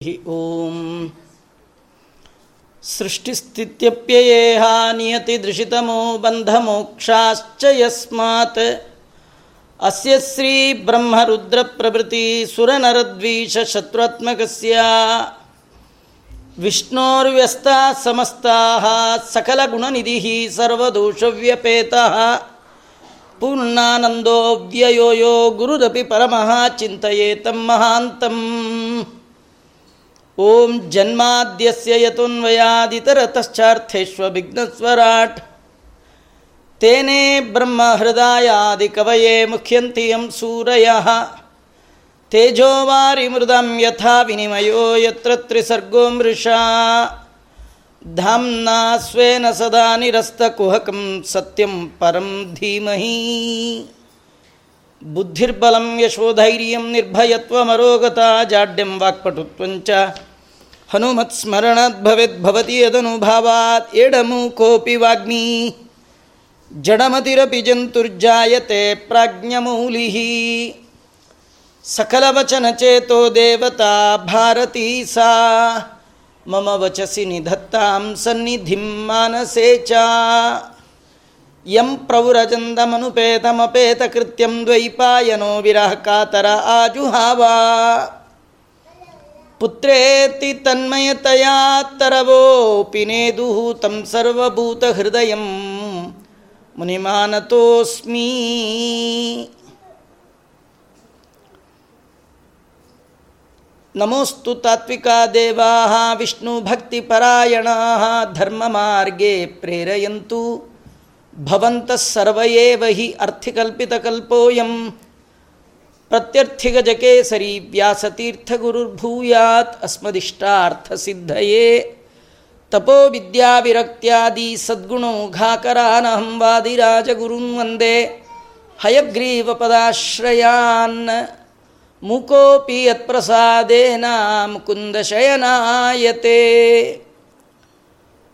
ಓಂ. ಸೃಷ್ಟಿಸ್ಥಿತ್ಯಪ್ಯಯೇಹಾ ನಿಯತಿದೃಶಿತಮೋ ಬಂಧಮೋಕ್ಷಾಶ್ಚ ಯಸ್ಮಾತ್ ಅಸ್ಯ ಶ್ರೀ ಬ್ರಹ್ಮರುದ್ರಪ್ರಭೃತಿ ಸುರನರದ್ವೀಷಶತ್ರುತ್ಮಕಸ್ಯ ವಿಷ್ಣೋರ್ವ್ಯಸ್ತಾ ಸಮಸ್ತಾಃ ಸಕಲಗುಣನಿಧಿಃ ಪೂರ್ಣಾನಂದೋ ವ್ಯಯೋಯೋ ಗುರುರಪಿ ಪರಮಃ ಚಿಂತೆಯೇತಂ ಮಹಾಂತಂ ಓಂ ಜನ್ಮಾದ್ಯಸ್ಯ ಯತುನ್ವಯಾದಿತರತಶ್ಚಾರ್ಥೇಷ್ವಭಿಘ್ನಸ್ವರಾಟ್ ತೇನೆ ಬ್ರಹ್ಮ ಹೃದಯಾದಿ ಕವಯೇ ಮುಖ್ಯಂತಿ ಯಂ ಸೂರಯ. ತೇಜೋವಾರಿ ಮೃದಂ ಯಥಾ ವಿನಿಮಯೋ ಯತ್ರ ತ್ರಿಸರ್ಗೋ ಮೃಷಾ. ಧಾಮ್ನಾ ಸ್ವೇನ ಸದಾ ನಿರಸ್ತಕುಹಕಂ ಸತ್ಯಂ ಪರಂ ಧೀಮಹಿ ಬುದ್ಧಿರ್ಬಲಂ ಯಶೋಧೈರ್ಯಂ ನಿರ್ಭಯತ್ವಮರೋಗತಾ ಜಾಡ್ಯಂ ವಾಕ್ಪಟುತ್ವಂಚ. ಹನುಮತ್ ಸ್ಮರಣಾತ್ ಭವೆತ್ ಭವತಿ ಯದನುಭಾವಾತ್ ಎಡಮು ಕೋಪಿ ವಾಗ್ಮಿ. ಜಡಮತಿರಪಿ ಜಂತುರ್ಜಾಯತೆ ಪ್ರಾಜ್ಞಮೌಲಿ ಸಕಲವಚನಚೇತೋ ದೇವತಾ ಭಾರತೀ ಸಾ ಮಮ ವಚಸಿ ನಿಧತ್ತಾಂ ಸನ್ನಿಧಿಂ ಮಾನಸೇ ಚ. ಯಂ ಪ್ರೌರಜಂದಮನುಪೇತಮಪೇತಕೃತ್ಯಂ ದ್ವೈಪಾಯನೋ ವಿರಹ ಕಾತರ ಆಜುಹಾವಾ. ಪುತ್ರೇತಿ ತನ್ಮಯತಯಾ ತರವೋಪಿ ನೇದುಃ ತಂ ಸರ್ವಭೂತ ಹೃದಯ ಮುನಿಮಾನತೋಸ್ಮಿ. ನಮೋಸ್ತು ತಾತ್ವಿಕ ದೇವಾ ವಿಷ್ಣು ಭಕ್ತಿ ಪರಾಯಣ ಧರ್ಮ ಮಾರ್ಗೇ ಪ್ರೇರಯಂತು ಭವಂತ ಸರ್ವೇವ ಹಿ ಅರ್ಥಿಕಲ್ಪಿತಕಲ್ಪೋಯಂ अर्थिकल्पितकल्पोऽयं प्रत्यर्थिगजकेसरी व्यासतीर्थगुरुर्भूयात् अस्मदिष्टार्थसिद्धये तपोविद्याविरक्त्यादि सद्गुणौघाकरानहं वादिराजगुरुन् वंदे। हयग्रीवपदाश्रयान् मूकोऽपि यत्प्रसादेन मुकुन्दशयनायते।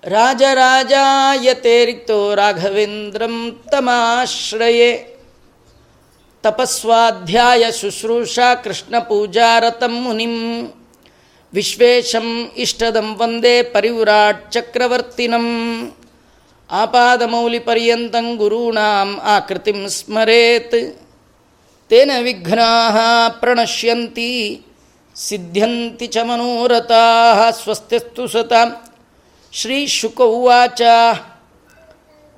राजराजायते रिक्तो राघवेन्द्रं तमाश्रये। ತಪಸ್ವಾಧ್ಯಾಯ ಶುಶ್ರೂಷಾ ಕೃಷ್ಣ ಪೂಜಾರತಂ ಮುನಿಂ. ವಿಶ್ವೇಶಂ ಇಷ್ಟದಂ ವಂದೇ ಪರಿವ್ರಾಟ್ ಚಕ್ರವರ್ತಿನಂ. ಆಪಾದಮೌಲಿಪರ್ಯಂತಂ ಗುರೂಣಾಂ ಆಕೃತಿಂ ಸ್ಮರೇತ್. ತೇನ ವಿಘ್ನಾ ಪ್ರಣಶ್ಯಂತಿ. ಸಿದ್ಧ್ಯಂತಿ ಚ ಮನೋರಥಾ ಸ್ವಸ್ತಿಸ್ತು ಸತಾಂ ಶ್ರೀಶುಕ ಉವಾಚ.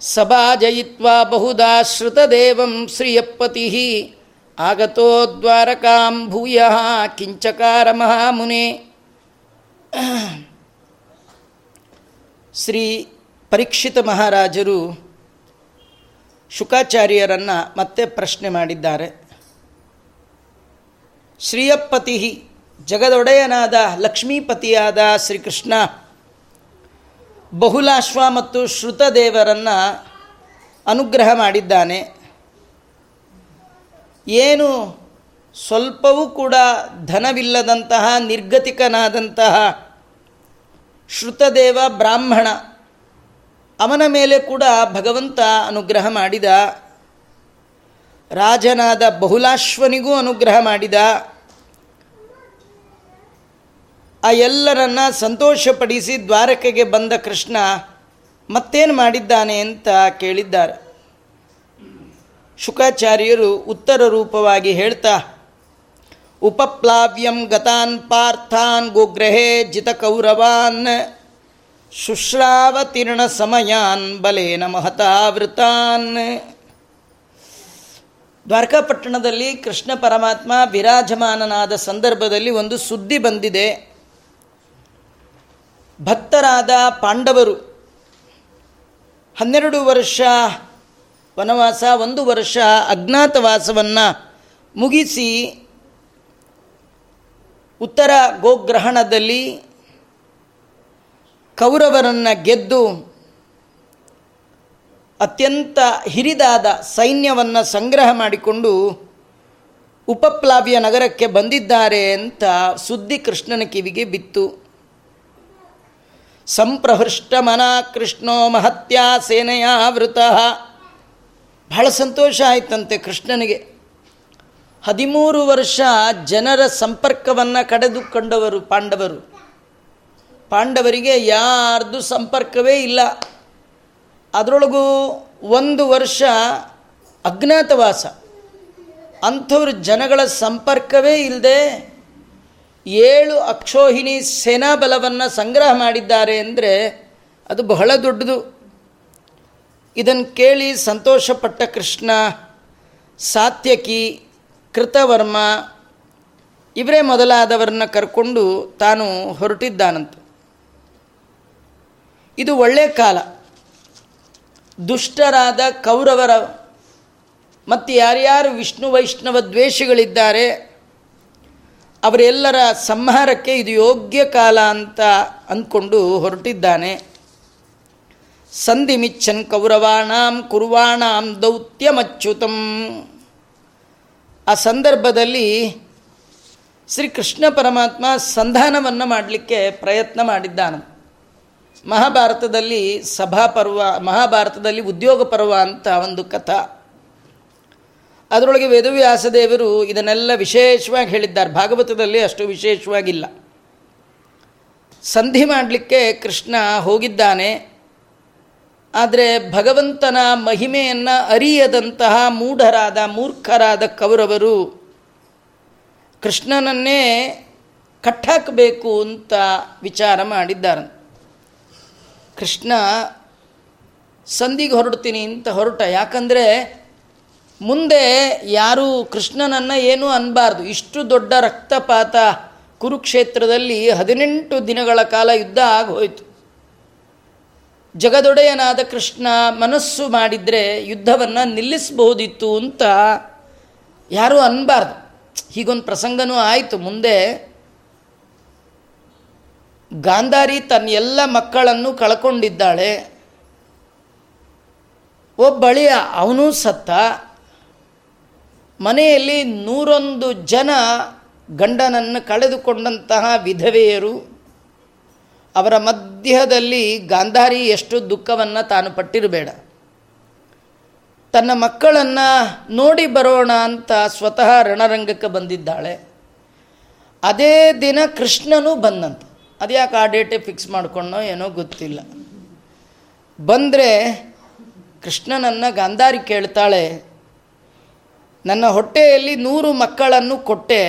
ಸಭಾಜಯಿತ್ವಾ ಬಹುಧಾಶ್ರುತದೇವಂ ಶ್ರೀಯಪ್ಪತಿ. ಆಗತೋ ದ್ವಾರಕಾಂ ಭೂಯ, ಕಿಂಚಕಾರ ಮಹಾಮುನೆ. ಶ್ರೀ ಪರೀಕ್ಷಿತ ಮಹಾರಾಜರು ಶುಕಾಚಾರ್ಯರನ್ನು ಮತ್ತೆ ಪ್ರಶ್ನೆ ಮಾಡಿದ್ದಾರೆ. ಶ್ರೀಯಪ್ಪತಿ ಜಗದೊಡೆಯನಾದ ಲಕ್ಷ್ಮೀಪತಿಯಾದ ಶ್ರೀಕೃಷ್ಣ ಬಹುಲಾಶ್ವ ಮತ್ತು ಶ್ರುತದೇವರನ್ನು ಅನುಗ್ರಹ ಮಾಡಿದ್ದಾನೆ. ಏನು ಸ್ವಲ್ಪವೂ ಕೂಡ ಧನವಿಲ್ಲದಂತಹ, ನಿರ್ಗತಿಕನಾದಂತಹ ಶ್ರುತದೇವ ಬ್ರಾಹ್ಮಣ, ಅವನ ಮೇಲೆ ಕೂಡ ಭಗವಂತ ಅನುಗ್ರಹ ಮಾಡಿದ. ರಾಜನಾದ ಬಹುಲಾಶ್ವನಿಗೂ ಅನುಗ್ರಹ ಮಾಡಿದ. ಆ ಎಲ್ಲರನ್ನು ಸಂತೋಷಪಡಿಸಿ ದ್ವಾರಕೆಗೆ ಬಂದ ಕೃಷ್ಣ ಮತ್ತೇನು ಮಾಡಿದ್ದಾನೆ ಅಂತ ಕೇಳಿದ್ದಾರೆ. ಶುಕಾಚಾರ್ಯರು ಉತ್ತರ ರೂಪವಾಗಿ ಹೇಳ್ತಾ, ಉಪಪ್ಲಾವ್ಯಂ ಗತಾನ್ ಪಾರ್ಥಾನ್ ಗೋಗ್ರಹೇ ಜಿತ ಕೌರವಾನ್ ಶುಶ್ರಾವತೀರ್ಣ ಸಮಯಾನ್ ಬಲೇನ ಮಹತಾವೃತಾನ್ ದ್ವಾರಕಾಪಟ್ಟಣದಲ್ಲಿ ಕೃಷ್ಣ ಪರಮಾತ್ಮ ವಿರಾಜಮಾನನಾದ ಸಂದರ್ಭದಲ್ಲಿ ಒಂದು ಸುದ್ದಿ ಬಂದಿದೆ. ಭಕ್ತರಾದ ಪಾಂಡವರು. ಹನ್ನೆರಡು ವರ್ಷ ವನವಾಸ, ಒಂದು ವರ್ಷ ಅಜ್ಞಾತವಾಸವನ್ನು ಮುಗಿಸಿ ಉತ್ತರ ಗೋಗ್ರಹಣದಲ್ಲಿ ಕೌರವರನ್ನು ಗೆದ್ದು ಅತ್ಯಂತ ಹಿರಿದಾದ ಸೈನ್ಯವನ್ನು ಸಂಗ್ರಹ ಮಾಡಿಕೊಂಡು ಉಪಪ್ಲಾವ್ಯ ನಗರಕ್ಕೆ ಬಂದಿದ್ದಾರೆ ಅಂತ ಸುದ್ದಿ ಕೃಷ್ಣನ ಕಿವಿಗೆ ಬಿತ್ತು. ಸಂಪ್ರಹೃಷ್ಟಮನ ಕೃಷ್ಣೋ ಮಹತ್ಯಾ ಸೇನೆಯಾವೃತ ಬಹಳ ಸಂತೋಷ ಆಯ್ತಂತೆ ಕೃಷ್ಣನಿಗೆ. ಹದಿಮೂರು ವರ್ಷ ಜನರ ಸಂಪರ್ಕವನ್ನು ಕಡೆದುಕೊಂಡವರು ಪಾಂಡವರು. ಪಾಂಡವರಿಗೆ ಯಾರ್ದು ಸಂಪರ್ಕವೇ ಇಲ್ಲ. ಅದರೊಳಗೂ ಒಂದು ವರ್ಷ ಅಜ್ಞಾತವಾಸ. ಅಂಥವ್ರ ಜನಗಳ ಸಂಪರ್ಕವೇ ಇಲ್ಲದೆ ಏಳು ಅಕ್ಷೋಹಿಣಿ ಸೇನಾ ಬಲವನ್ನು ಸಂಗ್ರಹ ಮಾಡಿದ್ದಾರೆ ಅಂದರೆ ಅದು ಬಹಳ ದೊಡ್ಡದು. ಇದನ್ನು ಕೇಳಿ ಸಂತೋಷಪಟ್ಟ ಕೃಷ್ಣ, ಸಾತ್ಯಕಿ, ಕೃತವರ್ಮ ಇವರೇ ಮೊದಲಾದವರನ್ನ ಕರ್ಕೊಂಡು ತಾನು ಹೊರಟಿದ್ದಾನಂತ. ಇದು ಒಳ್ಳೆಯ ಕಾಲ. ದುಷ್ಟರಾದ ಕೌರವರ ಮತ್ತು ಯಾರ್ಯಾರು ವಿಷ್ಣು ವೈಷ್ಣವ ದ್ವೇಷಗಳಿದ್ದಾರೆ ಅವರೆಲ್ಲರ ಸಂಹಾರಕ್ಕೆ ಇದು ಯೋಗ್ಯ ಕಾಲ ಅಂತ ಅಂದ್ಕೊಂಡು ಹೊರಟಿದ್ದಾನೆ. ಸಂಧಿಮಿಚ್ಚನ್ ಕೌರವಾಣಾಂ ಕುರ್ವಾಣಾಂ ದೌತ್ಯಮಚ್ಯುತಂ. ಆ ಸಂದರ್ಭದಲ್ಲಿ ಶ್ರೀ ಕೃಷ್ಣ ಪರಮಾತ್ಮ ಸಂಧಾನವನ್ನು ಮಾಡಲಿಕ್ಕೆ ಪ್ರಯತ್ನ ಮಾಡಿದ್ದಾನೆ. ಮಹಾಭಾರತದಲ್ಲಿ ಸಭಾಪರ್ವ, ಮಹಾಭಾರತದಲ್ಲಿ ಉದ್ಯೋಗ ಪರ್ವ ಅಂತ ಒಂದು ಕಥಾ. ಅದರೊಳಗೆ ವೇದವ್ಯಾಸದೇವರು ಇದನ್ನೆಲ್ಲ ವಿಶೇಷವಾಗಿ ಹೇಳಿದ್ದಾರೆ. ಭಾಗವತದಲ್ಲಿ ಅಷ್ಟು ವಿಶೇಷವಾಗಿಲ್ಲ. ಸಂಧಿ ಮಾಡಲಿಕ್ಕೆ ಕೃಷ್ಣ ಹೋಗಿದ್ದಾನೆ. ಆದರೆ ಭಗವಂತನ ಮಹಿಮೆಯನ್ನು ಅರಿಯದಂತಹ ಮೂಢರಾದ, ಮೂರ್ಖರಾದ ಕೌರವರು ಕೃಷ್ಣನನ್ನೇ ಕಟ್ಟಾಕಬೇಕು ಅಂತ ವಿಚಾರ ಮಾಡಿದ್ದಾರೆ. ಕೃಷ್ಣ, ಸಂಧಿಗೆ ಹೊರಡ್ತೀನಿ ಅಂತ ಹೊರಟ. ಯಾಕಂದರೆ ಮುಂದೆ ಯಾರೂ ಕೃಷ್ಣನನ್ನು ಏನೂ ಅನ್ಬಾರ್ದು. ಇಷ್ಟು ದೊಡ್ಡ ರಕ್ತಪಾತ ಕುರುಕ್ಷೇತ್ರದಲ್ಲಿ ಹದಿನೆಂಟು ದಿನಗಳ ಕಾಲ ಯುದ್ಧ ಆಗೋಯ್ತು. ಜಗದೊಡೆಯನಾದ ಕೃಷ್ಣ ಮನಸ್ಸು ಮಾಡಿದರೆ ಯುದ್ಧವನ್ನು ನಿಲ್ಲಿಸಬಹುದಿತ್ತು ಅಂತ ಯಾರೂ ಅನ್ಬಾರ್ದು. ಹೀಗೊಂದು ಪ್ರಸಂಗನೂ ಆಯಿತು. ಮುಂದೆ ಗಾಂಧಾರಿ ತನ್ನ ಎಲ್ಲ ಮಕ್ಕಳನ್ನು ಕಳ್ಕೊಂಡಿದ್ದಾಳೆ. ಒಬ್ಬಳಿಯ ಅವನೂ ಸತ್ತ. ಮನೆಯಲ್ಲಿ ನೂರೊಂದು ಜನ ಗಂಡನನ್ನು ಕಳೆದುಕೊಂಡಂತಹ ವಿಧವೆಯರು, ಅವರ ಮಧ್ಯದಲ್ಲಿ ಗಾಂಧಾರಿ ಎಷ್ಟು ದುಃಖವನ್ನು ತಾನು ಪಟ್ಟಿರಬೇಡ. ತನ್ನ ಮಕ್ಕಳನ್ನು ನೋಡಿ ಬರೋಣ ಅಂತ ಸ್ವತಃ ರಣರಂಗಕ್ಕೆ ಬಂದಿದ್ದಾಳೆ. ಅದೇ ದಿನ ಕೃಷ್ಣನೂ ಬಂದಂತ. ಅದ್ಯಾಕೆ ಆ ಡೇಟೇ ಫಿಕ್ಸ್ ಮಾಡಿಕೊಂಡೋ ಏನೋ ಗೊತ್ತಿಲ್ಲ. ಬಂದರೆ ಕೃಷ್ಣನನ್ನು ಗಾಂಧಾರಿ ಕೇಳ್ತಾಳೆ ನನ್ನ ಹೊಟ್ಟೆಯಲ್ಲಿ ನೂರು ಮಕ್ಕಳನ್ನು ಕೊಟ್ಟೆ,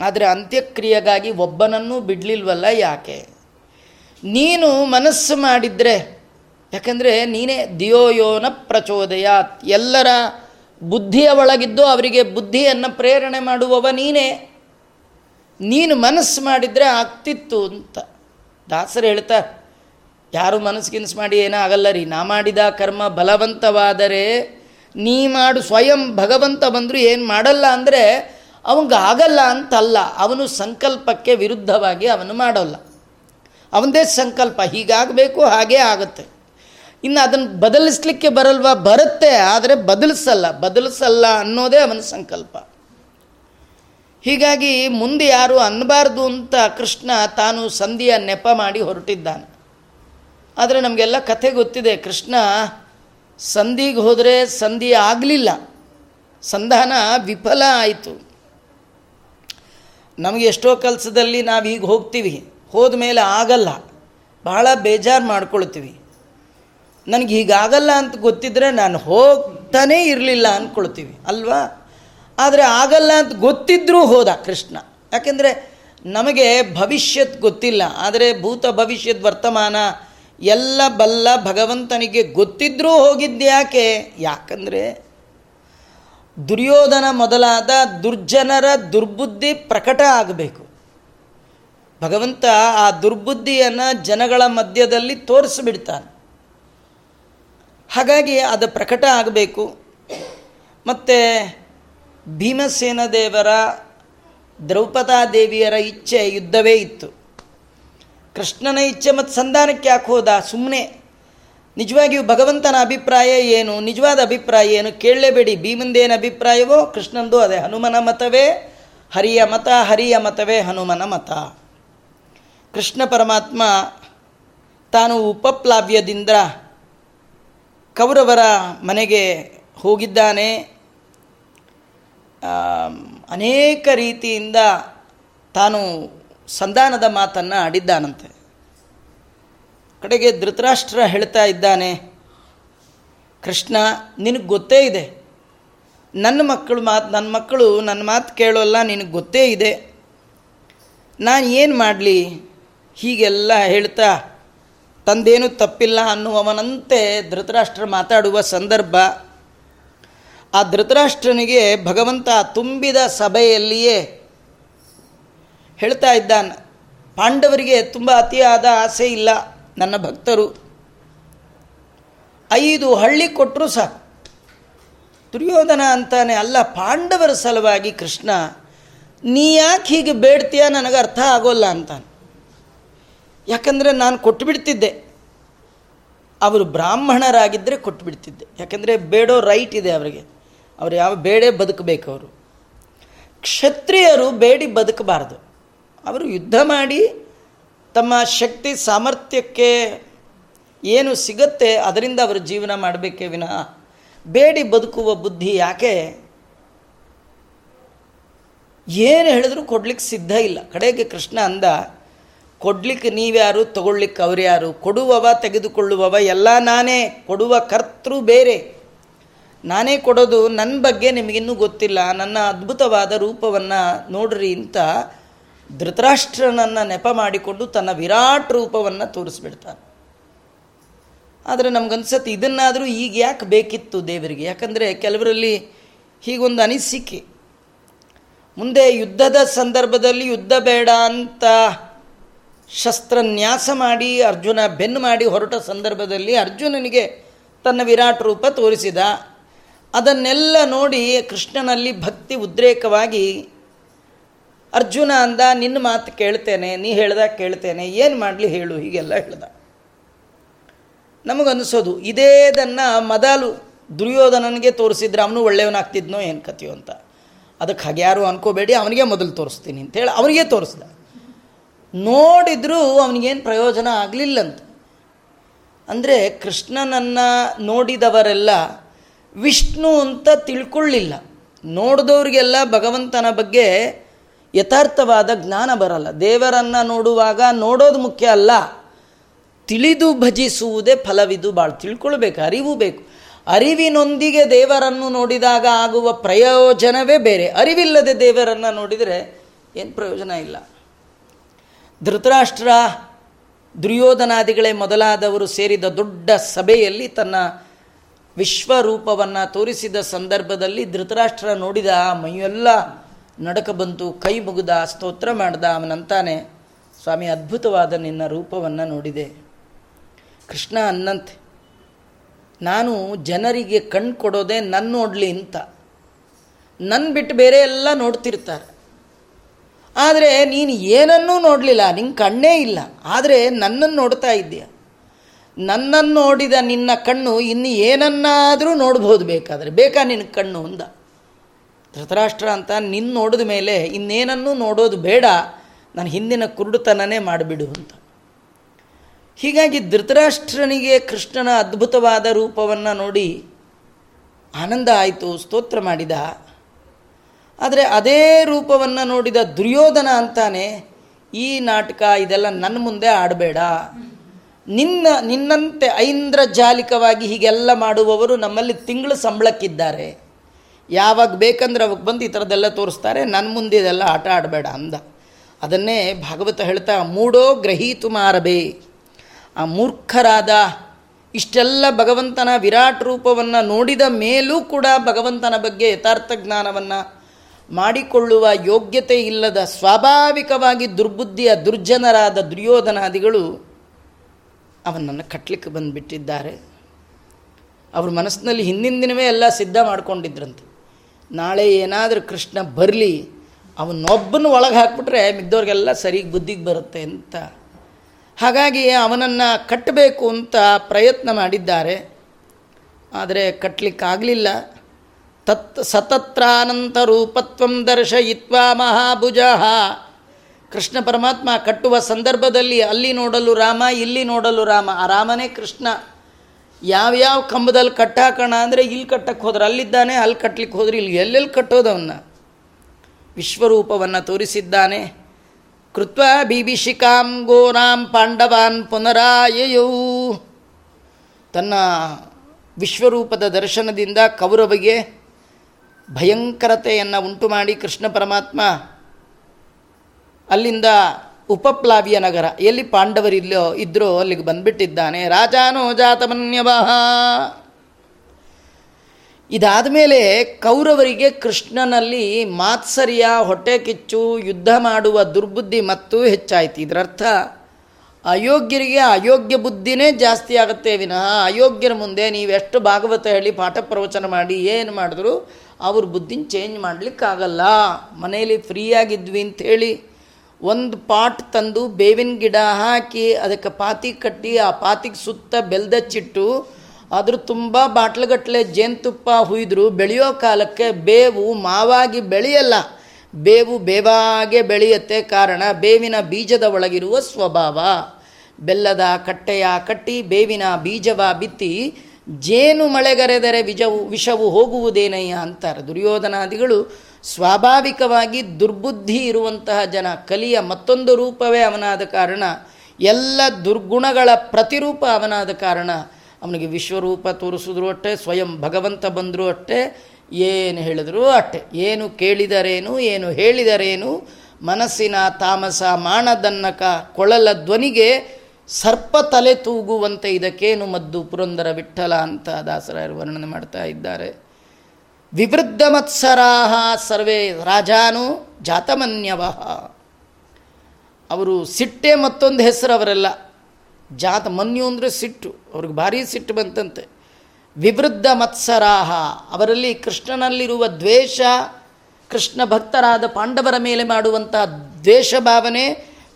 ಆದರೆ ಅಂತ್ಯಕ್ರಿಯೆಗಾಗಿ ಒಬ್ಬನನ್ನೂ ಬಿಡಲಿಲ್ವಲ್ಲ ಯಾಕೆ? ನೀನು ಮನಸ್ಸು ಮಾಡಿದರೆ, ಯಾಕಂದರೆ ನೀನೇ ದಿಯೋಯೋನ ಪ್ರಚೋದಯಾತ್, ಎಲ್ಲರ ಬುದ್ಧಿಯ ಒಳಗಿದ್ದು ಅವರಿಗೆ ಬುದ್ಧಿಯನ್ನು ಪ್ರೇರಣೆ ಮಾಡುವವ ನೀನೇ. ನೀನು ಮನಸ್ಸು ಮಾಡಿದರೆ ಆಗ್ತಿತ್ತು ಅಂತ. ದಾಸರು ಹೇಳ್ತಾ, ಯಾರು ಮನಸ್ಸು ಮಾಡಿ ಏನೂ ಆಗಲ್ಲ ರೀ, ನಾ ಮಾಡಿದ ಕರ್ಮ ಬಲವಂತವಾದರೆ ನೀ ಮಾಡು, ಸ್ವಯಂ ಭಗವಂತ ಬಂದರೂ ಏನು ಮಾಡಲ್ಲ ಅಂದರೆ ಆಗಲ್ಲ ಅಂತಲ್ಲ. ಅವನು ಸಂಕಲ್ಪಕ್ಕೆ ವಿರುದ್ಧವಾಗಿ ಅವನು ಮಾಡೋಲ್ಲ. ಅವನದೇ ಸಂಕಲ್ಪ, ಹೀಗಾಗಬೇಕು, ಹಾಗೇ ಆಗುತ್ತೆ. ಇನ್ನು ಅದನ್ನು ಬದಲಿಸ್ಲಿಕ್ಕೆ ಬರಲ್ವಾ? ಬರುತ್ತೆ, ಆದರೆ ಬದಲಿಸಲ್ಲ. ಬದಲಿಸಲ್ಲ ಅನ್ನೋದೇ ಅವನ ಸಂಕಲ್ಪ. ಹೀಗಾಗಿ ಮುಂದೆ ಯಾರು ಅನ್ನಬಾರ್ದು ಅಂತ ಕೃಷ್ಣ ತಾನು ಸಂಧಿಯ ನೆಪ ಮಾಡಿ ಹೊರಟಿದ್ದಾನೆ. ಆದರೆ ನಮಗೆಲ್ಲ ಕಥೆ ಗೊತ್ತಿದೆ, ಕೃಷ್ಣ ಸಂಧಿಗೆ ಹೋದರೆ ಸಂಧಿ ಆಗಲಿಲ್ಲ. ಸಂಧಾನ ವಿಫಲ ಆಯಿತು. ನಮಗೆ ಎಷ್ಟೋ ಕೆಲಸದಲ್ಲಿ ನಾವು ಈಗ ಹೋಗ್ತೀವಿ. ಹೋದ ಮೇಲೆ ಆಗಲ್ಲ. ಬಹಳ ಬೇಜಾರು ಮಾಡ್ಕೊಳ್ತೀವಿ. ನನಗೆ ಹೀಗಾಗಲ್ಲ ಅಂತ ಗೊತ್ತಿದ್ದರೆ ನಾನು ಹೋಗ್ತಾನೇ ಇರಲಿಲ್ಲ ಅಂದ್ಕೊಳ್ತೀವಿ ಅಲ್ವಾ? ಆದರೆ ಆಗಲ್ಲ ಅಂತ ಗೊತ್ತಿದ್ದರೂ ಹೋದ ಕೃಷ್ಣ. ಯಾಕೆಂದರೆ ನಮಗೆ ಭವಿಷ್ಯತ್ ಗೊತ್ತಿಲ್ಲ. ಆದರೆ ಭೂತ ಭವಿಷ್ಯದ ವರ್ತಮಾನ ಎಲ್ಲ ಬಲ್ಲ ಭಗವಂತನಿಗೆ ಗೊತ್ತಿದ್ರೂ ಹೋಗಿದ್ದ್ಯಾಕೆ ಯಾಕಂದರೆ ದುರ್ಯೋಧನ ಮೊದಲಾದ ದುರ್ಜನರ ದುರ್ಬುದ್ಧಿ ಪ್ರಕಟ ಆಗಬೇಕು. ಭಗವಂತ ಆ ದುರ್ಬುದ್ಧಿಯನ್ನು ಜನಗಳ ಮಧ್ಯದಲ್ಲಿ ತೋರಿಸ್ಬಿಡ್ತಾನೆ. ಹಾಗಾಗಿ ಅದು ಪ್ರಕಟ ಆಗಬೇಕು. ಮತ್ತು ಭೀಮಸೇನ ದೇವರ ದ್ರೌಪದಾದೇವಿಯರ ಇಚ್ಛೆ ಯುದ್ಧವೇ ಇತ್ತು. ಕೃಷ್ಣನ ಇಚ್ಛೆ ಮತ್ತು ಸಂಧಾನಕ್ಕೆ ಯಾಕೆ ಹೋದ? ಸುಮ್ಮನೆ ನಿಜವಾಗಿಯೂ ಭಗವಂತನ ಅಭಿಪ್ರಾಯ ಏನು? ನಿಜವಾದ ಅಭಿಪ್ರಾಯ ಏನು? ಕೇಳಲೇಬೇಡಿ. ಭೀಮಂದೇನ ಅಭಿಪ್ರಾಯವೋ, ಕೃಷ್ಣಂದು ಅದೇ. ಹನುಮನ ಮತವೇ ಹರಿಯ ಮತ, ಹರಿಯ ಮತವೇ ಹನುಮನ ಮತ. ಕೃಷ್ಣ ಪರಮಾತ್ಮ ತಾನು ಉಪಪ್ಲಾವ್ಯದಿಂದ ಕೌರವರ ಮನೆಗೆ ಹೋಗಿದ್ದಾನೆ. ಅನೇಕ ರೀತಿಯಿಂದ ತಾನು ಸಂಧಾನದ ಮಾತನ್ನು ಆಡಿದ್ದಾನಂತೆ. ಕಡೆಗೆ ಧೃತರಾಷ್ಟ್ರ ಹೇಳ್ತಾ ಇದ್ದಾನೆ, ಕೃಷ್ಣ, ನಿನಗೆ ಗೊತ್ತೇ ಇದೆ. ನನ್ನ ಮಕ್ಕಳು ಮಾತು ನನ್ನ ಮಕ್ಕಳು ನನ್ನ ಮಾತು ಕೇಳೋಲ್ಲ, ನಿನಗೆ ಗೊತ್ತೇ ಇದೆ. ನಾನು ಏನು ಮಾಡಲಿ? ಹೀಗೆಲ್ಲ ಹೇಳ್ತಾ, ತಂದೇನು ತಪ್ಪಿಲ್ಲ ಅನ್ನುವವನಂತೆ ಧೃತರಾಷ್ಟ್ರ ಮಾತಾಡುವ ಸಂದರ್ಭ. ಆ ಧೃತರಾಷ್ಟ್ರನಿಗೆ ಭಗವಂತ ತುಂಬಿದ ಸಭೆಯಲ್ಲಿಯೇ ಹೇಳ್ತಾ ಇದ್ದಾನೆ. ಪಾಂಡವರಿಗೆ ತುಂಬ ಅತಿಯಾದ ಆಸೆ ಇಲ್ಲ ನನ್ನ ಭಕ್ತರು. ಐದು ಹಳ್ಳಿ ಕೊಟ್ಟರು ಸಾಕು. ದುರ್ಯೋಧನ ಅಂತಾನೆ ಅಲ್ಲ, ಪಾಂಡವರ ಸಲುವಾಗಿ ಕೃಷ್ಣ, ನೀ ಯಾಕೆ ಹೀಗೆ ಬೇಡ್ತೀಯ? ನನಗೆ ಅರ್ಥ ಆಗೋಲ್ಲ ಅಂತಾನೆ. ಯಾಕಂದರೆ ನಾನು ಕೊಟ್ಟುಬಿಡ್ತಿದ್ದೆ ಅವರು ಬ್ರಾಹ್ಮಣರಾಗಿದ್ದರೆ ಕೊಟ್ಟುಬಿಡ್ತಿದ್ದೆ ಯಾಕಂದರೆ ಬೇಡೋ ರೈಟ್ ಇದೆ ಅವರಿಗೆ. ಅವರು ಯಾವ ಬೇಡೇ ಬದುಕಬೇಕು ಅವರು. ಕ್ಷತ್ರಿಯರು ಬೇಡಿ ಬದುಕಬಾರ್ದು. ಅವರು ಯುದ್ಧ ಮಾಡಿ ತಮ್ಮ ಶಕ್ತಿ ಸಾಮರ್ಥ್ಯಕ್ಕೆ ಏನು ಸಿಗತ್ತೆ ಅದರಿಂದ ಅವರು ಜೀವನ ಮಾಡಬೇಕೇ ವಿನಃ. ಬೇಡಿ ಬದುಕುವ ಬುದ್ಧಿ ಯಾಕೆ? ಏನು ಹೇಳಿದ್ರು ಕೊಡ್ಲಿಕ್ಕೆ ಸಿದ್ಧ ಇಲ್ಲ. ಕಡೆಗೆ ಕೃಷ್ಣ ಅಂದ, ಕೊಡ್ಲಿಕ್ಕೆ ನೀವ್ಯಾರು ತಗೊಳ್ಲಿಕ್ಕೆ ಅವ್ರು ಯಾರು? ಕೊಡುವವ, ತೆಗೆದುಕೊಳ್ಳುವವ, ಎಲ್ಲ ನಾನೇ. ಕೊಡುವ ಕರ್ತೃ ಬೇರೆ. ನಾನೇ ಕೊಡೋದು ನನ್ನ ಬಗ್ಗೆ ನಿಮಗಿನ್ನೂ ಗೊತ್ತಿಲ್ಲ. ನನ್ನ ಅದ್ಭುತವಾದ ರೂಪವನ್ನು ನೋಡ್ರಿ ಅಂತ ಧೃತರಾಷ್ಟ್ರನನ್ನು ನೆಪ ಮಾಡಿಕೊಂಡು ತನ್ನ ವಿರಾಟ್ ರೂಪವನ್ನು ತೋರಿಸ್ಬಿಡ್ತಾನೆ. ಆದರೆ ನಮಗನ್ಸತ್ತೆ ಇದನ್ನಾದರೂ ಈಗ ಯಾಕೆ ಬೇಕಿತ್ತು ದೇವರಿಗೆ? ಯಾಕಂದರೆ ಕೆಲವರಲ್ಲಿ ಹೀಗೊಂದು ಅನಿಸಿಕೆ. ಮುಂದೆ ಯುದ್ಧದ ಸಂದರ್ಭದಲ್ಲಿ ಯುದ್ಧ ಬೇಡ ಅಂತ ಶಸ್ತ್ರನ್ಯಾಸ ಮಾಡಿ ಅರ್ಜುನ ಬೆನ್ನು ಮಾಡಿ ಹೊರಟ ಸಂದರ್ಭದಲ್ಲಿ ಅರ್ಜುನನಿಗೆ ತನ್ನ ವಿರಾಟ್ ರೂಪ ತೋರಿಸಿದ. ಅದನ್ನೆಲ್ಲ ನೋಡಿ ಕೃಷ್ಣನಲ್ಲಿ ಭಕ್ತಿ ಉದ್ರೇಕವಾಗಿ ಅರ್ಜುನ ಅಂದ, ನಿನ್ನ ಮಾತು ಕೇಳ್ತೇನೆ, ನೀ ಹೇಳ್ದಾಗ ಕೇಳ್ತೇನೆ, ಏನು ಮಾಡಲಿ ಹೇಳು, ಹೀಗೆಲ್ಲ ಹೇಳ್ದ. ನಮಗನ್ನಿಸೋದು, ಇದೇದನ್ನು ಮೊದಲು ದುರ್ಯೋಧನನಿಗೆ ತೋರಿಸಿದ್ರೆ ಅವನು ಒಳ್ಳೆಯವನಾಗ್ತಿದ್ನೋ ಏನು ಕಥೆಯೋ ಅಂತ. ಅದಕ್ಕೆ ಹಾಗೆ ಯಾರು ಅನ್ಕೋಬೇಡಿ, ಅವನಿಗೆ ಮೊದಲು ತೋರಿಸ್ತೀನಿ ಅಂತೇಳಿ ಅವನಿಗೆ ತೋರಿಸ್ದ. ನೋಡಿದರೂ ಅವನಿಗೇನು ಪ್ರಯೋಜನ ಆಗಲಿಲ್ಲಂತ. ಅಂದರೆ ಕೃಷ್ಣನನ್ನು ನೋಡಿದವರೆಲ್ಲ ವಿಷ್ಣು ಅಂತ ತಿಳ್ಕೊಳ್ಳಿಲ್ಲ. ನೋಡಿದವ್ರಿಗೆಲ್ಲ ಭಗವಂತನ ಬಗ್ಗೆ ಯಥಾರ್ಥವಾದ ಜ್ಞಾನ ಬರಲ್ಲ. ದೇವರನ್ನು ನೋಡುವಾಗ ನೋಡೋದು ಮುಖ್ಯ ಅಲ್ಲ. ತಿಳಿದು ಭಜಿಸುವುದೇ ಫಲವಿದು ಭಾಳ ತಿಳ್ಕೊಳ್ಬೇಕು, ಅರಿವು ಬೇಕು. ಅರಿವಿನೊಂದಿಗೆ ದೇವರನ್ನು ನೋಡಿದಾಗ ಆಗುವ ಪ್ರಯೋಜನವೇ ಬೇರೆ. ಅರಿವಿಲ್ಲದೆ ದೇವರನ್ನು ನೋಡಿದರೆ ಏನು ಪ್ರಯೋಜನ ಇಲ್ಲ. ಧೃತರಾಷ್ಟ್ರ ದುರ್ಯೋಧನಾದಿಗಳೇ ಮೊದಲಾದವರು ಸೇರಿದ ದೊಡ್ಡ ಸಭೆಯಲ್ಲಿ ತನ್ನ ವಿಶ್ವರೂಪವನ್ನು ತೋರಿಸಿದ ಸಂದರ್ಭದಲ್ಲಿ ಧೃತರಾಷ್ಟ್ರ ನೋಡಿದ ಮೈಯೆಲ್ಲ ನಡಕ ಬಂತು, ಕೈ ಮುಗಿದ, ಸ್ತೋತ್ರ ಮಾಡ್ದ ಅವನಂತಾನೆ ಸ್ವಾಮಿ ಅದ್ಭುತವಾದ ನಿನ್ನ ರೂಪವನ್ನು ನೋಡಿದೆ. ಕೃಷ್ಣ ಅನ್ನಂತೆ, ನಾನು ಜನರಿಗೆ ಕಣ್ಣು ಕೊಡೋದೆ ನನ್ನ ನೋಡಲಿ ಅಂತ. ನನ್ನ ಬಿಟ್ಟು ಬೇರೆ ಎಲ್ಲ ನೋಡ್ತಿರ್ತಾರೆ. ಆದರೆ ನೀನು ಏನನ್ನೂ ನೋಡಲಿಲ್ಲ ನಿನ್ನ ಕಣ್ಣೇ ಇಲ್ಲ. ಆದರೆ ನನ್ನನ್ನು ನೋಡ್ತಾ ಇದ್ದೀಯ. ನನ್ನನ್ನು ನೋಡಿದ ನಿನ್ನ ಕಣ್ಣು, ಇನ್ನು ಏನನ್ನಾದರೂ ನೋಡ್ಬೋದು ಬೇಕಾದರೆ. ಬೇಕಾ ನಿನ್ನ ಕಣ್ಣು ಅಂದ. ಧೃತರಾಷ್ಟ್ರ ಅಂತ ನಿನ್ನ ನೋಡಿದ ಮೇಲೆ ಇನ್ನೇನನ್ನೂ ನೋಡೋದು ಬೇಡ, ನಾನು ಹಿಂದಿನ ಕುರುಡುತನನೇ ಮಾಡಿಬಿಡು ಅಂತ. ಹೀಗಾಗಿ ಧೃತರಾಷ್ಟ್ರನಿಗೆ ಕೃಷ್ಣನ ಅದ್ಭುತವಾದ ರೂಪವನ್ನು ನೋಡಿ ಆನಂದ ಆಯಿತು, ಸ್ತೋತ್ರ ಮಾಡಿದ. ಆದರೆ ಅದೇ ರೂಪವನ್ನು ನೋಡಿದ ದುರ್ಯೋಧನ ಅಂತಾನೆ, ಈ ನಾಟಕ ಇದೆಲ್ಲ ನನ್ನ ಮುಂದೆ ಆಡಬೇಡ. ನಿನ್ನ, ನಿನ್ನಂತೆ ಐಂದ್ರಜಾಲಿಕವಾಗಿ ಹೀಗೆಲ್ಲ ಮಾಡುವವರು ನಮ್ಮಲ್ಲಿ ತಿಂಗಳು ಸಂಬಳಕ್ಕಿದ್ದಾರೆ. ಯಾವಾಗ ಬೇಕಂದ್ರೆ ಅವಾಗ ಬಂದು ಈ ಥರದ್ದೆಲ್ಲ ತೋರಿಸ್ತಾರೆ. ನನ್ನ ಮುಂದೆ ಇದೆಲ್ಲ ಆಟ ಆಡಬೇಡ ಅಂದ. ಅದನ್ನೇ ಭಾಗವತ ಹೇಳ್ತಾ, ಮೂಡೋ ಗ್ರಹೀತು ಮಾರಬೇ ಆ ಮೂರ್ಖರಾದ ಇಷ್ಟೆಲ್ಲ ಭಗವಂತನ ವಿರಾಟ್ ರೂಪವನ್ನು ನೋಡಿದ ಮೇಲೂ ಕೂಡ ಭಗವಂತನ ಬಗ್ಗೆ ಯಥಾರ್ಥ ಜ್ಞಾನವನ್ನು ಮಾಡಿಕೊಳ್ಳುವ ಯೋಗ್ಯತೆ ಇಲ್ಲದ ಸ್ವಾಭಾವಿಕವಾಗಿ ದುರ್ಬುದ್ಧಿಯ ದುರ್ಜನರಾದ ದುರ್ಯೋಧನಾದಿಗಳು ಅವನನ್ನು ಕಟ್ಟಲಿಕ್ಕೆ ಬಂದುಬಿಟ್ಟಿದ್ದಾರೆ. ಅವ್ರ ಮನಸ್ಸಿನಲ್ಲಿ ಹಿಂದಿನ ದಿನವೇ ಎಲ್ಲ ಸಿದ್ಧ ಮಾಡ್ಕೊಂಡಿದ್ರಂತೆ. ನಾಳೆ ಏನಾದರೂ ಕೃಷ್ಣ ಬರಲಿ, ಅವನೊಬ್ಬನ ಒಳಗೆ ಹಾಕ್ಬಿಟ್ರೆ ಮಿದ್ದವ್ರಿಗೆಲ್ಲ ಸರಿಗೆ ಬುದ್ಧಿಗೆ ಬರುತ್ತೆ ಅಂತ. ಹಾಗಾಗಿ ಅವನನ್ನು ಕಟ್ಟಬೇಕು ಅಂತ ಪ್ರಯತ್ನ ಮಾಡಿದ್ದಾರೆ. ಆದರೆ ಕಟ್ಟಲಿಕ್ಕಾಗಲಿಲ್ಲ ತತ್ ಸತತ್ರಾನಂತ ರೂಪತ್ವಂ ದರ್ಶಯಿತ್ವ ಮಹಾಭುಜ. ಕೃಷ್ಣ ಪರಮಾತ್ಮ ಕಟ್ಟುವ ಸಂದರ್ಭದಲ್ಲಿ ಅಲ್ಲಿ ನೋಡಲು ರಾಮ, ಇಲ್ಲಿ ನೋಡಲು ರಾಮ, ಆ ರಾಮನೇ ಕೃಷ್ಣ. ಯಾವ್ಯಾವ ಕಂಬದಲ್ಲಿ ಕಟ್ಟಾಕೋಣ ಅಂದರೆ ಇಲ್ಲಿ ಕಟ್ಟಕ್ಕೆ ಹೋದ್ರೆ. ಅಲ್ಲಿದ್ದಾನೆ, ಅಲ್ಲಿ ಕಟ್ಟಲಿಕ್ಕೆ ಹೋದ್ರೆ. ಇಲ್ಲಿ ಎಲ್ಲೆಲ್ಲಿ ಕಟ್ಟೋದು ಅವನ್ನ ವಿಶ್ವರೂಪವನ್ನು ತೋರಿಸಿದ್ದಾನೆ. ಕೃತ್ವ ಬಿಭೀಷಿಕಾಂ ಗೋರಾಂ ಪಾಂಡವಾನ್ ಪುನರಾಯಯೌ. ತನ್ನ ವಿಶ್ವರೂಪದ ದರ್ಶನದಿಂದ ಕೌರವಿಗೆ ಭಯಂಕರತೆಯನ್ನು ಉಂಟು ಮಾಡಿ ಕೃಷ್ಣ ಪರಮಾತ್ಮ ಅಲ್ಲಿಂದ ಉಪಪ್ಲಾವಿಯ ನಗರ. ಎಲ್ಲಿ ಪಾಂಡವರಿಲ್ಲೋ ಇದ್ರೋ ಅಲ್ಲಿಗೆ ಬಂದ್ಬಿಟ್ಟಿದ್ದಾನೆ. ರಾಜಾನೋ ಜಾತಮನ್ಯವಹ ಇದಾದ ಮೇಲೆ ಕೌರವರಿಗೆ ಕೃಷ್ಣನಲ್ಲಿ ಮಾತ್ಸರ್ಯ, ಹೊಟ್ಟೆ ಕಿಚ್ಚು, ಯುದ್ಧ ಮಾಡುವ ದುರ್ಬುದ್ಧಿ ಮತ್ತು ಹೆಚ್ಚಾಯಿತು. ಇದರರ್ಥ, ಅಯೋಗ್ಯರಿಗೆ ಅಯೋಗ್ಯ ಬುದ್ಧಿನೇ ಜಾಸ್ತಿ ಆಗುತ್ತೆ ವಿನಃ. ಅಯೋಗ್ಯರ ಮುಂದೆ ನೀವೆಷ್ಟು ಭಾಗವತ ಹೇಳಿ ಪಾಠ ಪ್ರವಚನ ಮಾಡಿ ಏನು ಮಾಡಿದ್ರು, ಅವ್ರ ಬುದ್ಧಿನ ಚೇಂಜ್ ಮಾಡಲಿಕ್ಕಾಗಲ್ಲ. ಮನೆಯಲ್ಲಿ ಫ್ರೀಯಾಗಿದ್ವಿ ಅಂಥೇಳಿ ಒಂದು ಪಾಟ್ ತಂದು ಬೇವಿನ ಗಿಡ ಹಾಕಿ ಅದಕ್ಕೆ ಪಾತಿ ಕಟ್ಟಿ ಆ ಪಾತಿಗೆ ಸುತ್ತ ಬೆಲ್ದಚ್ಚಿಟ್ಟು ಅದ್ರ ತುಂಬ ಬಾಟ್ಲುಗಟ್ಟಲೆ ಜೇನುತುಪ್ಪ ಹುಯ್ದ್ರು, ಬೆಳೆಯೋ ಕಾಲಕ್ಕೆ ಬೇವು ಮಾವಾಗಿ ಬೆಳೆಯಲ್ಲ. ಬೇವು ಬೇವಾಗೆ ಬೆಳೆಯುತ್ತೆ ಕಾರಣ ಬೇವಿನ ಬೀಜದ ಒಳಗಿರುವ ಸ್ವಭಾವ. ಬೆಲ್ಲದ ಕಟ್ಟೆಯ ಕಟ್ಟಿ ಬೇವಿನ ಬೀಜವ ಬಿತ್ತಿ ಜೇನು ಮಳೆಗರೆದರೆ ವಿಜವು, ವಿಷವು ಹೋಗುವುದೇನಯ್ಯ ಅಂತಾರೆ. ದುರ್ಯೋಧನಾದಿಗಳು ಸ್ವಾಭಾವಿಕವಾಗಿ ದುರ್ಬುದ್ಧಿ ಇರುವಂತಹ ಜನ ಕಲಿಯ ಮತ್ತೊಂದು ರೂಪವೇ ಅವನಾದ ಕಾರಣ, ಎಲ್ಲ ದುರ್ಗುಣಗಳ ಪ್ರತಿರೂಪ ಅವನಾದ ಕಾರಣ, ಅವನಿಗೆ ವಿಶ್ವರೂಪ ತೋರಿಸಿದ್ರು ಅಷ್ಟೇ, ಸ್ವಯಂ ಭಗವಂತ ಬಂದರೂ ಅಷ್ಟೇ, ಏನು ಹೇಳಿದರೂ ಅಷ್ಟೆ. ಏನು ಕೇಳಿದರೇನು, ಏನು ಹೇಳಿದರೇನು, ಮನಸ್ಸಿನ ತಾಮಸ ಮಾಣದನ್ನಕ ಕೊಳಲ ಧ್ವನಿಗೆ ಸರ್ಪ ತಲೆ ತೂಗುವಂತೆ ಇದಕ್ಕೇನು ಮದ್ದು ಪುರಂದರ ವಿಠಲ ಅಂತ ದಾಸರಾಯರು ವರ್ಣನೆ ಮಾಡ್ತಾ ಇದ್ದಾರೆ. ವಿವೃದ್ಧ ಮತ್ಸರಾಹ ಸರ್ವೇ ರಾಜಾನು ಜಾತಮನ್ಯವ. ಅವರು ಸಿಟ್ಟೆ ಮತ್ತೊಂದು ಹೆಸರು ಅವರೆಲ್ಲ. ಜಾತ ಮನ್ಯು ಅಂದರೆ ಸಿಟ್ಟು, ಅವ್ರಿಗೆ ಭಾರಿ ಸಿಟ್ಟು ಬಂತಂತೆ. ವಿವೃದ್ಧ ಮತ್ಸರಾಹ ಅವರಲ್ಲಿ ಕೃಷ್ಣನಲ್ಲಿರುವ ದ್ವೇಷ, ಕೃಷ್ಣ ಭಕ್ತರಾದ ಪಾಂಡವರ ಮೇಲೆ ಮಾಡುವಂಥ ದ್ವೇಷ ಭಾವನೆ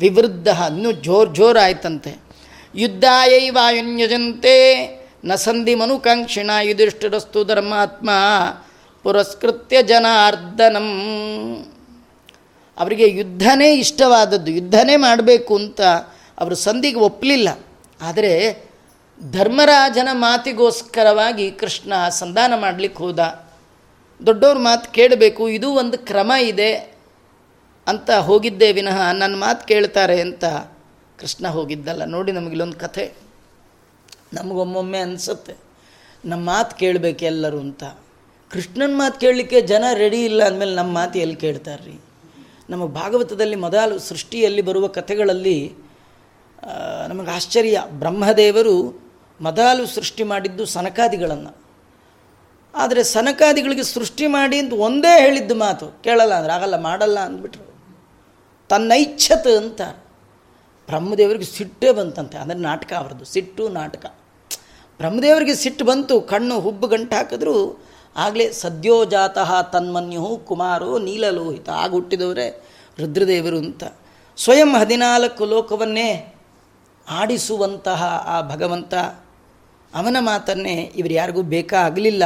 ವಿವೃದ್ಧ, ಇನ್ನೂ ಜೋರು ಜೋರಾಯ್ತಂತೆ ಯುದ್ಧಾಯೈ ವಾಯುನ್ಯಜಂತೆ ನ ಸಂಧಿ ಮನುಕಾಂಕ್ಷಿಣ ಯುಧಿಷ್ಠಿರಸ್ತು ಧರ್ಮಾತ್ಮ ಪುರಸ್ಕೃತ್ಯ ಜನಾರ್ದನಂ. ಅವರಿಗೆ ಯುದ್ಧನೇ ಇಷ್ಟವಾದದ್ದು, ಯುದ್ಧನೇ ಮಾಡಬೇಕು ಅಂತ ಅವರು ಸಂಧಿಗೆ ಒಪ್ಪಲಿಲ್ಲ ಆದರೆ ಧರ್ಮರಾಜನ ಮಾತಿಗೋಸ್ಕರವಾಗಿ ಕೃಷ್ಣ ಸಂಧಾನ ಮಾಡಲಿಕ್ಕೆ ಹೋದ. ದೊಡ್ಡವ್ರ ಮಾತು ಕೇಳಬೇಕು, ಇದು ಒಂದು ಕ್ರಮ ಇದೆ ಅಂತ ಹೋಗಿದ್ದೇ ವಿನಃ ನನ್ನ ಮಾತು ಕೇಳ್ತಾರೆ ಅಂತ ಕೃಷ್ಣ ಹೋಗಿದ್ದಲ್ಲ. ನೋಡಿ ನಮಗಿಲ್ಲೊಂದು ಕಥೆ. ನಮಗೊಮ್ಮೊಮ್ಮೆ ಅನಿಸುತ್ತೆ. ನಮ್ಮ ಮಾತು ಕೇಳಬೇಕು ಎಲ್ಲರೂ ಅಂತ. ಕೃಷ್ಣನ ಮಾತು ಕೇಳಲಿಕ್ಕೆ ಜನ ರೆಡಿ ಇಲ್ಲ ಅಂದಮೇಲೆ ನಮ್ಮ ಮಾತು ಎಲ್ಲಿ ಕೇಳ್ತಾರ್ರಿ? ನಮಗೆ ಭಾಗವತದಲ್ಲಿ ಮೊದಲು ಸೃಷ್ಟಿಯಲ್ಲಿ ಬರುವ ಕಥೆಗಳಲ್ಲಿ ನಮಗೆ ಆಶ್ಚರ್ಯ. ಬ್ರಹ್ಮದೇವರು ಮೊದಲು ಸೃಷ್ಟಿ ಮಾಡಿದ್ದು ಸನಕಾದಿಗಳನ್ನು. ಆದರೆ ಸನಕಾದಿಗಳಿಗೆ ಸೃಷ್ಟಿ ಮಾಡಿ ಅಂತ ಒಂದೇ ಹೇಳಿದ್ದು ಮಾತು. ಕೇಳಲ್ಲ ಅಂದ್ರೆ ಆಗಲ್ಲ, ಮಾಡಲ್ಲ ಅಂದ್ಬಿಟ್ರು. ತನ್ನೈಚ್ಛತ ಅಂತ ಬ್ರಹ್ಮದೇವರಿಗೆ ಸಿಟ್ಟೇ ಬಂತಂತೆ. ಅಂದರೆ ನಾಟಕ ಅವರದ್ದು. ಸಿಟ್ಟು, ನಾಟಕ. ಬ್ರಹ್ಮದೇವರಿಗೆ ಸಿಟ್ಟು ಬಂತು, ಕಣ್ಣು ಹುಬ್ಬು ಗಂಟು ಹಾಕಿದ್ರು, ಆಗಲೇ ಸದ್ಯೋಜಾತಃ ತನ್ಮನ್ಯು ಕುಮಾರೋ ನೀಲಲೋಹಿತ, ಆಗ ಹುಟ್ಟಿದವರೇ ರುದ್ರದೇವರು ಅಂತ. ಸ್ವಯಂ ಹದಿನಾಲ್ಕು ಲೋಕವನ್ನೇ ಆಡಿಸುವಂತಹ ಆ ಭಗವಂತ, ಅವನ ಮಾತನ್ನೇ ಇವರು ಯಾರಿಗೂ ಬೇಕಾಗಲಿಲ್ಲ.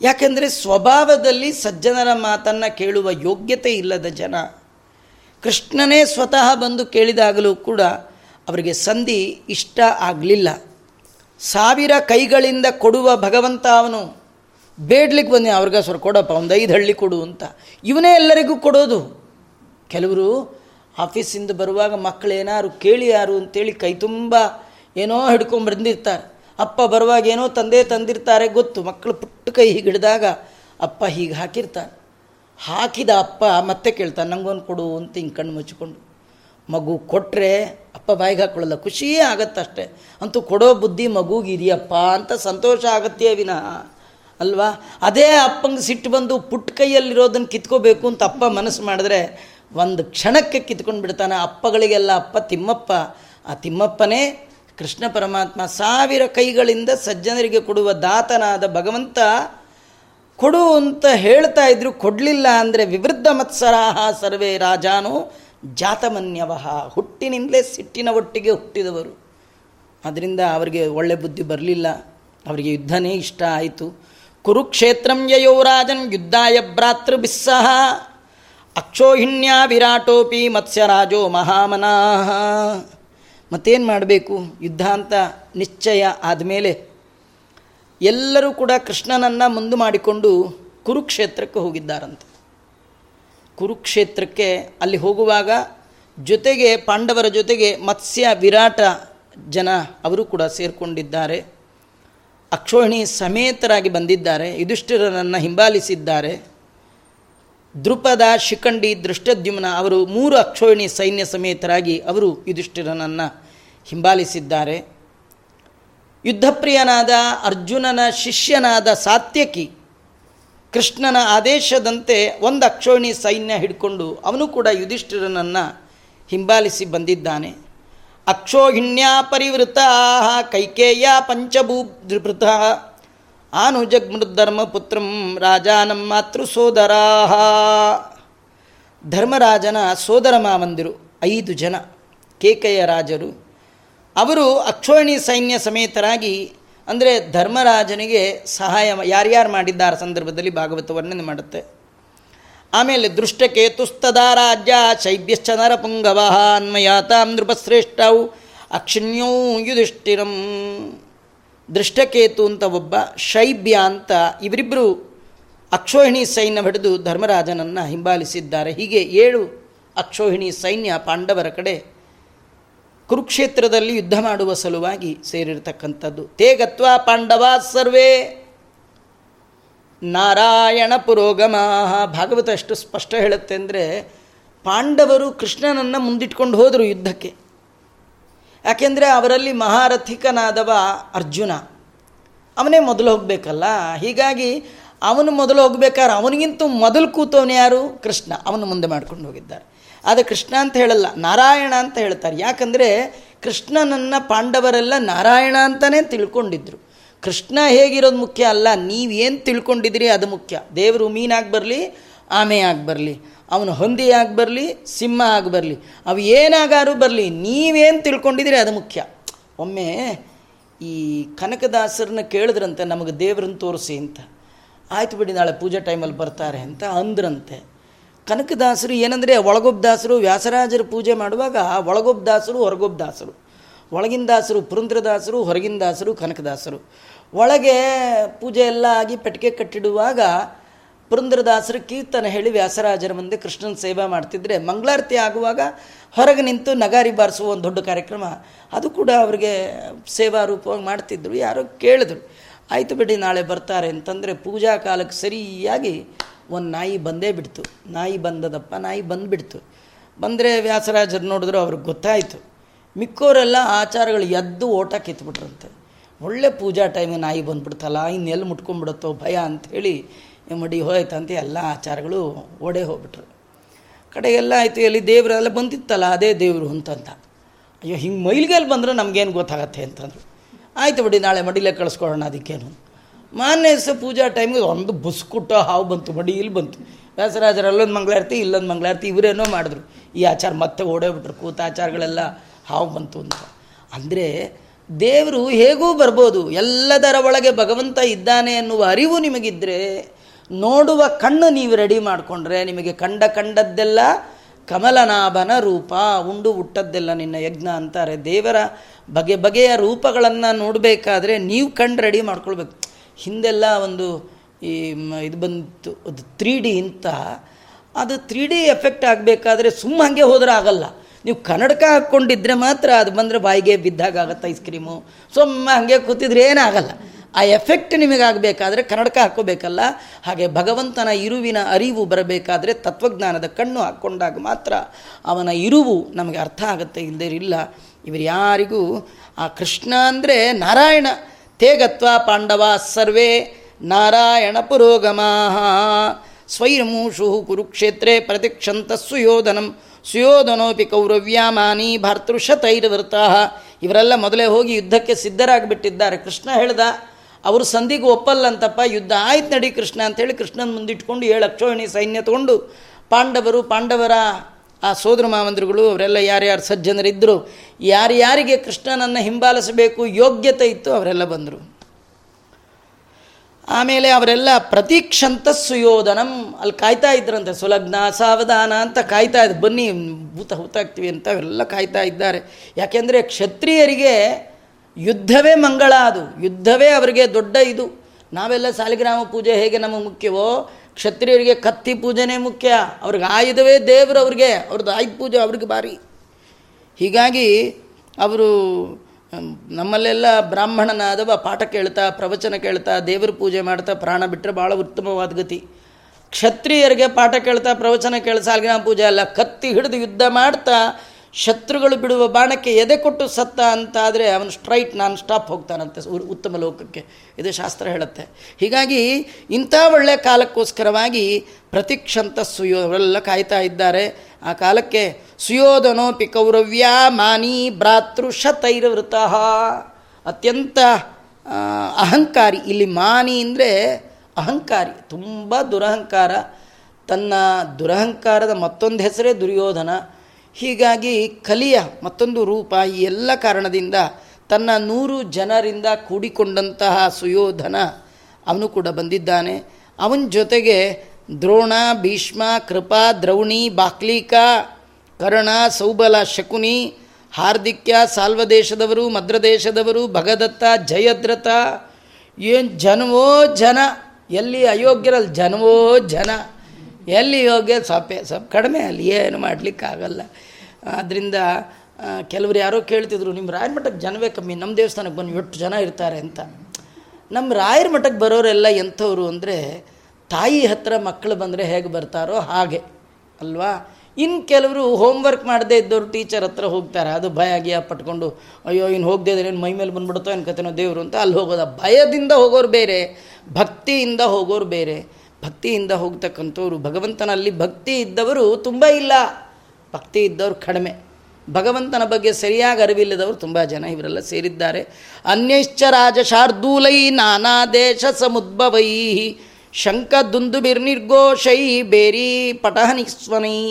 ಯಾಕೆಂದರೆ ಸ್ವಭಾವದಲ್ಲಿ ಸಜ್ಜನರ ಮಾತನ್ನು ಕೇಳುವ ಯೋಗ್ಯತೆ ಇಲ್ಲದ ಜನ. ಕೃಷ್ಣನೇ ಸ್ವತಃ ಬಂದು ಕೇಳಿದಾಗಲೂ ಕೂಡ ಅವರಿಗೆ ಸಂಧಿ ಇಷ್ಟ ಆಗಲಿಲ್ಲ. ಸಾವಿರ ಕೈಗಳಿಂದ ಕೊಡುವ ಭಗವಂತ ಅವನು. ಬೇಡ್ಲಿಕ್ಕೆ ಬಂದೆ ಅವ್ರಿಗೆ ಸ್ವರ್ ಕೊಡಪ್ಪ, ಒಂದು ಐದು ಹಳ್ಳಿ ಕೊಡು ಅಂತ. ಇವನೇ ಎಲ್ಲರಿಗೂ ಕೊಡೋದು. ಕೆಲವರು ಆಫೀಸಿಂದ ಬರುವಾಗ ಮಕ್ಕಳು ಏನಾರು ಕೇಳಿ ಯಾರು ಅಂತೇಳಿ ಕೈ ತುಂಬ ಏನೋ ಹಿಡ್ಕೊಂಡು ಬಂದಿರ್ತಾರೆ. ಅಪ್ಪ ಬರುವಾಗ ಏನೋ ತಂದೆ ತಂದಿರ್ತಾರೆ ಗೊತ್ತು, ಮಕ್ಕಳು ಪುಟ್ಟ ಕೈ ಹೀಗೆ ಹಿಡಿದಾಗ ಅಪ್ಪ ಹೀಗೆ ಹಾಕಿರ್ತಾರೆ. ಹಾಕಿದ ಅಪ್ಪ ಮತ್ತೆ ಕೇಳ್ತಾನೆ, ನಂಗೊಂದು ಕೊಡು ಅಂತ ಹಿಂಗೆ ಕಣ್ಣು ಮುಚ್ಚಿಕೊಂಡು. ಮಗು ಕೊಟ್ಟರೆ ಅಪ್ಪ ಬಾಯಿಗೆ ಹಾಕೊಳ್ಳಲ್ಲ ಖುಷಿಯೇ ಆಗತ್ತಷ್ಟೆ. ಅಂತೂ ಕೊಡೋ ಬುದ್ಧಿ ಮಗುಗೆ ಇದೆಯಪ್ಪ ಅಂತ ಸಂತೋಷ ಆಗತ್ತೇ ವಿನಃ. ಅಲ್ವಾ? ಅದೇ ಅಪ್ಪಂಗೆ ಸಿಟ್ಟು ಬಂದು ಪುಟ್ಟ ಕೈಯಲ್ಲಿರೋದನ್ನು ಕಿತ್ಕೋಬೇಕು ಅಂತ ಅಪ್ಪ ಮನಸ್ಸು ಮಾಡಿದ್ರೆ ಒಂದು ಕ್ಷಣಕ್ಕೆ ಕಿತ್ಕೊಂಡು ಬಿಡ್ತಾನೆ ಅಪ್ಪಗಳಿಗೆಲ್ಲ, ಅಪ್ಪ ತಿಮ್ಮಪ್ಪ. ಆ ತಿಮ್ಮಪ್ಪನೇ ಕೃಷ್ಣ ಪರಮಾತ್ಮ ಸಾವಿರ ಕೈಗಳಿಂದ ಸಜ್ಜನರಿಗೆ ಕೊಡುವ ದಾತನಾದ ಭಗವಂತ ಕೊಡು ಅಂತ ಹೇಳ್ತಾ ಇದ್ರು. ಕೊಡಲಿಲ್ಲ ಅಂದರೆ ವಿವೃದ್ಧ ಮತ್ಸರಾಹ ಸರ್ವೇ ರಾಜಾನು ಜಾತಮನ್ಯವಹ. ಹುಟ್ಟಿನಿಂದಲೇ ಸಿಟ್ಟಿನ ಒಟ್ಟಿಗೆ ಹುಟ್ಟಿದವರು. ಅದರಿಂದ ಅವರಿಗೆ ಒಳ್ಳೆ ಬುದ್ಧಿ ಬರಲಿಲ್ಲ. ಅವರಿಗೆ ಯುದ್ಧನೇ ಇಷ್ಟ ಆಯಿತು. ಕುರುಕ್ಷೇತ್ರಂ ಯಯೋ ರಾಜನ್ ಯುದ್ಧಾಯ ಭ್ರಾತೃಬಿಸ್ಸಹ ಅಕ್ಷೋಹಿಣ್ಯ ವಿರಾಟೋಪಿ ಮತ್ಸ್ಯರಾಜೋ ಮಹಾಮನಾಹ. ಮತ್ತೇನು ಮಾಡಬೇಕು? ಯುದ್ಧ ಅಂತ ನಿಶ್ಚಯ ಆದಮೇಲೆ ಎಲ್ಲರೂ ಕೂಡ ಕೃಷ್ಣನನ್ನು ಮುಂದೆ ಮಾಡಿಕೊಂಡು ಕುರುಕ್ಷೇತ್ರಕ್ಕೆ ಹೋಗಿದ್ದಾರಂತೆ. ಕುರುಕ್ಷೇತ್ರಕ್ಕೆ ಅಲ್ಲಿ ಹೋಗುವಾಗ ಜೊತೆಗೆ ಪಾಂಡವರ ಜೊತೆಗೆ ಮತ್ಸ್ಯ ವಿರಾಟ ಜನ ಅವರು ಕೂಡ ಸೇರಿಕೊಂಡಿದ್ದಾರೆ. ಅಕ್ಷೋಹಿಣಿ ಸಮೇತರಾಗಿ ಬಂದಿದ್ದಾರೆ. ಯುಧಿಷ್ಠಿರನನ್ನು ಹಿಂಬಾಲಿಸಿದ್ದಾರೆ. ದೃಪದ ಶಿಖಂಡಿ ದೃಷ್ಟದ್ಯುಮ್ನ ಅವರು ಮೂರು ಅಕ್ಷೋಹಿಣಿ ಸೈನ್ಯ ಸಮೇತರಾಗಿ ಅವರು ಯುಧಿಷ್ಠಿರನನ್ನು ಹಿಂಬಾಲಿಸಿದ್ದಾರೆ. ಯುದ್ಧಪ್ರಿಯನಾದ ಅರ್ಜುನನ ಶಿಷ್ಯನಾದ ಸಾತ್ಯಕಿ ಕೃಷ್ಣನ ಆದೇಶದಂತೆ ಒಂದು ಅಕ್ಷೋಣಿ ಸೈನ್ಯ ಹಿಡ್ಕೊಂಡು ಅವನು ಕೂಡ ಯುಧಿಷ್ಠಿರನನ್ನು ಹಿಂಬಾಲಿಸಿ ಬಂದಿದ್ದಾನೆ. ಅಕ್ಷೋಹಿಣ್ಯಾ ಪರಿವೃತ ಕೈಕೇಯ ಪಂಚಭೂಭೃತ ಆನುಜಗ್ಮೃಧರ್ಮ ಪುತ್ರಂ ರಾಜಾನಂ ಮಾತೃ ಸೋದರಾ ಧರ್ಮರಾಜನ ಸೋದರ ಮಾವಂದಿರು ಐದು ಜನ, ಕೇಕೆಯ ರಾಜರು. ಅವರು ಅಕ್ಷೋಹಿಣಿ ಸೈನ್ಯ ಸಮೇತರಾಗಿ ಅಂದರೆ ಧರ್ಮರಾಜನಿಗೆ ಸಹಾಯ ಯಾರ್ಯಾರು ಮಾಡಿದ್ದಾರೆ ಸಂದರ್ಭದಲ್ಲಿ ಭಾಗವತ ವರ್ಣನೆ ಮಾಡುತ್ತೆ. ಆಮೇಲೆ ದೃಷ್ಟಕೇತುಸ್ತದ ರಾಜ್ಯ ಶೈಬ್ಯಶ್ಚ ನರಪುಂಗವ ಅನ್ವಯಾತಾಂ ನೃಪಶ್ರೇಷ್ಠವು ಅಕ್ಷಿಣ್ಯೂ ಯುಧಿಷ್ಠಿರಂ. ದೃಷ್ಟಕೇತು ಅಂತ ಒಬ್ಬ ಶೈಬ್ಯ ಅಂತ ಇವರಿಬ್ಬರು ಅಕ್ಷೋಹಿಣಿ ಸೈನ್ಯ ಹಿಡಿದು ಧರ್ಮರಾಜನನ್ನು ಹಿಂಬಾಲಿಸಿದ್ದಾರೆ. ಹೀಗೆ ಏಳು ಅಕ್ಷೋಹಿಣಿ ಸೈನ್ಯ ಪಾಂಡವರ ಕಡೆ ಕುರುಕ್ಷೇತ್ರದಲ್ಲಿ ಯುದ್ಧ ಮಾಡುವ ಸಲುವಾಗಿ ಸೇರಿರ್ತಕ್ಕಂಥದ್ದು. ತೇಗತ್ವ ಪಾಂಡವ ಸರ್ವೇ. ನಾರಾಯಣ ಪುರೋಗಮ. ಭಾಗವತ ಎಷ್ಟು ಸ್ಪಷ್ಟ ಹೇಳುತ್ತೆ ಅಂದರೆ, ಪಾಂಡವರು ಕೃಷ್ಣನನ್ನು ಮುಂದಿಟ್ಕೊಂಡು ಹೋದರು ಯುದ್ಧಕ್ಕೆ. ಯಾಕೆಂದರೆ ಅವರಲ್ಲಿ ಮಹಾರಥಿಕನಾದವ ಅರ್ಜುನ. ಅವನೇ ಮೊದಲು ಹೋಗಬೇಕಲ್ಲ? ಹೀಗಾಗಿ ಅವನು ಮೊದಲು ಹೋಗ್ಬೇಕಾದ್ರೆ ಅವನಿಗಿಂತ ಮೊದಲು ಕೂತವನು ಯಾರು? ಕೃಷ್ಣ. ಅವನು ಮುಂದೆ ಮಾಡ್ಕೊಂಡು ಹೋಗಿದ್ದಾರೆ. ಆದರೆ ಕೃಷ್ಣ ಅಂತ ಹೇಳಲ್ಲ, ನಾರಾಯಣ ಅಂತ ಹೇಳ್ತಾರೆ. ಯಾಕಂದರೆ ಕೃಷ್ಣನನ್ನು ಪಾಂಡವರೆಲ್ಲ ನಾರಾಯಣ ಅಂತಲೇ ತಿಳ್ಕೊಂಡಿದ್ರು. ಕೃಷ್ಣ ಹೇಗಿರೋದು ಮುಖ್ಯ ಅಲ್ಲ, ನೀವೇನು ತಿಳ್ಕೊಂಡಿದ್ದೀರಿ ಅದು ಮುಖ್ಯ. ದೇವರು ಮೀನಾಗಿ ಬರಲಿ, ಆಮೆ ಆಗಿ ಬರಲಿ, ಅವನು ಹೊಂದಿ ಆಗಿ ಬರಲಿ, ಸಿಂಹ ಆಗಿ ಬರಲಿ, ಅವು ಏನಾಗಾರು ಬರಲಿ, ನೀವೇನು ತಿಳ್ಕೊಂಡಿದ್ದೀರಿ ಅದು ಮುಖ್ಯ. ಒಮ್ಮೆ ಈ ಕನಕದಾಸರನ್ನ ಕೇಳಿದ್ರಂತೆ, ನಮಗೆ ದೇವ್ರನ್ನ ತೋರಿಸಿ ಅಂತ. ಆಯ್ತು ಬಿಡಿ, ನಾಳೆ ಪೂಜೆ ಟೈಮಲ್ಲಿ ಬರ್ತಾರೆ ಅಂತ ಅಂದ್ರಂತೆ. ಕನಕದಾಸರು ಏನಂದರೆ ಒಳಗೊಬ್ಬ ದಾಸರು, ವ್ಯಾಸರಾಜರ ಪೂಜೆ ಮಾಡುವಾಗ ಒಳಗೊಬ್ಬ ದಾಸರು, ಹೊರಗೊಬ್ಬ ದಾಸರು. ಒಳಗಿನ ದಾಸರು ಪುರಂದ್ರದಾಸರು ಹೊರಗಿನ ದಾಸರು ಕನಕದಾಸರು. ಒಳಗೆ ಪೂಜೆ ಎಲ್ಲ ಆಗಿ ಪೆಟ್ಟಿಗೆ ಕಟ್ಟಿಡುವಾಗ ಪುರಂದ್ರದಾಸರು ಕೀರ್ತನ ಹೇಳಿ ವ್ಯಾಸರಾಜರ ಮುಂದೆ ಕೃಷ್ಣನ ಸೇವಾ ಮಾಡ್ತಿದ್ರೆ ಮಂಗಳಾರತಿ ಆಗುವಾಗ ಹೊರಗೆ ನಿಂತು ನಗಾರಿ ಬಾರಿಸುವ ಒಂದು ದೊಡ್ಡ ಕಾರ್ಯಕ್ರಮ. ಅದು ಕೂಡ ಅವರಿಗೆ ಸೇವಾ ರೂಪವಾಗಿ ಮಾಡ್ತಿದ್ರು. ಯಾರೋ ಕೇಳಿದ್ರು, ಆಯಿತು ಬಿಡಿ, ನಾಳೆ ಬರ್ತಾರೆ. ಅಂತಂದರೆ ಪೂಜಾ ಕಾಲಕ್ಕೆ ಸರಿಯಾಗಿ ಒಂದು ನಾಯಿ ಬಂದೇ ಬಿಡ್ತು. ನಾಯಿ ಬಂದದಪ್ಪ, ನಾಯಿ ಬಂದುಬಿಡ್ತು. ಬಂದರೆ ವ್ಯಾಸರಾಜರು ನೋಡಿದ್ರು ಅವ್ರಿಗೆ ಗೊತ್ತಾಯಿತು. ಮಿಕ್ಕೋರೆಲ್ಲ ಆಚಾರಗಳು ಎದ್ದು ಓಟ ಕಿತ್ಬಿಟ್ರಂತೆ. ಒಳ್ಳೆ ಪೂಜಾ ಟೈಮಿಗೆ ನಾಯಿ ಬಂದುಬಿಡ್ತಲ್ಲ ಇನ್ನೆಲ್ಲಿ ಮುಟ್ಕೊಂಡ್ಬಿಡುತ್ತೋ ಭಯ ಅಂಥೇಳಿ ಮಡಿ ಹೋಯ್ತಂತ ಎಲ್ಲ ಆಚಾರಗಳು ಓಡೇ ಹೋಗ್ಬಿಟ್ರು. ಕಡೆಗೆಲ್ಲ ಆಯಿತು, ಎಲ್ಲಿ ದೇವರೆಲ್ಲ ಬಂದಿತ್ತಲ್ಲ, ಅದೇ ದೇವರು ಅಂತಂತ. ಅಯ್ಯೋ, ಹಿಂಗೆ ಮೈಲಿಗೆಲ್ಲಿ ಬಂದರೆ ನಮಗೇನು ಗೊತ್ತಾಗತ್ತೆ ಅಂತಂದರು. ಆಯಿತು ಬಿಡಿ, ನಾಳೆ ಮಡಿಲೇ ಕಳಿಸ್ಕೊಳ್ಳೋಣ ಅದಕ್ಕೇನು. ಮಾನ್ಯ ದಿವಸ ಪೂಜಾ ಟೈಮಿಗೆ ಒಂದು ಬುಸ್ಕುಟ್ಟ ಹಾವು ಬಂತು, ಮಡಿ ಇಲ್ಲಿ ಬಂತು. ವ್ಯಾಸರಾಜರು ಅಲ್ಲೊಂದು ಮಂಗಳಾರತಿ, ಇಲ್ಲೊಂದು ಮಂಗಳಾರತಿ, ಇವರೇನೋ ಮಾಡಿದ್ರು. ಈ ಆಚಾರ ಮತ್ತೆ ಓಡೋಗ್ಬಿಟ್ರು, ಕೂತ ಆಚಾರಗಳೆಲ್ಲ ಹಾವು ಬಂತು ಅಂತ. ಅಂದರೆ ದೇವರು ಹೇಗೂ ಬರ್ಬೋದು, ಎಲ್ಲದರ ಒಳಗೆ ಭಗವಂತ ಇದ್ದಾನೆ ಅನ್ನುವ ಅರಿವು ನಿಮಗಿದ್ದರೆ ನೋಡುವ ಕಣ್ಣು ನೀವು ರೆಡಿ ಮಾಡಿಕೊಂಡ್ರೆ ನಿಮಗೆ ಕಂಡ ಕಂಡದ್ದೆಲ್ಲ ಕಮಲನಾಭನ ರೂಪ, ಉಂಡು ಹುಟ್ಟದ್ದೆಲ್ಲ ನಿನ್ನ ಯಜ್ಞ ಅಂತಾರೆ. ದೇವರ ಬಗೆ ಬಗೆಯ ರೂಪಗಳನ್ನು ನೋಡಬೇಕಾದ್ರೆ ನೀವು ಕಣ್ಣು ರೆಡಿ ಮಾಡ್ಕೊಳ್ಬೇಕು. ಹಿಂದೆಲ್ಲ ಒಂದು ಈ ಇದು ಬಂತು, ಅದು ತ್ರೀ ಡಿ ಅಂತ ಅದು ತ್ರೀ ಡಿ ಎಫೆಕ್ಟ್ ಆಗಬೇಕಾದ್ರೆ ಸುಮ್ಮ ಹಾಗೆ ಹೋದ್ರೆ ಆಗಲ್ಲ. ನೀವು ಕನ್ನಡಕ ಹಾಕ್ಕೊಂಡಿದ್ರೆ ಮಾತ್ರ ಅದು ಬಂದರೆ ಬಾಯಿಗೆ ಬಿದ್ದಾಗ ಆಗುತ್ತೆ ಐಸ್ ಕ್ರೀಮು ಸುಮ್ಮ ಹಾಗೆ ಕೂತಿದ್ರೆ ಏನಾಗಲ್ಲ ಆ ಎಫೆಕ್ಟ್ ನಿಮಗಾಗಬೇಕಾದ್ರೆ ಕನ್ನಡಕ ಹಾಕೋಬೇಕಲ್ಲ ಹಾಗೆ ಭಗವಂತನ ಇರುವಿನ ಅರಿವು ಬರಬೇಕಾದ್ರೆ ತತ್ವಜ್ಞಾನದ ಕಣ್ಣು ಹಾಕ್ಕೊಂಡಾಗ ಮಾತ್ರ ಅವನ ಇರುವು ನಮಗೆ ಅರ್ಥ ಆಗುತ್ತೆ ಇಲ್ಲದೇ ಇಲ್ಲ ಇವರು ಯಾರಿಗೂ, ಆ ಕೃಷ್ಣ ಅಂದರೆ ನಾರಾಯಣ. ತೇಗತ್ವ ಪಾಂಡವ ಸರ್ವೇ ನಾರಾಯಣ ಪುರೋಗಮಾ ಸ್ವೈರ್ಮೂಷು ಕುರುಕ್ಷೇತ್ರೇ ಪ್ರತಿಕ್ಷಂತ ಸುಯೋಧನಂ. ಸುಯೋಧನೋಪಿ ಕೌರವ್ಯಾಮಾನಿ ಭರ್ತೃಷತೈರ್ವೃತ ಇವರೆಲ್ಲ ಮೊದಲೇ ಹೋಗಿ ಯುದ್ಧಕ್ಕೆ ಸಿದ್ಧರಾಗಿಬಿಟ್ಟಿದ್ದಾರೆ. ಕೃಷ್ಣ ಹೇಳ್ದ, ಅವರು ಸಂಧಿಗೆ ಒಪ್ಪಲ್ಲಂತಪ್ಪ, ಯುದ್ಧ ಆಯ್ತು ನಡಿ ಕೃಷ್ಣ ಅಂತೇಳಿ ಕೃಷ್ಣನ ಮುಂದಿಟ್ಕೊಂಡು ಏಳು ಅಕ್ಷೋಹಿಣಿ ಸೈನ್ಯ ತಗೊಂಡು ಪಾಂಡವರು ಪಾಂಡವರ ಆ ಸೋದರ ಮಾವಂದ್ರುಗಳು, ಅವರೆಲ್ಲ ಯಾರ್ಯಾರು ಸಜ್ಜನರಿದ್ದರು ಯಾರ್ಯಾರಿಗೆ ಕೃಷ್ಣನನ್ನು ಹಿಂಬಾಲಿಸಬೇಕು, ಯೋಗ್ಯತೆ ಇತ್ತು, ಅವರೆಲ್ಲ ಬಂದರು. ಆಮೇಲೆ ಅವರೆಲ್ಲ ಪ್ರತೀಕ್ಷಂತ ಸುಯೋಧನಂ, ಅಲ್ಲಿ ಕಾಯ್ತಾ ಇದ್ರಂತೆ, ಸುಲಗ್ನ, ಸಾವಧಾನ ಅಂತ ಕಾಯ್ತಾ ಇದ್ದ ಬನ್ನಿ, ಭೂತ ಹೂತಾಗ್ತೀವಿ ಅಂತ ಅವರೆಲ್ಲ ಕಾಯ್ತಾ ಇದ್ದಾರೆ. ಯಾಕೆಂದರೆ ಕ್ಷತ್ರಿಯರಿಗೆ ಯುದ್ಧವೇ ಮಂಗಳ ಅದು, ಯುದ್ಧವೇ ಅವರಿಗೆ ದೊಡ್ಡ ಇದು. ನಾವೆಲ್ಲ ಸಾಲಿಗ್ರಾಮ ಪೂಜೆ ಹೇಗೆ ನಮಗೆ ಮುಖ್ಯವೋ ಕ್ಷತ್ರಿಯರಿಗೆ ಕತ್ತಿ ಪೂಜೆನೇ ಮುಖ್ಯ. ಅವ್ರಿಗೆ ಆಯುಧವೇ ದೇವರು ಅವ್ರಿಗೆ. ಅವ್ರದ್ದು ಆಯುಧ ಪೂಜೆ ಅವ್ರಿಗೆ ಭಾರಿ. ಹೀಗಾಗಿ ಅವರು ನಮ್ಮಲ್ಲೆಲ್ಲ ಬ್ರಾಹ್ಮಣನಾದವ ಪಾಠ ಕೇಳ್ತಾ, ಪ್ರವಚನ ಕೇಳ್ತಾ, ದೇವರ ಪೂಜೆ ಮಾಡ್ತಾ ಪ್ರಾಣ ಬಿಟ್ಟರೆ ಭಾಳ ಉತ್ತಮವಾದ ಗತಿ. ಕ್ಷತ್ರಿಯರಿಗೆ ಪಾಠ ಕೇಳ್ತಾ, ಪ್ರವಚನ ಕೇಳಿಸಾಲ್ಗಿನ ಪೂಜೆ ಅಲ್ಲ. ಕತ್ತಿ ಹಿಡಿದು ಯುದ್ಧ ಮಾಡ್ತಾ ಶತ್ರುಗಳು ಬಿಡುವ ಬಾಣಕ್ಕೆ ಎದೆ ಕೊಟ್ಟು ಸತ್ತ ಅಂತಾದರೆ ಅವನು ಸ್ಟ್ರೈಟ್ ನಾನು ಸ್ಟಾಪ್ ಹೋಗ್ತಾನಂತೆ ಉತ್ತಮ ಲೋಕಕ್ಕೆ. ಇದು ಶಾಸ್ತ್ರ ಹೇಳುತ್ತೆ. ಹೀಗಾಗಿ ಇಂಥ ಒಳ್ಳೆಯ ಕಾಲಕ್ಕೋಸ್ಕರವಾಗಿ ಪ್ರತಿಕ್ಷಂತ ಸುಯೋ ಅವರೆಲ್ಲ ಕಾಯ್ತಾ ಇದ್ದಾರೆ. ಆ ಕಾಲಕ್ಕೆ ಸುಯೋಧನೋಪಿ ಕೌರವ್ಯ ಮಾನಿ ಭ್ರಾತೃ ಶತೈರವೃತಃ. ಅತ್ಯಂತ ಅಹಂಕಾರಿ. ಇಲ್ಲಿ ಮಾನಿ ಅಂದರೆ ಅಹಂಕಾರಿ, ತುಂಬ ದುರಹಂಕಾರ. ತನ್ನ ದುರಹಂಕಾರದ ಮತ್ತೊಂದು ಹೆಸರೇ ದುರ್ಯೋಧನ. ಹೀಗಾಗಿ ಕಲಿಯ ಮತ್ತೊಂದು ರೂಪ ಈ ಎಲ್ಲ ಕಾರಣದಿಂದ ತನ್ನ ನೂರು ಜನರಿಂದ ಕೂಡಿಕೊಂಡಂತಹ ಸುಯೋಧನ ಅವನು ಕೂಡ ಬಂದಿದ್ದಾನೆ. ಅವನ ಜೊತೆಗೆ ದ್ರೋಣ, ಭೀಷ್ಮ, ಕೃಪಾ, ದ್ರೌಣಿ, ಬಾಕ್ಲೀಕ, ಕರ್ಣ, ಸೌಬಲ, ಶಕುನಿ, ಹಾರ್ದಿಕ್ಯ, ಸಾಲ್ವದೇಶದವರು, ಮದ್ರದೇಶದವರು, ಭಗದತ್ತ, ಜಯದ್ರಥ, ಏನು ಜನವೋ ಜನ, ಎಲ್ಲಿ ಅಯೋಗ್ಯರಲ್ಲಿ ಜನವೋ ಜನ ಎಲ್ಲಿ ಯೋಗ್ಯ ಸ್ವಲ್ಪ ಸ್ವಲ್ಪ ಕಡಿಮೆ ಅಲ್ಲಿ ಏನು ಮಾಡಲಿಕ್ಕಾಗಲ್ಲ. ಆದ್ದರಿಂದ ಕೆಲವರು ಯಾರೋ ಕೇಳ್ತಿದ್ರು ನಿಮ್ಮ ರಾಯರ ಮಠಕ್ಕೆ ಜನವೇ ಕಮ್ಮಿ ನಮ್ಮ ದೇವಸ್ಥಾನಕ್ಕೆ ಬಂದು ಎಷ್ಟು ಜನ ಇರ್ತಾರೆ ಅಂತ. ನಮ್ಮ ರಾಯರ ಮಠಕ್ಕೆ ಬರೋರೆಲ್ಲ ಎಂಥವ್ರು ಅಂದರೆ, ತಾಯಿ ಹತ್ರ ಮಕ್ಕಳು ಬಂದರೆ ಹೇಗೆ ಬರ್ತಾರೋ ಹಾಗೆ, ಅಲ್ವಾ? ಇನ್ನು ಕೆಲವರು ಹೋಮ್ವರ್ಕ್ ಮಾಡದೇ ಇದ್ದವರು ಟೀಚರ್ ಹತ್ರ ಹೋಗ್ತಾರೆ. ಅದು ಭಯ ಆಗಿಯ ಪಟ್ಕೊಂಡು, ಅಯ್ಯೋ ಇನ್ನು ಹೋಗದೆ ಇದ್ರೆ ಮೈ ಮೇಲೆ ಬಂದ್ಬಿಡುತ್ತೋ, ಏನು ಕತೆನೋ ದೇವರು ಅಂತ. ಅಲ್ಲಿ ಹೋಗೋದ ಭಯದಿಂದ ಹೋಗೋರು ಬೇರೆ, ಭಕ್ತಿಯಿಂದ ಹೋಗೋರು ಬೇರೆ. ಭಕ್ತಿಯಿಂದ ಹೋಗ್ತಕ್ಕಂಥವ್ರು, ಭಗವಂತನಲ್ಲಿ ಭಕ್ತಿ ಇದ್ದವರು ತುಂಬ ಇಲ್ಲ. ಭಕ್ತಿ ಇದ್ದವರು ಕಡಿಮೆ. ಭಗವಂತನ ಬಗ್ಗೆ ಸರಿಯಾಗಿ ಅರಿವಿಲ್ಲದವರು ತುಂಬ ಜನ ಇವರೆಲ್ಲ ಸೇರಿದ್ದಾರೆ. ಅನ್ಯಶ್ಚ ರಾಜ ಶಾರ್ದೂಲೈ ನಾನಾ ದೇಶ ಸಮುದ್ಭವೈ. ಶಂಕ ದುಂದುಬಿರ್ನಿರ್ಘೋಷೈ ಬೇರಿ ಪಟಹನಿಸ್ವನೈ.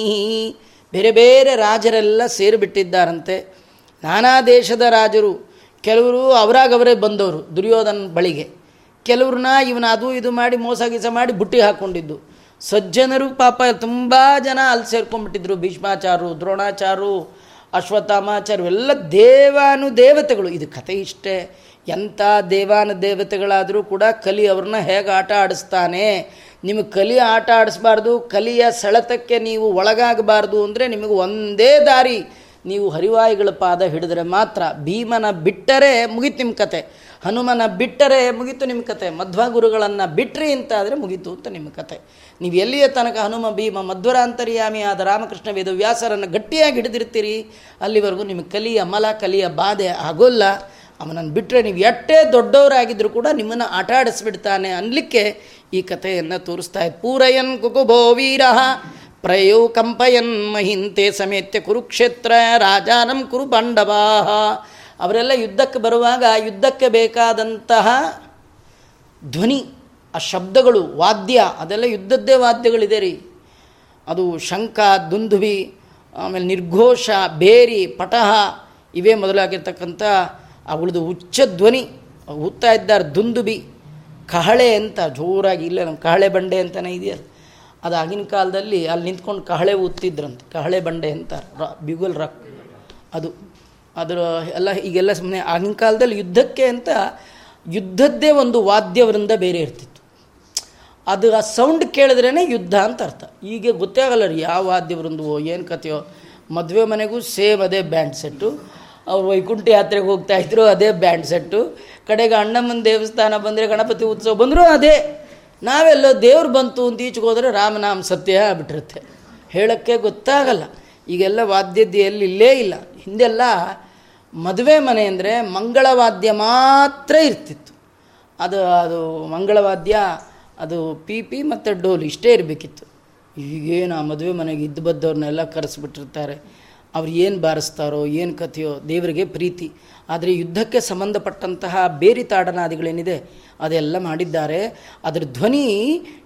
ಬೇರೆ ಬೇರೆ ರಾಜರೆಲ್ಲ ಸೇರಿಬಿಟ್ಟಿದ್ದಾರಂತೆ. ನಾನಾ ದೇಶದ ರಾಜರು, ಕೆಲವರು ಅವರಾಗವರೇ ಬಂದವರು ದುರ್ಯೋಧನ ಬಳಿಗೆ. ಕೆಲವ್ರನ್ನ ಇವನ ಅದು ಇದು ಮಾಡಿ ಮೋಸ ಗೀಸ ಮಾಡಿ ಬುಟ್ಟಿ ಹಾಕ್ಕೊಂಡಿದ್ದು ಸಜ್ಜನರು ಪಾಪ ತುಂಬ ಜನ ಅಲ್ಲಿ ಸೇರ್ಕೊಂಡ್ಬಿಟ್ಟಿದ್ರು. ಭೀಷ್ಮಾಚಾರು, ದ್ರೋಣಾಚಾರು, ಅಶ್ವತ್ಥಾಮಾಚಾರು, ಎಲ್ಲ ದೇವಾನು ದೇವತೆಗಳು. ಇದು ಕಥೆ ಇಷ್ಟೇ. ಎಂಥ ದೇವಾನ ದೇವತೆಗಳಾದರೂ ಕೂಡ ಕಲಿ ಅವ್ರನ್ನ ಹೇಗೆ ಆಟ ಆಡಿಸ್ತಾನೆ? ನಿಮಗೆ ಕಲಿ ಆಟ ಆಡಿಸ್ಬಾರ್ದು, ಕಲಿಯ ಸೆಳೆತಕ್ಕೆ ನೀವು ಒಳಗಾಗಬಾರ್ದು ಅಂದರೆ ನಿಮಗೆ ಒಂದೇ ದಾರಿ. ನೀವು ಹರಿವಾಯಿಗಳ ಪಾದ ಹಿಡಿದ್ರೆ ಮಾತ್ರ. ಭೀಮನ ಬಿಟ್ಟರೆ ಮುಗಿತು ನಿಮ್ಮ ಕತೆ. ಹನುಮನ ಬಿಟ್ಟರೆ ಮುಗೀತು ನಿಮ್ಮ ಕತೆ. ಮಧ್ವ ಗುರುಗಳನ್ನು ಬಿಟ್ಟರೆ ಅಂತಾದರೆ ಮುಗೀತು ಅಂತ ನಿಮ್ಮ ಕತೆ. ನೀವು ಎಲ್ಲಿಯ ತನಕ ಹನುಮ, ಭೀಮ, ಮಧ್ವರಾಂತರ್ಯಾಮಿ ಆದ ರಾಮಕೃಷ್ಣ ವೇದ ವ್ಯಾಸರನ್ನು ಗಟ್ಟಿಯಾಗಿ ಹಿಡಿದಿರ್ತೀರಿ ಅಲ್ಲಿವರೆಗೂ ನಿಮಗೆ ಕಲಿಯ ಮಲ ಕಲಿಯ ಬಾಧೆ ಆಗೋಲ್ಲ. ಅವನನ್ನು ಬಿಟ್ಟರೆ ನೀವು ಎಷ್ಟೇ ದೊಡ್ಡವರಾಗಿದ್ದರೂ ಕೂಡ ನಿಮ್ಮನ್ನು ಆಟ ಆಡಿಸ್ಬಿಡ್ತಾನೆ ಅನ್ಲಿಕ್ಕೆ ಈ ಕಥೆಯನ್ನು ತೋರಿಸ್ತಾ ಪೂರಯನ್ ಕುಕುಭೋ ವೀರ, ಪ್ರಯೋ ಕಂಪಯನ್ ಮಹಿಂತೆ ಸಮೇತ್ಯ ಕುರುಕ್ಷೇತ್ರ, ರಾಜಾನಂ ಕುರು ಪಾಂಡವಾ ಅವರೆಲ್ಲ ಯುದ್ಧಕ್ಕೆ ಬರುವಾಗ ಯುದ್ಧಕ್ಕೆ ಬೇಕಾದಂತಹ ಧ್ವನಿ, ಆ ಶಬ್ದಗಳು, ವಾದ್ಯ, ಅದೆಲ್ಲ ಯುದ್ಧದ್ದೇ ವಾದ್ಯಗಳಿದೆ ರೀ. ಅದು ಶಂಖ, ದುಂದುಬಿ, ಆಮೇಲೆ ನಿರ್ಘೋಷ, ಬೇರಿ, ಪಟಹ, ಇವೇ ಮೊದಲಾಗಿರ್ತಕ್ಕಂಥ ಅವಳದು ಉಚ್ಚ ಧ್ವನಿ, ಹುತ್ತಾ ಇದ್ದಾರೆ ದುಂದುಬಿ, ಕಹಳೆ ಅಂತ, ಜೋರಾಗಿ ಇಲ್ಲ ನಮ್ಮ ಕಹಳೆ ಬಂಡೆ ಅಂತಲೇ ಇದೆಯಲ್ಲ. ಅದು ಆಗಿನ ಕಾಲದಲ್ಲಿ ಅಲ್ಲಿ ನಿಂತ್ಕೊಂಡು ಕಹಳೆ ಉತ್ತಿದ್ರಂತೆ ಕಹಳೆ ಬಂಡೆ ಅಂತಾರೆ, ರ, ಬಿಗುಲ್ ರಕ್, ಅದು. ಅದರ ಎಲ್ಲ ಈಗೆಲ್ಲ ಸುಮ್ಮನೆ ಆಗಿನ ಕಾಲದಲ್ಲಿ ಯುದ್ಧಕ್ಕೆ ಅಂತ ಯುದ್ಧದ್ದೇ ಒಂದು ವಾದ್ಯವೃಂದ ಬೇರೆ ಇರ್ತಿತ್ತು. ಅದು ಆ ಸೌಂಡ್ ಕೇಳಿದ್ರೇ ಯುದ್ಧ ಅಂತ ಅರ್ಥ. ಈಗ ಗೊತ್ತೇ ಆಗಲ್ಲ ರೀ ಯಾವ ವಾದ್ಯವೃಂದವೋ ಏನು ಕಥೆಯೋ. ಮದುವೆ ಮನೆಗೂ ಸೇಮ್ ಅದೇ ಬ್ಯಾಂಡ್ ಸೆಟ್ಟು. ಅವ್ರು ವೈಕುಂಠ ಯಾತ್ರೆಗೆ ಹೋಗ್ತಾ ಇದ್ರು ಅದೇ ಬ್ಯಾಂಡ್ ಸೆಟ್ಟು. ಕಡೆಗೆ ಅಣ್ಣಮ್ಮನ ದೇವಸ್ಥಾನ ಬಂದರೆ ಗಣಪತಿ ಉತ್ಸವ ಬಂದರೂ ಅದೇ. ನಾವೆಲ್ಲ ದೇವ್ರು ಬಂತು ಅಂತ ಈಚೆಗೆ ಹೋದರೆ ರಾಮನಾಮ ಸತ್ಯ ಆಗ್ಬಿಟ್ಟಿರುತ್ತೆ. ಹೇಳೋಕ್ಕೆ ಗೊತ್ತಾಗಲ್ಲ. ಈಗೆಲ್ಲ ವಾದ್ಯದ್ದು ಎಲ್ಲಿ ಇಲ್ಲೇ ಇಲ್ಲ. ಹಿಂದೆಲ್ಲ ಮದುವೆ ಮನೆ ಅಂದರೆ ಮಂಗಳವಾದ್ಯ ಮಾತ್ರ ಇರ್ತಿತ್ತು. ಅದು ಅದು ಮಂಗಳವಾದ್ಯ, ಅದು ಪಿ ಪಿ ಮತ್ತು ಡೋಲು ಇಷ್ಟೇ ಇರಬೇಕಿತ್ತು. ಈಗೇನು ಆ ಮದುವೆ ಮನೆಗೆ ಇದ್ದು ಬದ್ದವ್ರನ್ನೆಲ್ಲ ಕರೆಸಿಬಿಟ್ಟಿರ್ತಾರೆ. ಅವ್ರು ಏನು ಬಾರಿಸ್ತಾರೋ, ಏನು ಕಥೆಯೋ ದೇವರಿಗೆ ಪ್ರೀತಿ. ಆದರೆ ಯುದ್ಧಕ್ಕೆ ಸಂಬಂಧಪಟ್ಟಂತಹ ಬೇರಿ ತಾಡನಾದಿಗಳೇನಿದೆ ಅದೆಲ್ಲ ಮಾಡಿದ್ದಾರೆ. ಅದರ ಧ್ವನಿ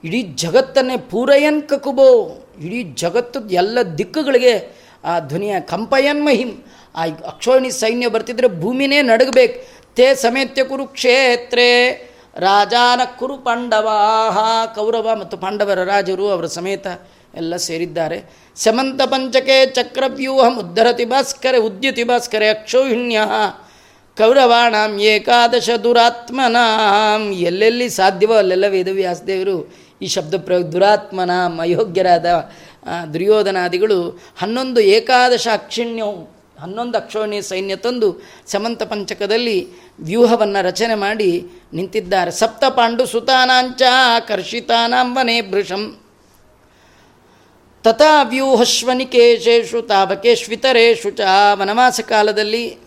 ಇಡೀ ಜಗತ್ತನ್ನೇ ಪೂರಯನ್ ಕಕುಬೋ. ಇಡೀ ಜಗತ್ತದ ಎಲ್ಲ ದಿಕ್ಕುಗಳಿಗೆ ಆ ಧ್ವನಿಯ ಕಂಪಯನ್ ಮಹಿಮ್ ಆ ಅಕ್ಷೋಣಿ ಸೈನ್ಯ ಬರ್ತಿದ್ರೆ ಭೂಮಿನೇ ನಡಗಬೇಕು. ತೇ ಸಮೇತ್ಯ ಕುರುಕ್ಷೇತ್ರೇ. ರಾಜಾನ ಕುರು ಪಾಂಡವಾಹ, ಕೌರವ ಮತ್ತು ಪಾಂಡವರ ರಾಜರು ಅವರ ಸಮೇತ ಎಲ್ಲ ಸೇರಿದ್ದಾರೆ. ಸಮಂತ ಪಂಚಕೆ ಚಕ್ರವ್ಯೂಹಂ ಉದ್ಧರತಿ ಭಾಸ್ಕರ, ಉದ್ಯುತಿ ಭಾಸ್ಕರೆ ಅಕ್ಷೋಹಿಣ್ಯ. ಕೌರವಾಣಾಂ ಏಕಾದಶ ದುರಾತ್ಮನಾಂ. ಎಲ್ಲೆಲ್ಲಿ ಸಾಧ್ಯವೋ ಅಲ್ಲೆಲ್ಲ ವೇದವ್ಯಾಸದೇವರು ಈ ಶಬ್ದ ಪ್ರಯೋಗ ದುರಾತ್ಮನಾಂ, ಅಯೋಗ್ಯರಾದ ದುರ್ಯೋಧನಾದಿಗಳು ಹನ್ನೊಂದು ಏಕಾದಶ ಅಕ್ಷಿಣ್ಯ, ಹನ್ನೊಂದು ಅಕ್ಷೋಣಿ ಸೈನ್ಯ ತಂದು ಸಮಂತ ಪಂಚಕದಲ್ಲಿ ವ್ಯೂಹವನ್ನು ರಚನೆ ಮಾಡಿ ನಿಂತಿದ್ದಾರೆ. ಸಪ್ತ ಪಾಂಡು ಸುತಾನಾಂಚ ಕರ್ಷಿತಾನಾಂ ವನೇ ಭೃಶಂ. ತಥಾ ವ್ಯೂಹಶ್ವನಿಕೇಶು ತಾವಕೇಶ್ವಿತರೇಶು ಚ. ವನವಾಸ ಕಾಲದಲ್ಲಿ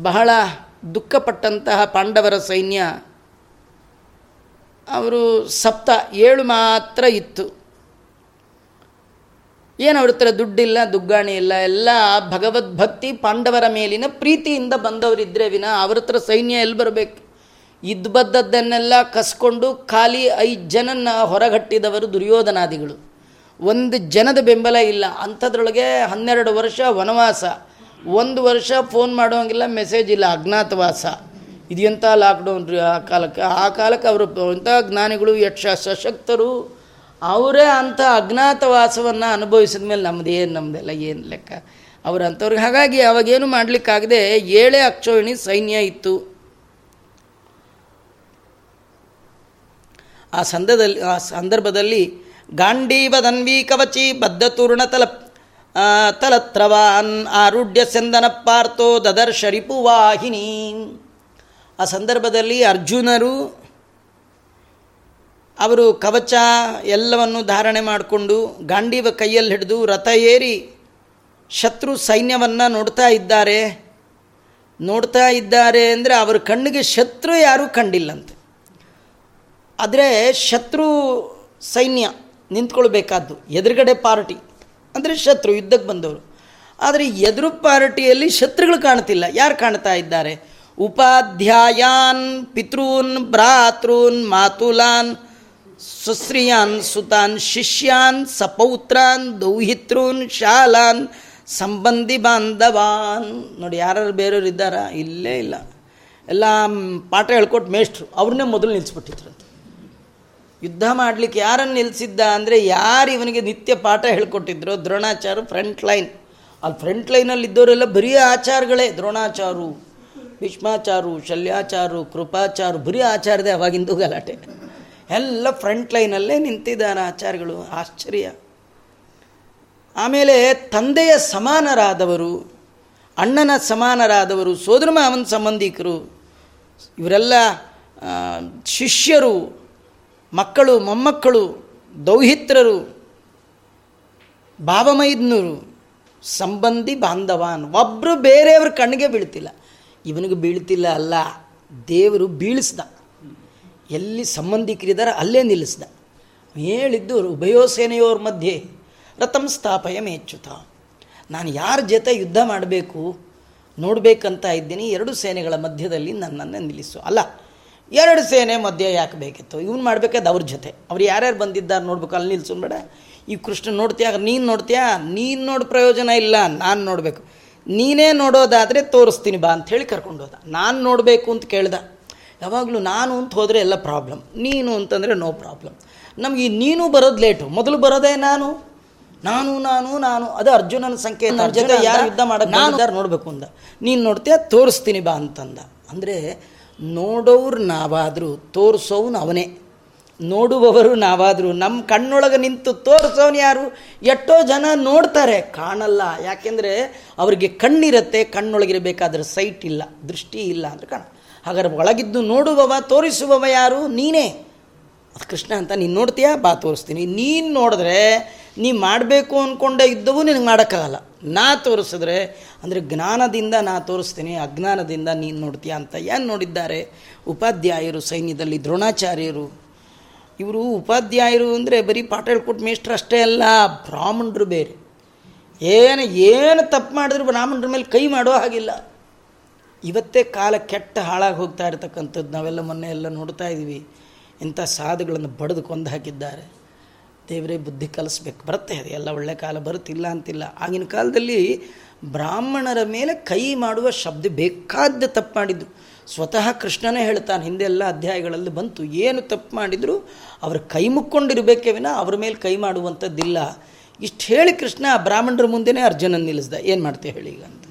ಬಹಳ ದುಃಖಪಟ್ಟಂತಹ ಪಾಂಡವರ ಸೈನ್ಯ. ಅವರು ಸಪ್ತ ಏಳು ಮಾತ್ರ ಇತ್ತು. ಏನು ಅವ್ರ ಹತ್ರ ದುಡ್ಡಿಲ್ಲ, ದುಗ್ಗಾಣಿ ಇಲ್ಲ, ಎಲ್ಲ ಭಗವದ್ಭಕ್ತಿ ಪಾಂಡವರ ಮೇಲಿನ ಪ್ರೀತಿಯಿಂದ ಬಂದವರಿದ್ದರೆ ವಿನ ಅವ್ರ ಹತ್ರ ಸೈನ್ಯ ಎಲ್ಲಿ ಬರಬೇಕು? ಇದ್ಬದ್ದದ್ದನ್ನೆಲ್ಲ ಕಸ್ಕೊಂಡು ಖಾಲಿ ಐದು ಜನನ್ನ ಹೊರಗಟ್ಟಿದವರು ದುರ್ಯೋಧನಾದಿಗಳು. ಒಂದು ಜನದ ಬೆಂಬಲ ಇಲ್ಲ. ಅಂಥದ್ರೊಳಗೆ ಹನ್ನೆರಡು ವರ್ಷ ವನವಾಸ. ಒಂದು ವರ್ಷ ಫೋನ್ ಮಾಡೋಂಗಿಲ್ಲ, ಮೆಸೇಜ್ ಇಲ್ಲ, ಅಜ್ಞಾತವಾಸ. ಇದೆಂಥ ಲಾಕ್ಡೌನ್ ರೀ ಆ ಕಾಲಕ್ಕೆ. ಆ ಕಾಲಕ್ಕೆ ಅವರು ಇಂಥ ಜ್ಞಾನಿಗಳು ಯಕ್ಷ ಸಶಕ್ತರು ಅವರೇ ಅಂಥ ಅಜ್ಞಾತವಾಸವನ್ನು ಅನುಭವಿಸಿದ ಮೇಲೆ ನಮ್ಮದೇನು ನಮ್ಮದೆಲ್ಲ ಏನು ಲೆಕ್ಕ? ಅವ್ರು ಅಂಥವ್ರಿಗೆ ಹಾಗಾಗಿ ಅವಾಗೇನು ಮಾಡಲಿಕ್ಕಾಗದೆ ಏಳೇ ಅಕ್ಷೋಹಿಣಿ ಸೈನ್ಯ ಇತ್ತು. ಆ ಸಂದದಲ್ಲಿ ಆ ಸಂದರ್ಭದಲ್ಲಿ ಗಾಂಡೀವದನ್ವಿ ಕವಚಿ ಬದ್ಧತೂರ್ಣ ತಲ ತಲತ್ರವಾನ್ ಆರುಢ್ಯ ಸಂದನ ಪಾರ್ಥೋ ದದರ್ಶರಿಪು ವಾಹಿನಿ ಆ ಸಂದರ್ಭದಲ್ಲಿ ಅರ್ಜುನರು ಅವರು ಕವಚ ಎಲ್ಲವನ್ನು ಧಾರಣೆ ಮಾಡಿಕೊಂಡು ಗಾಂಡೀವ ಕೈಯಲ್ಲಿ ಹಿಡಿದು ರಥ ಏರಿ ಶತ್ರು ಸೈನ್ಯವನ್ನು ನೋಡ್ತಾ ಇದ್ದಾರೆ. ನೋಡ್ತಾ ಇದ್ದಾರೆ ಅಂದರೆ ಅವರ ಕಣ್ಣಿಗೆ ಶತ್ರು ಯಾರೂ ಕಂಡಿಲ್ಲಂತೆ. ಆದರೆ ಶತ್ರು ಸೈನ್ಯ ನಿಂತ್ಕೊಳ್ಬೇಕಾದ್ದು, ಎದುರುಗಡೆ ಪಾರ್ಟಿ ಅಂದರೆ ಶತ್ರು ಯುದ್ಧಕ್ಕೆ ಬಂದವರು. ಆದರೆ ಎದುರು ಪಾರ್ಟಿಯಲ್ಲಿ ಶತ್ರುಗಳು ಕಾಣ್ತಿಲ್ಲ. ಯಾರು ಕಾಣ್ತಾ ಇದ್ದಾರೆ? ಉಪಾಧ್ಯಾಯಾನ್, ಪಿತೃನ್, ಭ್ರಾತೃನ್, ಮಾತುಲಾನ್ ಸುಶ್ರಿಯಾನ್ ಸುತಾನ್ ಶಿಷ್ಯಾನ್ ಸಪೌತ್ರಾನ್ ದೌಹಿತ್ರೂನ್ ಶಾಲಾನ್ ಸಂಬಂಧಿ ಬಾಂಧವಾನ್ ನೋಡಿ ಯಾರು ಬೇರೆಯವ್ರು ಇದ್ದಾರಾ? ಇಲ್ಲೇ ಇಲ್ಲ. ಎಲ್ಲ ಪಾಠ ಹೇಳ್ಕೊಟ್ಟು ಮೇಷ್ಟ್ರು. ಅವ್ರನ್ನೇ ಮೊದಲು ನಿಲ್ಲಿಸ್ಬಿಟ್ಟಿದ್ರಂತೆ ಯುದ್ಧ ಮಾಡಲಿಕ್ಕೆ ಯಾರನ್ನು ನಿಲ್ಲಿಸಿದ್ದ ಅಂದರೆ ಯಾರು ಇವನಿಗೆ ನಿತ್ಯ ಪಾಠ ಹೇಳ್ಕೊಟ್ಟಿದ್ರು? ದ್ರೋಣಾಚಾರ ಫ್ರಂಟ್ ಲೈನ್ ಅಲ್ಲಿ ಫ್ರಂಟ್ ಲೈನಲ್ಲಿ ಇದ್ದವರೆಲ್ಲ ಬರೀ ಆಚಾರಗಳೇ. ದ್ರೋಣಾಚಾರು ಭೀಷ್ಮಾಚಾರು ಶಲ್ಯಾಚಾರು ಕೃಪಾಚಾರು ಬರೀ ಆಚಾರದೇ ಅವಾಗಿಂದು ಗಲಾಟೆ. ಎಲ್ಲ ಫ್ರಂಟ್ ಲೈನಲ್ಲೇ ನಿಂತಿದ್ದಾನೆ ಆಚಾರ್ಯಗಳು. ಆಶ್ಚರ್ಯ. ಆಮೇಲೆ ತಂದೆಯ ಸಮಾನರಾದವರು, ಅಣ್ಣನ ಸಮಾನರಾದವರು, ಸೋದರ ಮಾವನ ಸಂಬಂಧಿಕರು, ಇವರೆಲ್ಲ ಶಿಷ್ಯರು, ಮಕ್ಕಳು, ಮೊಮ್ಮಕ್ಕಳು, ದೌಹಿತ್ರರು, ಭಾವಮೈದ್ನರು, ಸಂಬಂಧಿ ಬಾಂಧವಾನ್. ಒಬ್ಬರು ಬೇರೆಯವ್ರ ಕಣ್ಣಿಗೆ ಬೀಳ್ತಿಲ್ಲ. ಇವನಿಗೆ ಬೀಳ್ತಿಲ್ಲ ಅಲ್ಲ. ದೇವರು ಬೀಳಿಸ್ದ. ಎಲ್ಲಿ ಸಂಬಂಧಿಕರಿದ್ದಾರೆ ಅಲ್ಲೇ ನಿಲ್ಲಿಸ್ದ. ಹೇಳಿದ್ದು ಉಭಯೋ ಸೇನೆಯೋರ ಮಧ್ಯೆ, ರಥಂ ಸ್ಥಾಪಯ ಮೇಚ್ಚುತ ನಾನು ಯಾರ ಜೊತೆ ಯುದ್ಧ ಮಾಡಬೇಕು, ನೋಡಬೇಕಂತ ಇದ್ದೀನಿ, ಎರಡು ಸೇನೆಗಳ ಮಧ್ಯದಲ್ಲಿ ನನ್ನನ್ನು ನಿಲ್ಲಿಸು. ಅಲ್ಲ, ಎರಡು ಸೇನೆ ಮಧ್ಯೆ ಯಾಕೆ ಬೇಕಿತ್ತು? ಇವ್ನು ಮಾಡಬೇಕಾದ ಅವ್ರ ಜೊತೆ. ಅವ್ರು ಯಾರ್ಯಾರು ಬಂದಿದ್ದಾರೆ ನೋಡ್ಬೇಕು, ಅಲ್ಲಿ ನಿಲ್ಲಿಸು ಬೇಡ. ಈ ಕೃಷ್ಣ ನೋಡ್ತೀಯ? ನೀನು ನೋಡ್ತೀಯಾ? ನೀನು ನೋಡಿ ಪ್ರಯೋಜನ ಇಲ್ಲ, ನಾನು ನೋಡಬೇಕು. ನೀನೇ ನೋಡೋದಾದರೆ ತೋರಿಸ್ತೀನಿ ಬಾ ಅಂಥೇಳಿ ಕರ್ಕೊಂಡು ಹೋದ. ನಾನು ನೋಡಬೇಕು ಅಂತ ಕೇಳ್ದ. ಯಾವಾಗಲೂ ನಾನು ಅಂತ ಹೋದರೆ ಎಲ್ಲ ಪ್ರಾಬ್ಲಮ್ ನೀನು ಅಂತಂದರೆ ನೋ ಪ್ರಾಬ್ಲಮ್ ನಮಗೆ ಈ ನೀನು ಬರೋದು ಲೇಟು ಮೊದಲು ಬರೋದೇ ನಾನು. ನಾನು ನಾನು ನಾನು. ಅದು ಅರ್ಜುನನ ಸಂಕೇತ. ಅರ್ಜುನ ಯಾರು ಯುದ್ಧ ಮಾಡೋದು ನಾನು ನೋಡಬೇಕು ಅಂದ ನೀನು ನೋಡ್ತೀಯ ತೋರಿಸ್ತೀನಿ ಬಾ ಅಂತಂದ. ಅಂದರೆ ನೋಡೋರು ನಾವಾದರೂ ತೋರಿಸೋನು ಅವನೇ. ನೋಡುವವರು ನಾವಾದರೂ ನಮ್ಮ ಕಣ್ಣೊಳಗೆ ನಿಂತು ತೋರಿಸೋನು ಯಾರು? ಎಷ್ಟೋ ಜನ ನೋಡ್ತಾರೆ. ಕಾಣಲ್ಲ. ಯಾಕೆಂದರೆ ಅವರಿಗೆ ಕಣ್ಣಿರುತ್ತೆ ಕಣ್ಣೊಳಗಿರಬೇಕಾದ್ರೆ ಸೈಟ್ ಇಲ್ಲ ದೃಷ್ಟಿ ಇಲ್ಲ ಅಂದರೆ ಕಾಣ. ಹಾಗಾದ್ರೆ ಒಳಗಿದ್ದು ನೋಡುವವ, ತೋರಿಸುವವ ಯಾರು? ನೀನೇ. ಅದು ಕೃಷ್ಣ ಅಂತ, ನೀನು ನೋಡ್ತೀಯಾ? ಬಾ, ತೋರಿಸ್ತೀನಿ. ನೀನು ನೋಡಿದ್ರೆ, ನೀ ಮಾಡಬೇಕು ಅಂದ್ಕೊಂಡೆ ಇದ್ದವು ನಿನಗೆ ಮಾಡೋಕ್ಕಾಗಲ್ಲ. ನಾ ತೋರಿಸಿದ್ರೆ, ಅಂದರೆ ಜ್ಞಾನದಿಂದ ನಾ ತೋರಿಸ್ತೀನಿ, ಅಜ್ಞಾನದಿಂದ ನೀನು ನೋಡ್ತೀಯ ಅಂತ ಏನು ನೋಡಿದ್ದಾರೆ? ಉಪಾಧ್ಯಾಯರು, ಸೈನ್ಯದಲ್ಲಿ ದ್ರೋಣಾಚಾರ್ಯರು. ಇವರು ಉಪಾಧ್ಯಾಯರು ಅಂದರೆ ಬರೀ ಪಾಠ ಹೇಳ್ಕೊಟ್ಟು ಮೇಷ್ಟ್ರು ಅಷ್ಟೇ ಅಲ್ಲ, ಬ್ರಾಹ್ಮಣರು ಬೇರೆ. ಏನು ಏನು ತಪ್ಪು ಮಾಡಿದ್ರು ಬ್ರಾಹ್ಮಣರ ಮೇಲೆ ಕೈ ಮಾಡೋ ಹಾಗಿಲ್ಲ. ಇವತ್ತೇ ಕಾಲ ಕೆಟ್ಟ ಹಾಳಾಗಿ ಹೋಗ್ತಾ ಇರತಕ್ಕಂಥದ್ದು ನಾವೆಲ್ಲ ಮೊನ್ನೆ ಎಲ್ಲ ನೋಡ್ತಾ ಇದ್ದೀವಿ. ಇಂಥ ಸಾಧುಗಳನ್ನು ಬಡಿದು ಕೊಂದು ಹಾಕಿದ್ದಾರೆ. ದೇವರೇ ಬುದ್ಧಿ ಕಲಿಸ್ಬೇಕು. ಬರುತ್ತೆ ಅದು. ಎಲ್ಲ ಒಳ್ಳೆ ಕಾಲ ಬರುತ್ತಿಲ್ಲ ಅಂತಿಲ್ಲ. ಆಗಿನ ಕಾಲದಲ್ಲಿ ಬ್ರಾಹ್ಮಣರ ಮೇಲೆ ಕೈ ಮಾಡುವ ಶಬ್ದ ಬೇಕಾದ ತಪ್ಪು ಮಾಡಿದ್ದು ಸ್ವತಃ ಕೃಷ್ಣನೇ ಹೇಳ್ತಾನೆ ಹಿಂದೆಲ್ಲ ಅಧ್ಯಾಯಗಳಲ್ಲಿ ಬಂತು. ಏನು ತಪ್ಪು ಮಾಡಿದರೂ? ಅವರು ಕೈ ಮುಕ್ಕೊಂಡಿರಬೇಕೇ ವಿನ ಅವ್ರ ಮೇಲೆ ಕೈ ಮಾಡುವಂಥದ್ದಿಲ್ಲ. ಇಷ್ಟು ಹೇಳಿ ಕೃಷ್ಣ ಬ್ರಾಹ್ಮಣರ ಮುಂದೆನೇ ಅರ್ಜುನನ್ನು ನಿಲ್ಲಿಸ್ದ. ಏನು ಮಾಡ್ತೇವೆ ಹೇಳಿ ಈಗ ಅಂತ.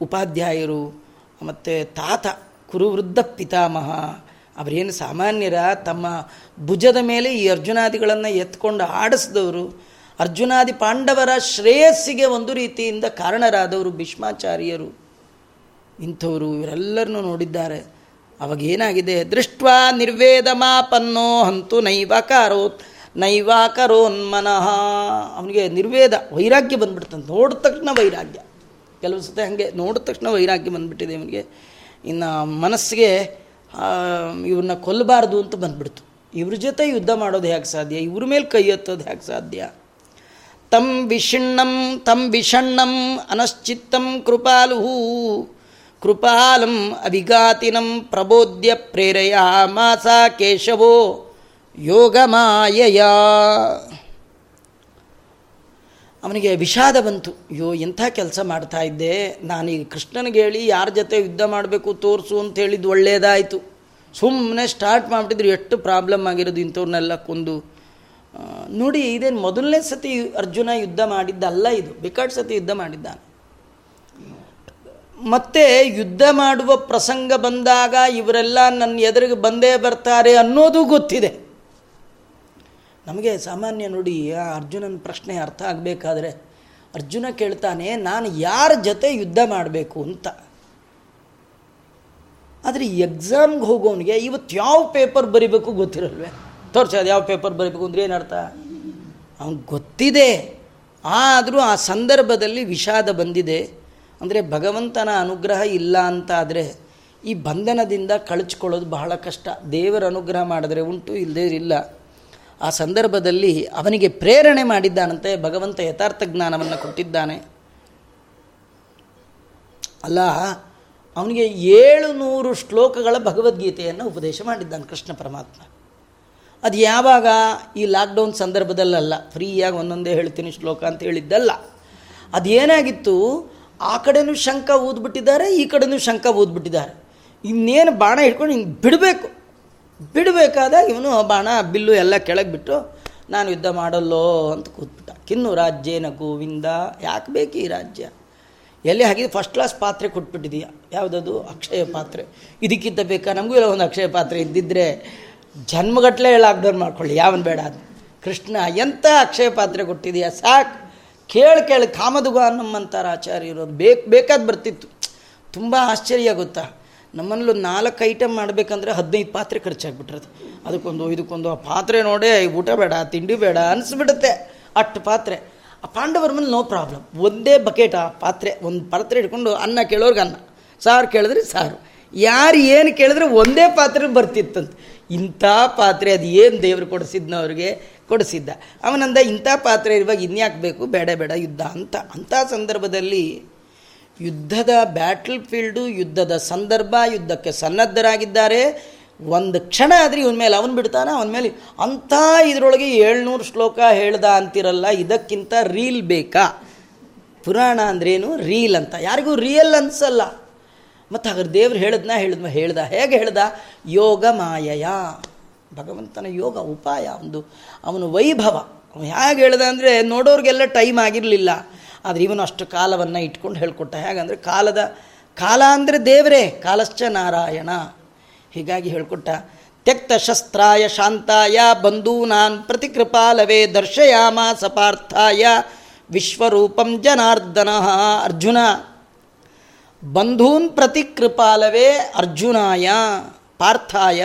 ಉಪಾಧ್ಯಾಯರು ಮತ್ತು ತಾತ ಕುರುವೃದ್ಧ ಪಿತಾಮಹ, ಅವರೇನು ಸಾಮಾನ್ಯರ ತಮ್ಮ ಭುಜದ ಮೇಲೆ ಈ ಅರ್ಜುನಾದಿಗಳನ್ನು ಎತ್ಕೊಂಡು ಆಡಿಸಿದವರು, ಅರ್ಜುನಾದಿ ಪಾಂಡವರ ಶ್ರೇಯಸ್ಸಿಗೆ ಒಂದು ರೀತಿಯಿಂದ ಕಾರಣರಾದವರು ಭೀಷ್ಮಾಚಾರ್ಯರು. ಇಂಥವರು ಇವರೆಲ್ಲರನ್ನೂ ನೋಡಿದ್ದಾರೆ. ಅವಾಗೇನಾಗಿದೆ? ದೃಷ್ಟ ನಿರ್ವೇದ ಮಾಪನ್ನೋ ಹಂತು ನೈವಾಕಾರೋತ್ ನೈವಾಕರೋನ್ಮನಃ ಅವನಿಗೆ ನಿರ್ವೇದ, ವೈರಾಗ್ಯ ಬಂದ್ಬಿಡ್ತಂತೆ ನೋಡಿದ ತಕ್ಷಣ ವೈರಾಗ್ಯ. ಕೆಲವು ಸತಿ ಹಾಗೆ ನೋಡಿದ ತಕ್ಷಣ ವೈರಾಗ್ಯ ಬಂದ್ಬಿಟ್ಟಿದೆ ಇವನಿಗೆ. ಇನ್ನು ಮನಸ್ಸಿಗೆ ಇವ್ರನ್ನ ಕೊಲ್ಲಬಾರ್ದು ಅಂತ ಬಂದ್ಬಿಡ್ತು. ಇವ್ರ ಜೊತೆ ಯುದ್ಧ ಮಾಡೋದು ಹೇಗೆ ಸಾಧ್ಯ? ಇವ್ರ ಮೇಲೆ ಕೈ ಎತ್ತೋದು ಹೇಗೆ ಸಾಧ್ಯ? ತಂ ವಿಷಣ್ಣಂ ತಂ ವಿಷಣ್ಣಂ, ಅನಶ್ಚಿತ್ತಂ ಕೃಪಾಲು ಕೃಪಾಲಂ ಅವಿಘಾತಿನಂ ಪ್ರಬೋಧ್ಯ ಪ್ರೇರೆಯ ಮಾಸ ಕೇಶವೋ ಯೋಗಮಾಯಯ. ಅವನಿಗೆ ವಿಷಾದ ಬಂತು. ಅಯ್ಯೋ, ಎಂಥ ಕೆಲಸ ಮಾಡ್ತಾ ಇದ್ದೆ? ನಾನೀಗ ಕೃಷ್ಣನಿಗೆ ಹೇಳಿ, ಯಾರ ಜೊತೆ ಯುದ್ಧ ಮಾಡಬೇಕು ತೋರಿಸು ಅಂತ ಹೇಳಿದ್ದು ಒಳ್ಳೆಯದಾಯಿತು ಸುಮ್ಮನೆ ಸ್ಟಾರ್ಟ್ ಮಾಡಿಬಿಟ್ಟಿದ್ರು. ಎಷ್ಟು ಪ್ರಾಬ್ಲಮ್ ಆಗಿರೋದು ಇಂಥವ್ರನ್ನೆಲ್ಲ ಕೊಂದು. ನೋಡಿ, ಇದೇನು ಮೊದಲನೇ ಸತಿ ಅರ್ಜುನ ಯುದ್ಧ ಮಾಡಿದ್ದಲ್ಲ ಇದು. ಬಿಕಾಟ್ ಸತಿ ಯುದ್ಧ ಮಾಡಿದ್ದಾನೆ. ಮತ್ತೆ ಯುದ್ಧ ಮಾಡುವ ಪ್ರಸಂಗ ಬಂದಾಗ ಇವರೆಲ್ಲ ನನ್ನ ಎದುರಿಗೆ ಬಂದೇ ಬರ್ತಾರೆ ಅನ್ನೋದು ಗೊತ್ತಿದೆ. ನಮಗೆ ಸಾಮಾನ್ಯ ನೋಡಿ ಅರ್ಜುನನ ಪ್ರಶ್ನೆ ಅರ್ಥ ಆಗಬೇಕಾದ್ರೆ ಅರ್ಜುನ ಕೇಳ್ತಾನೆ, ನಾನು ಯಾರ ಜೊತೆ ಯುದ್ಧ ಮಾಡಬೇಕು ಅಂತ? ಆದರೆ ಎಕ್ಸಾಮ್ಗೆ ಹೋಗೋನಿಗೆ ಇವತ್ತು ಯಾವ ಪೇಪರ್ ಬರಿಬೇಕು ಗೊತ್ತಿರಲ್ವೇ? ತೋರ್ಸೋದು ಯಾವ ಪೇಪರ್ ಬರೀಬೇಕು ಅಂದರೆ ಏನರ್ಥ ಅವ್ನು ಗೊತ್ತಿದೆ. ಆದರೂ ಆ ಸಂದರ್ಭದಲ್ಲಿ ವಿಷಾದ ಬಂದಿದೆ. ಅಂದರೆ ಭಗವಂತನ ಅನುಗ್ರಹ ಇಲ್ಲ ಅಂತ ಆದರೆ ಈ ಬಂಧನದಿಂದ ಕಳಚ್ಕೊಳ್ಳೋದು ಬಹಳ ಕಷ್ಟ. ದೇವರ ಅನುಗ್ರಹ ಮಾಡಿದ್ರೆ ಉಂಟು ಇಲ್ಲದೇ ಇಲ್ಲ ಆ ಸಂದರ್ಭದಲ್ಲಿ ಅವನಿಗೆ ಪ್ರೇರಣೆ ಮಾಡಿದ್ದಾನಂತೆ ಭಗವಂತ ಯಥಾರ್ಥ ಜ್ಞಾನವನ್ನು ಕೊಟ್ಟಿದ್ದಾನೆ. ಅಲ್ಲ, ಅವನಿಗೆ ಏಳು ನೂರು ಶ್ಲೋಕಗಳ ಭಗವದ್ಗೀತೆಯನ್ನು ಉಪದೇಶ ಮಾಡಿದ್ದಾನೆ ಕೃಷ್ಣ ಪರಮಾತ್ಮ. ಅದು ಯಾವಾಗ? ಈ ಲಾಕ್ಡೌನ್ ಸಂದರ್ಭದಲ್ಲಲ್ಲ. ಫ್ರೀಯಾಗಿ ಒಂದೊಂದೇ ಹೇಳ್ತೀನಿ ಶ್ಲೋಕ ಅಂತ ಹೇಳಿದ್ದಲ್ಲ. ಅದೇನಾಗಿತ್ತು? ಆ ಕಡೆನೂ ಶಂಕ ಊದ್ಬಿಟ್ಟಿದ್ದಾರೆ, ಈ ಕಡೆನೂ ಶಂಕ ಊದ್ಬಿಟ್ಟಿದ್ದಾರೆ. ಇನ್ನೇನು ಬಾಣ ಹಿಡ್ಕೊಂಡು ಹಿಂಗೆ ಬಿಡಬೇಕು. ಬಿಡಬೇಕಾದಾಗ ಇವನು ಬಾಣ, ಬಿಲ್ಲು ಎಲ್ಲ ಕೆಳಗೆ ಬಿಟ್ಟು, ನಾನು ಯುದ್ಧ ಮಾಡಲ್ಲೋ ಅಂತ ಕೂತ್ಬಿಟ್ಟ. ಕಿನ್ನು ರಾಜ್ಯೇನ ಗೋವಿಂದ, ಯಾಕೆ ಬೇಕು ಈ ರಾಜ್ಯ? ಎಲ್ಲಿ ಹಾಗೆ ಫಸ್ಟ್ ಕ್ಲಾಸ್ ಪಾತ್ರೆ ಕೊಟ್ಬಿಟ್ಟಿದೀಯ. ಯಾವುದದು? ಅಕ್ಷಯ ಪಾತ್ರೆ. ಇದಕ್ಕಿಂತ ಬೇಕಾ? ನಮಗೂ ಇಲ್ಲ ಒಂದು ಅಕ್ಷಯ ಪಾತ್ರೆ ಇದ್ದಿದ್ದರೆ ಜನ್ಮಗಟ್ಟಲೆ ಲಾಕ್ಡೌನ್ ಮಾಡ್ಕೊಳ್ಳಿ, ಯಾವನ್ ಬೇಡ ಅದು. ಕೃಷ್ಣ ಎಂಥ ಅಕ್ಷಯ ಪಾತ್ರೆ ಕೊಟ್ಟಿದೆಯಾ? ಸಾಕು. ಕೇಳಿ ಕೇಳಿ ಕಾಮದುಗ ನಮ್ಮಂತಾರ ಆಚಾರ್ಯ ಇರೋದು ಬೇಕು, ಬೇಕಾದ ಬರ್ತಿತ್ತು. ತುಂಬ ಆಶ್ಚರ್ಯ ಗೊತ್ತಾ? ನಮ್ಮಲ್ಲಿ ನಾಲ್ಕು ಐಟಮ್ ಮಾಡಬೇಕಂದ್ರೆ ಹದಿನೈದು ಪಾತ್ರೆ ಖರ್ಚಾಗ್ಬಿಟ್ರದು. ಅದಕ್ಕೊಂದು, ಇದಕ್ಕೊಂದು, ಆ ಪಾತ್ರೆ ನೋಡೇ ಊಟ ಬೇಡ, ತಿಂಡಿ ಬೇಡ ಅನಿಸ್ಬಿಡುತ್ತೆ. ಅಷ್ಟು ಪಾತ್ರೆ. ಆ ಪಾಂಡವರ ಮೇಲೆ ನೋ ಪ್ರಾಬ್ಲಮ್. ಒಂದೇ ಬಕೆಟ್ ಆ ಪಾತ್ರೆ, ಒಂದು ಪಾತ್ರೆ ಇಟ್ಕೊಂಡು ಅನ್ನ ಕೇಳೋರ್ಗೆ ಅನ್ನ. ಸಾರು ಕೇಳಿದ್ರೆ ಸಾರು. ಯಾರು ಏನು ಕೇಳಿದ್ರೆ ಒಂದೇ ಪಾತ್ರೆ ಬರ್ತಿತ್ತಂತ. ಇಂಥ ಪಾತ್ರೆ ಅದು ಏನು ದೇವರು ಕೊಡಿಸಿದ್ನವ್ರಿಗೆ ಕೊಡಿಸಿದ್ದ. ಅವನಂದ, ಇಂಥ ಪಾತ್ರೆ ಇರುವಾಗ ಇನ್ಯಾಕೆ ಬೇಕು? ಬೇಡ ಬೇಡ, ಯುದ್ಧ ಅಂತ. ಅಂಥ ಸಂದರ್ಭದಲ್ಲಿ ಯುದ್ಧದ ಬ್ಯಾಟಲ್ ಫೀಲ್ಡು ಯುದ್ಧದ ಸಂದರ್ಭ, ಯುದ್ಧಕ್ಕೆ ಸನ್ನದ್ಧರಾಗಿದ್ದಾರೆ. ಒಂದು ಕ್ಷಣ ಆದರೆ ಇವನ ಮೇಲೆ ಅವನು ಬಿಡ್ತಾನೆ? ಅವನ ಮೇಲೆ ಅಂಥ ಇದರೊಳಗೆ ಏಳ್ನೂರು ಶ್ಲೋಕ ಹೇಳ್ದ ಅಂತಿರಲ್ಲ, ಇದಕ್ಕಿಂತ ರೀಲ್ ಬೇಕಾ? ಪುರಾಣ ಅಂದ್ರೇನು ರೀಲ್ ಅಂತ. ಯಾರಿಗೂ ರಿಯಲ್ ಅನ್ಸಲ್ಲ. ಮತ್ತು ಅದ್ರ ದೇವ್ರು ಹೇಳಿದ್ನ ಹೇಳಿದ್ಮ ಹೇಳ್ದ ಹೇಗೆ ಹೇಳ್ದ? ಯೋಗ ಮಾಯಯ. ಭಗವಂತನ ಯೋಗ ಉಪಾಯ, ಒಂದು ಅವನು ವೈಭವ. ಅವನು ಹೇಗೆ ಹೇಳ್ದ ಅಂದರೆ ನೋಡೋರಿಗೆಲ್ಲ ಟೈಮ್ ಆಗಿರಲಿಲ್ಲ. ಆದರೆ ಇವನು ಅಷ್ಟು ಕಾಲವನ್ನು ಇಟ್ಕೊಂಡು ಹೇಳ್ಕೊಟ್ಟ. ಹೇಗಂದರೆ ಕಾಲದ, ಕಾಲ ಅಂದರೆ ದೇವರೇ, ಕಾಲಶ್ಚ ನಾರಾಯಣ. ಹೀಗಾಗಿ ಹೇಳ್ಕೊಟ್ಟ, ತ್ಯಕ್ತ ಶಸ್ತ್ರಾಯ ಶಾಂತಾಯ ಬಂಧೂನಾನ್ ಪ್ರತಿಕೃಪಾಲವೇ ದರ್ಶಯಾಮ ಸಪಾರ್ಥಾಯ ವಿಶ್ವರೂಪಂ ಜನಾರ್ದನ ಅರ್ಜುನ. ಬಂಧೂನ್ ಪ್ರತಿಕೃಪಾಲವೇ ಅರ್ಜುನಾಯ, ಪಾರ್ಥಾಯ.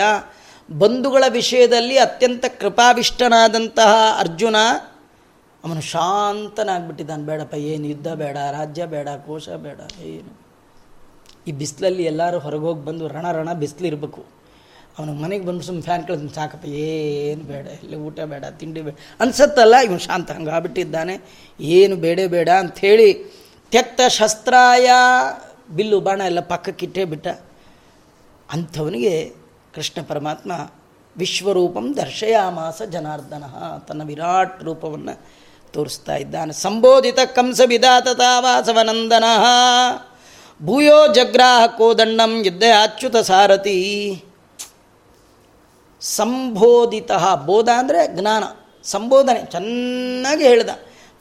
ಬಂಧುಗಳ ವಿಷಯದಲ್ಲಿ ಅತ್ಯಂತ ಕೃಪಾವಿಷ್ಟನಾದಂತಹ ಅರ್ಜುನ ಅವನು ಶಾಂತನಾಗ್ಬಿಟ್ಟಿದ್ದಾನೆ. ಬೇಡಪ್ಪ, ಏನು ಯುದ್ಧ ಬೇಡ, ರಾಜ್ಯ ಬೇಡ, ಕೋಶ ಬೇಡ, ಏನು. ಈ ಬಿಸಿಲಲ್ಲಿ ಎಲ್ಲರೂ ಹೊರಗೆ ಹೋಗಿ ಬಂದು ರಣ ರಣ ಬಿಸಿಲಿರ್ಬೇಕು. ಅವನು ಮನೆಗೆ ಬಂದು ಸುಮ್ಮನೆ ಫ್ಯಾನ್ ಕಳೆದು ಸಾಕಪ್ಪ, ಏನು ಬೇಡ, ಇಲ್ಲಿ ಊಟ ಬೇಡ, ತಿಂಡಿ ಬೇಡ. ಅನ್ಸತ್ತಲ್ಲ, ಇವನು ಶಾಂತ ಹಂಗೆ ಆಗ್ಬಿಟ್ಟಿದ್ದಾನೆ. ಏನು ಬೇಡ ಬೇಡ ಅಂಥೇಳಿ ತೆತ್ತ ಶಸ್ತ್ರಾಯ ಬಿಲ್ಲು ಬಾಣ ಎಲ್ಲ ಪಕ್ಕಕ್ಕಿಟ್ಟೇ ಬಿಟ್ಟ. ಅಂಥವನಿಗೆ ಕೃಷ್ಣ ಪರಮಾತ್ಮ ವಿಶ್ವರೂಪಂ ದರ್ಶಯಾಮಾಸ ಜನಾರ್ದನ ತನ್ನ ವಿರಾಟ್ ರೂಪವನ್ನು ತೋರಿಸ್ತಾ ಇದ್ದಾನೆ. ಸಂಬೋಧಿತ ಕಂಸ ವಿಧಾತ ವಾಸವನಂದನ. ಭೂಯೋ ಜಗ್ರಾಹ ಕೋದಂಡಂ ಯುದ್ಧ ಅಚ್ಯುತ ಸಾರಥಿ. ಸಂಬೋಧಿತ ಬೋಧ ಅಂದರೆ ಜ್ಞಾನ, ಸಂಬೋಧನೆ. ಚೆನ್ನಾಗಿ ಹೇಳ್ದ.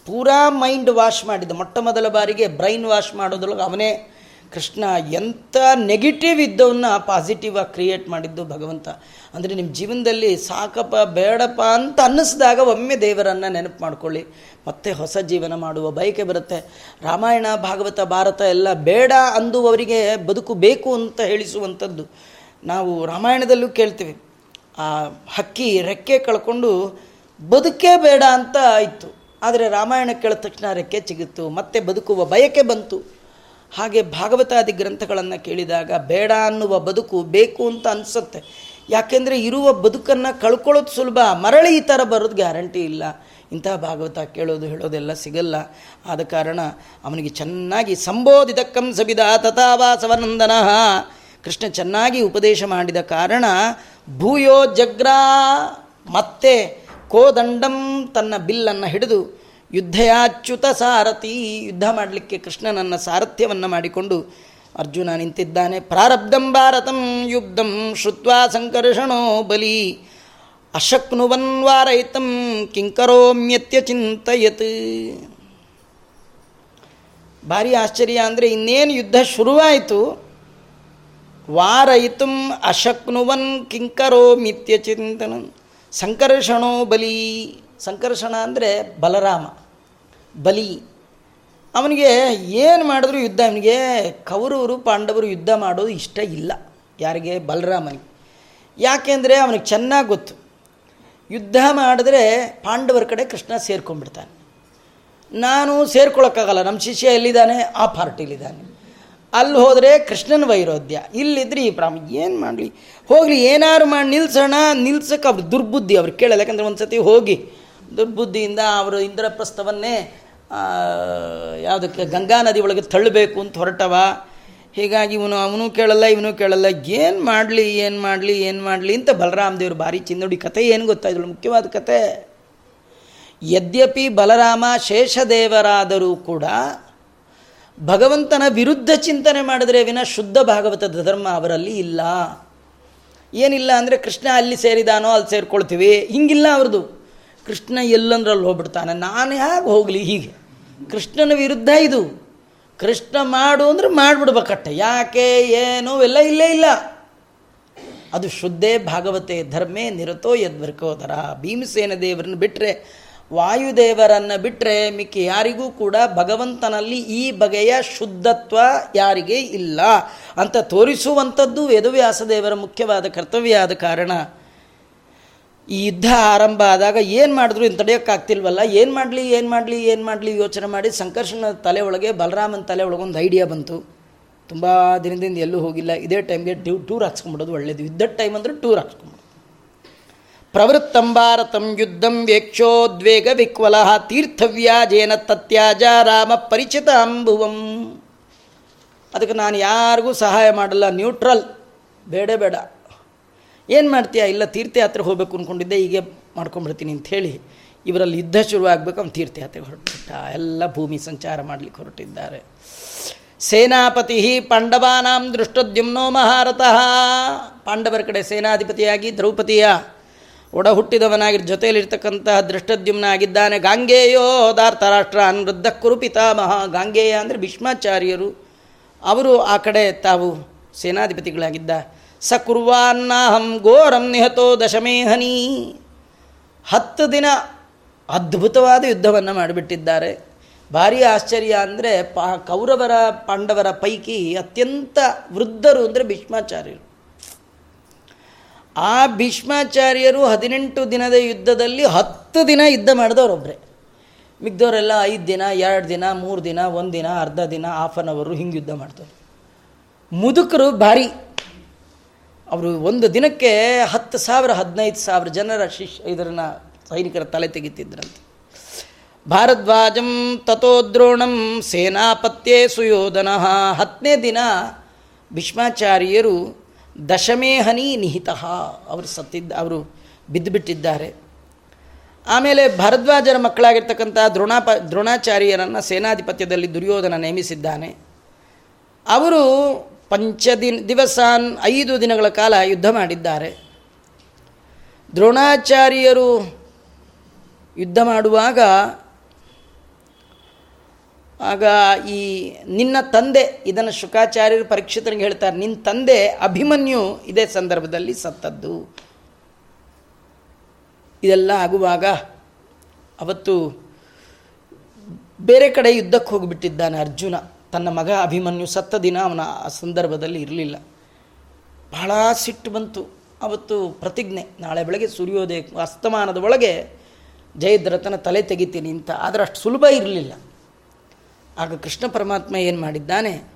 ಪೂರಾ ಮೈಂಡ್ ವಾಶ್ ಮಾಡಿದ್ದ ಮೊಟ್ಟ ಮೊದಲ ಬಾರಿಗೆ ಬ್ರೈನ್ ವಾಶ್ ಮಾಡೋದ್ರೊಳಗೆ ಅವನೇ ಕೃಷ್ಣ ಎಂಥ ನೆಗೆಟಿವ್ ಇದ್ದವನ್ನ ಪಾಸಿಟಿವ್ ಆಗಿ ಕ್ರಿಯೇಟ್ ಮಾಡಿದ್ದು ಭಗವಂತ. ಅಂದರೆ ನಿಮ್ಮ ಜೀವನದಲ್ಲಿ ಸಾಕಪ್ಪ, ಬೇಡಪ್ಪ ಅಂತ ಅನ್ನಿಸಿದಾಗ ಒಮ್ಮೆ ದೇವರನ್ನು ನೆನಪು ಮಾಡ್ಕೊಳ್ಳಿ. ಮತ್ತೆ ಹೊಸ ಜೀವನ ಮಾಡುವ ಬಯಕೆ ಬರುತ್ತೆ. ರಾಮಾಯಣ, ಭಾಗವತ, ಭಾರತ ಎಲ್ಲ ಬೇಡ ಅಂದು ಅವರಿಗೆ ಬದುಕು ಬೇಕು ಅಂತ ಹೇಳಿಸುವಂಥದ್ದು. ನಾವು ರಾಮಾಯಣದಲ್ಲೂ ಕೇಳ್ತೀವಿ. ಆ ಹಕ್ಕಿ ರೆಕ್ಕೆ ಕಳ್ಕೊಂಡು ಬದುಕೇ ಬೇಡ ಅಂತ ಆಯಿತು. ಆದರೆ ರಾಮಾಯಣ ಕೇಳಿದ ತಕ್ಷಣ ರೆಕ್ಕೆ ಸಿಗುತ್ತು ಮತ್ತೆ ಬದುಕುವ ಬಯಕೆ ಬಂತು. ಹಾಗೆ ಭಾಗವತಾದಿ ಗ್ರಂಥಗಳನ್ನು ಕೇಳಿದಾಗ ಬೇಡ ಅನ್ನುವ ಬದುಕು ಬೇಕು ಅಂತ ಅನಿಸುತ್ತೆ. ಯಾಕೆಂದರೆ ಇರುವ ಬದುಕನ್ನು ಕಳ್ಕೊಳ್ಳೋದು ಸುಲಭ, ಮರಳಿ ಈ ಥರ ಬರೋದು ಗ್ಯಾರಂಟಿ ಇಲ್ಲ. ಇಂತಹ ಭಾಗವತ ಕೇಳೋದು, ಹೇಳೋದೆಲ್ಲ ಸಿಗಲ್ಲ. ಆದ ಕಾರಣ ಅವನಿಗೆ ಚೆನ್ನಾಗಿ ಸಂಬೋಧಿತ ಕಂಸಬಿದ ತಥಾವಾಸವನಂದನ ಕೃಷ್ಣ ಚೆನ್ನಾಗಿ ಉಪದೇಶ ಮಾಡಿದ ಕಾರಣ ಭೂಯೋ ಜಗ್ರಾ ಮತ್ತೆ ಕೋದಂಡಂ ತನ್ನ ಬಿಲ್ಲನ್ನು ಹಿಡಿದು ಯುದ್ಧಯಾಚ್ಯುತ ಸಾರಥಿ ಯುದ್ಧ ಮಾಡಲಿಕ್ಕೆ ಕೃಷ್ಣನನ್ನ ಸಾರಥ್ಯವನ್ನು ಮಾಡಿಕೊಂಡು ಅರ್ಜುನ ನಿಂತಿದ್ದಾನೆ. ಪ್ರಾರಬ್ಧಂ ಭಾರತಂ ಯುಗ್ಧಂ ಶ್ರುತ್ವಾ ಸಂಕರ್ಷಣೋ ಬಲಿ. ಅಶಕ್ನುವನ್ ವಾರಯಿತಂ ಕಿಂಕರೋಮ್ಯತ್ಯ ಚಿಂತಯತ್. ಭಾರಿ ಆಶ್ಚರ್ಯ ಅಂದರೆ ಇನ್ನೇನು ಯುದ್ಧ ಶುರುವಾಯಿತು? ವಾರಯಿತುಂ ಅಶಕ್ನುವನ್ ಕಿಂಕರೋ ಮಿತ್ಯ ಚಿಂತನ ಸಂಕರ್ಷಣೋ ಬಲಿ. ಸಂಕರ್ಷಣ ಅಂದರೆ ಬಲರಾಮ. ಬಲಿ. ಅವನಿಗೆ ಏನು ಮಾಡಿದ್ರು ಯುದ್ಧ? ಅವನಿಗೆ ಕೌರವರು, ಪಾಂಡವರು ಯುದ್ಧ ಮಾಡೋದು ಇಷ್ಟ ಇಲ್ಲ. ಯಾರಿಗೆ? ಬಲರಾಮನಿಗೆ. ಯಾಕೆಂದರೆ ಅವನಿಗೆ ಚೆನ್ನಾಗಿ ಗೊತ್ತು. ಯುದ್ಧ ಮಾಡಿದ್ರೆ ಪಾಂಡವರ ಕಡೆ ಕೃಷ್ಣ ಸೇರ್ಕೊಂಡ್ಬಿಡ್ತಾನೆ. ನಾನು ಸೇರ್ಕೊಳ್ಳೋಕ್ಕಾಗಲ್ಲ ನಮ್ಮ ಶಿಷ್ಯ ಎಲ್ಲಿದ್ದಾನೆ? ಆ ಪಾರ್ಟಿಲಿದ್ದಾನೆ ಅಲ್ಲಿ ಹೋದರೆ ಕೃಷ್ಣನ ವೈರೋಧ್ಯ ಇಲ್ಲಿದ್ರೆ ಈ ಪ್ರಾಮ, ಏನು ಮಾಡಲಿ? ಹೋಗಲಿ, ಏನಾರು ಮಾಡಿ ನಿಲ್ಸೋಣ. ನಿಲ್ಸಕ್ಕೆ ಅವ್ರ ದುರ್ಬುದ್ಧಿ. ಅವ್ರು ಕೇಳಲ್ಲ. ಯಾಕಂದರೆ ಒಂದು ಸತಿ ಹೋಗಿ ದುರ್ಬುದ್ಧಿಯಿಂದ ಅವರು ಇಂದ್ರಪ್ರಸ್ಥವನ್ನೇ ಯಾವುದಕ್ಕೆ ಗಂಗಾ ನದಿ ಒಳಗೆ ತಳ್ಳಬೇಕು ಅಂತ ಹೊರಟವ. ಹೀಗಾಗಿ ಇವನು, ಅವನು ಕೇಳಲ್ಲ, ಇವನು ಕೇಳಲ್ಲ. ಏನು ಮಾಡಲಿ ಏನು ಮಾಡಲಿ ಏನು ಮಾಡಲಿ ಅಂತ ಬಲರಾಮ ದೇವರು ಭಾರಿ ಚಿನ್ನೋಡಿ ಕತೆ ಏನು ಗೊತ್ತಾಯಿದಳು ಮುಖ್ಯವಾದ ಕತೆ. ಯದ್ಯಪಿ ಬಲರಾಮ ಶೇಷದೇವರಾದರೂ ಕೂಡ ಭಗವಂತನ ವಿರುದ್ಧ ಚಿಂತನೆ ಮಾಡಿದ್ರೆ ವಿನ ಶುದ್ಧ ಭಾಗವತದ ಧರ್ಮ ಅವರಲ್ಲಿ ಇಲ್ಲ. ಏನಿಲ್ಲ ಅಂದರೆ ಕೃಷ್ಣ ಅಲ್ಲಿ ಸೇರಿದಾನೋ ಅಲ್ಲಿ ಸೇರಿಕೊಳ್ತೀವಿ. ಹಿಂಗಿಲ್ಲ ಅವ್ರದ್ದು ಕೃಷ್ಣ ಎಲ್ಲಂದ್ರಲ್ಲಿ ಹೋಗ್ಬಿಡ್ತಾನೆ. ನಾನು ಹೇಗೆ ಹೋಗಲಿ ಹೀಗೆ? ಕೃಷ್ಣನ ವಿರುದ್ಧ ಇದು. ಕೃಷ್ಣ ಮಾಡು ಅಂದ್ರೆ ಮಾಡಿಬಿಡ್ಬೇಕಟ್ಟೆ ಯಾಕೆ, ಏನು, ಎಲ್ಲ ಇಲ್ಲೇ ಇಲ್ಲ. ಅದು ಶುದ್ಧೇ ಭಾಗವತೆ, ಧರ್ಮೇ ನಿರತೋ ಯದ್ವರ್ಕೋದರ. ಭೀಮಸೇನ ದೇವರನ್ನು ಬಿಟ್ಟರೆ ವಾಯುದೇವರನ್ನು ಬಿಟ್ಟರೆ ಮಿಕ್ಕಿ ಯಾರಿಗೂ ಕೂಡ ಭಗವಂತನಲ್ಲಿ ಈ ಬಗೆಯ ಶುದ್ಧತ್ವ ಯಾರಿಗೆ ಇಲ್ಲ. ಅಂತ ತೋರಿಸುವಂಥದ್ದು ವೇದವ್ಯಾಸದೇವರ ಮುಖ್ಯವಾದ ಕರ್ತವ್ಯ ಆದ ಕಾರಣ ಈ ಯುದ್ಧ ಆರಂಭ ಆದಾಗ ಏನು ಮಾಡಿದ್ರು ಇನ್ನು ತಡೆಯೋಕ್ಕಾಗ್ತಿಲ್ವಲ್ಲ? ಏನು ಮಾಡಲಿ ಏನು ಮಾಡಲಿ ಏನು ಮಾಡಲಿ ಯೋಚನೆ ಮಾಡಿ ಸಂಕರ್ಷಣ ತಲೆ ಒಳಗೆ ಬಲರಾಮನ ತಲೆ ಒಂದು ಐಡಿಯಾ ಬಂತು. ತುಂಬ ದಿನದಿಂದ ಎಲ್ಲೂ ಹೋಗಿಲ್ಲ. ಇದೇ ಟೈಮ್ಗೆ ಟ್ಯೂ ಟೂರ್ ಹಾಕ್ಸ್ಕೊಂಬಿಡೋದು ಒಳ್ಳೇದು. ಯುದ್ಧದ ಟೈಮ್ ಅಂದರೆ ಟೂರ್ ಹಾಕ್ಸ್ಕೊಂಬಿಡೋದು ಪ್ರವೃತ್ತಂ ಭಾರತಂ ಯುದ್ಧಂ ವೇಕ್ಷೋದ್ವೇಗ ವಿಕ್ವಲ ತೀರ್ಥವ್ಯಾಜೇನ ತತ್ಯಾಜ ರಾಮ ಪರಿಚಿತ ಅಂಬುವಂ. ಅದಕ್ಕೆ ನಾನು ಯಾರಿಗೂ ಸಹಾಯ ಮಾಡಲ್ಲ. ನ್ಯೂಟ್ರಲ್ ಬೇಡ ಬೇಡ. ಏನು ಮಾಡ್ತೀಯಾ? ಇಲ್ಲ, ತೀರ್ಥಯಾತ್ರೆ ಹೋಗಬೇಕು ಅಂದ್ಕೊಂಡಿದ್ದೆ ಹೀಗೆ ಮಾಡ್ಕೊಂಡ್ಬಿಡ್ತೀನಿ ಹೇಳಿ ಇವರಲ್ಲಿ ಯುದ್ಧ ಶುರುವಾಗಬೇಕು ಅವ್ನು ತೀರ್ಥಯಾತ್ರೆಗೆ ಹೊರಟುಬಿಟ್ಟ. ಎಲ್ಲ ಭೂಮಿ ಸಂಚಾರ ಮಾಡಲಿಕ್ಕೆ ಹೊರಟಿದ್ದಾರೆ. ಸೇನಾಪತಿ ಪಾಂಡವಾನಾಂ ದೃಷ್ಟದ್ಯುಮ್ನೋ ಮಹಾರಥಃ. ಪಾಂಡವರ ಕಡೆ ಸೇನಾಧಿಪತಿಯಾಗಿ ದ್ರೌಪದಿಯ ಒಡ ಹುಟ್ಟಿದವನಾಗಿ ಜೊತೆಯಲ್ಲಿರ್ತಕ್ಕಂತಹ ದೃಷ್ಟದ್ಯುಮ್ನ ಆಗಿದ್ದಾನೆ ಗಾಂಗೇಯೋ. ಧಾರ್ತರಾಷ್ಟ್ರ ಅನ್ವೃದ್ಧ ಕುರು ಮಹಾ ಗಾಂಗೇಯ ಅಂದರೆ ಭೀಷ್ಮಾಚಾರ್ಯರು. ಅವರು ಆ ಕಡೆ ತಾವು ಸೇನಾಧಿಪತಿಗಳಾಗಿದ್ದ ಸ ಘೋರಂ ನಿಹತೋ ದಶಮೇಹನಿ ಹತ್ತು ದಿನ ಅದ್ಭುತವಾದ ಯುದ್ಧವನ್ನು ಮಾಡಿಬಿಟ್ಟಿದ್ದಾರೆ. ಭಾರಿ ಆಶ್ಚರ್ಯ ಅಂದರೆ ಪಾ ಕೌರವರ ಪಾಂಡವರ ಪೈಕಿ ಅತ್ಯಂತ ವೃದ್ಧರು ಅಂದರೆ ಭೀಷ್ಮಾಚಾರ್ಯರು. ಆ ಭೀಷ್ಮಾಚಾರ್ಯರು ಹದಿನೆಂಟು ದಿನದ ಯುದ್ಧದಲ್ಲಿ ಹತ್ತು ದಿನ ಯುದ್ಧ ಮಾಡಿದವರೊಬ್ಬರೇ ಮಿಗ್ದವರೆಲ್ಲ ಐದು ದಿನ, ಎರಡು ದಿನ, ಮೂರು ದಿನ ಒಂದು ದಿನ ಅರ್ಧ ದಿನ ಹಾಫ್ ಅನ್ ಅವರು ಹಿಂಗೆ ಯುದ್ಧ ಮಾಡ್ತಾರೆ. ಮುದುಕರು ಭಾರಿ ಅವರು ಒಂದು ದಿನಕ್ಕೆ ಹತ್ತು ಸಾವಿರ, ಹದಿನೈದು ಸಾವಿರ ಜನರ ಶಿಷ್ಯ ಇದರನ್ನು ಸೈನಿಕರ ತಲೆ ತೆಗಿತಿದ್ರಂತೆ. ಭಾರದ್ವಾಜಂ ತಥೋದ್ರೋಣಂ ಸೇನಾಪತ್ಯೇ ಸುಯೋಧನ. ಹತ್ತನೇ ದಿನ ಭೀಷ್ಮಾಚಾರ್ಯರು ದಶಮೇ ಹನಿ ನಿಹಿತ. ಅವರು ಸತ್ತಿದ್ದ, ಅವರು ಬಿದ್ದುಬಿಟ್ಟಿದ್ದಾರೆ. ಆಮೇಲೆ ಭರದ್ವಾಜರ ಮಕ್ಕಳಾಗಿರ್ತಕ್ಕಂಥ ದ್ರೋಣಾಪ, ದ್ರೋಣಾಚಾರ್ಯರನ್ನು ಸೇನಾಧಿಪತ್ಯದಲ್ಲಿ ದುರ್ಯೋಧನ ನೇಮಿಸಿದ್ದಾನೆ. ಅವರು ಪಂಚದಿನ ದಿವಸಾನ್ ಐದು ದಿನಗಳ ಕಾಲ ಯುದ್ಧ ಮಾಡಿದ್ದಾರೆ. ದ್ರೋಣಾಚಾರ್ಯರು ಯುದ್ಧ ಮಾಡುವಾಗ, ಆಗ ಈ ನಿನ್ನ ತಂದೆ, ಇದನ್ನು ಶುಕಾಚಾರ್ಯರು ಪರೀಕ್ಷಿತನಿಗೆ ಹೇಳ್ತಾರೆ ನಿನ್ನ ತಂದೆ ಅಭಿಮನ್ಯು ಇದೇ ಸಂದರ್ಭದಲ್ಲಿ ಸತ್ತದ್ದು. ಇದೆಲ್ಲ ಆಗುವಾಗ ಅವತ್ತು ಬೇರೆ ಕಡೆ ಯುದ್ಧಕ್ಕೆ ಹೋಗಿಬಿಟ್ಟಿದ್ದಾನೆ ಅರ್ಜುನ. ತನ್ನ ಮಗ ಅಭಿಮನ್ಯು ಸತ್ತ ದಿನ ಅವನ ಆ ಸಂದರ್ಭದಲ್ಲಿ ಇರಲಿಲ್ಲ. ಬಹಳ ಸಿಟ್ಟು ಬಂತು. ಅವತ್ತು ಪ್ರತಿಜ್ಞೆ, ನಾಳೆ ಬೆಳಗ್ಗೆ ಸೂರ್ಯೋದಯ, ಅಸ್ತಮಾನದ ಒಳಗೆ ಜಯದ್ರಥನ ತಲೆ ತೆಗಿತೀನಿ ಅಂತ. ಆದರೆ ಅಷ್ಟು ಸುಲಭ ಇರಲಿಲ್ಲ. ಆಗ ಕೃಷ್ಣ ಪರಮಾತ್ಮ ಏನು ಮಾಡಿದ್ದಾನೆ?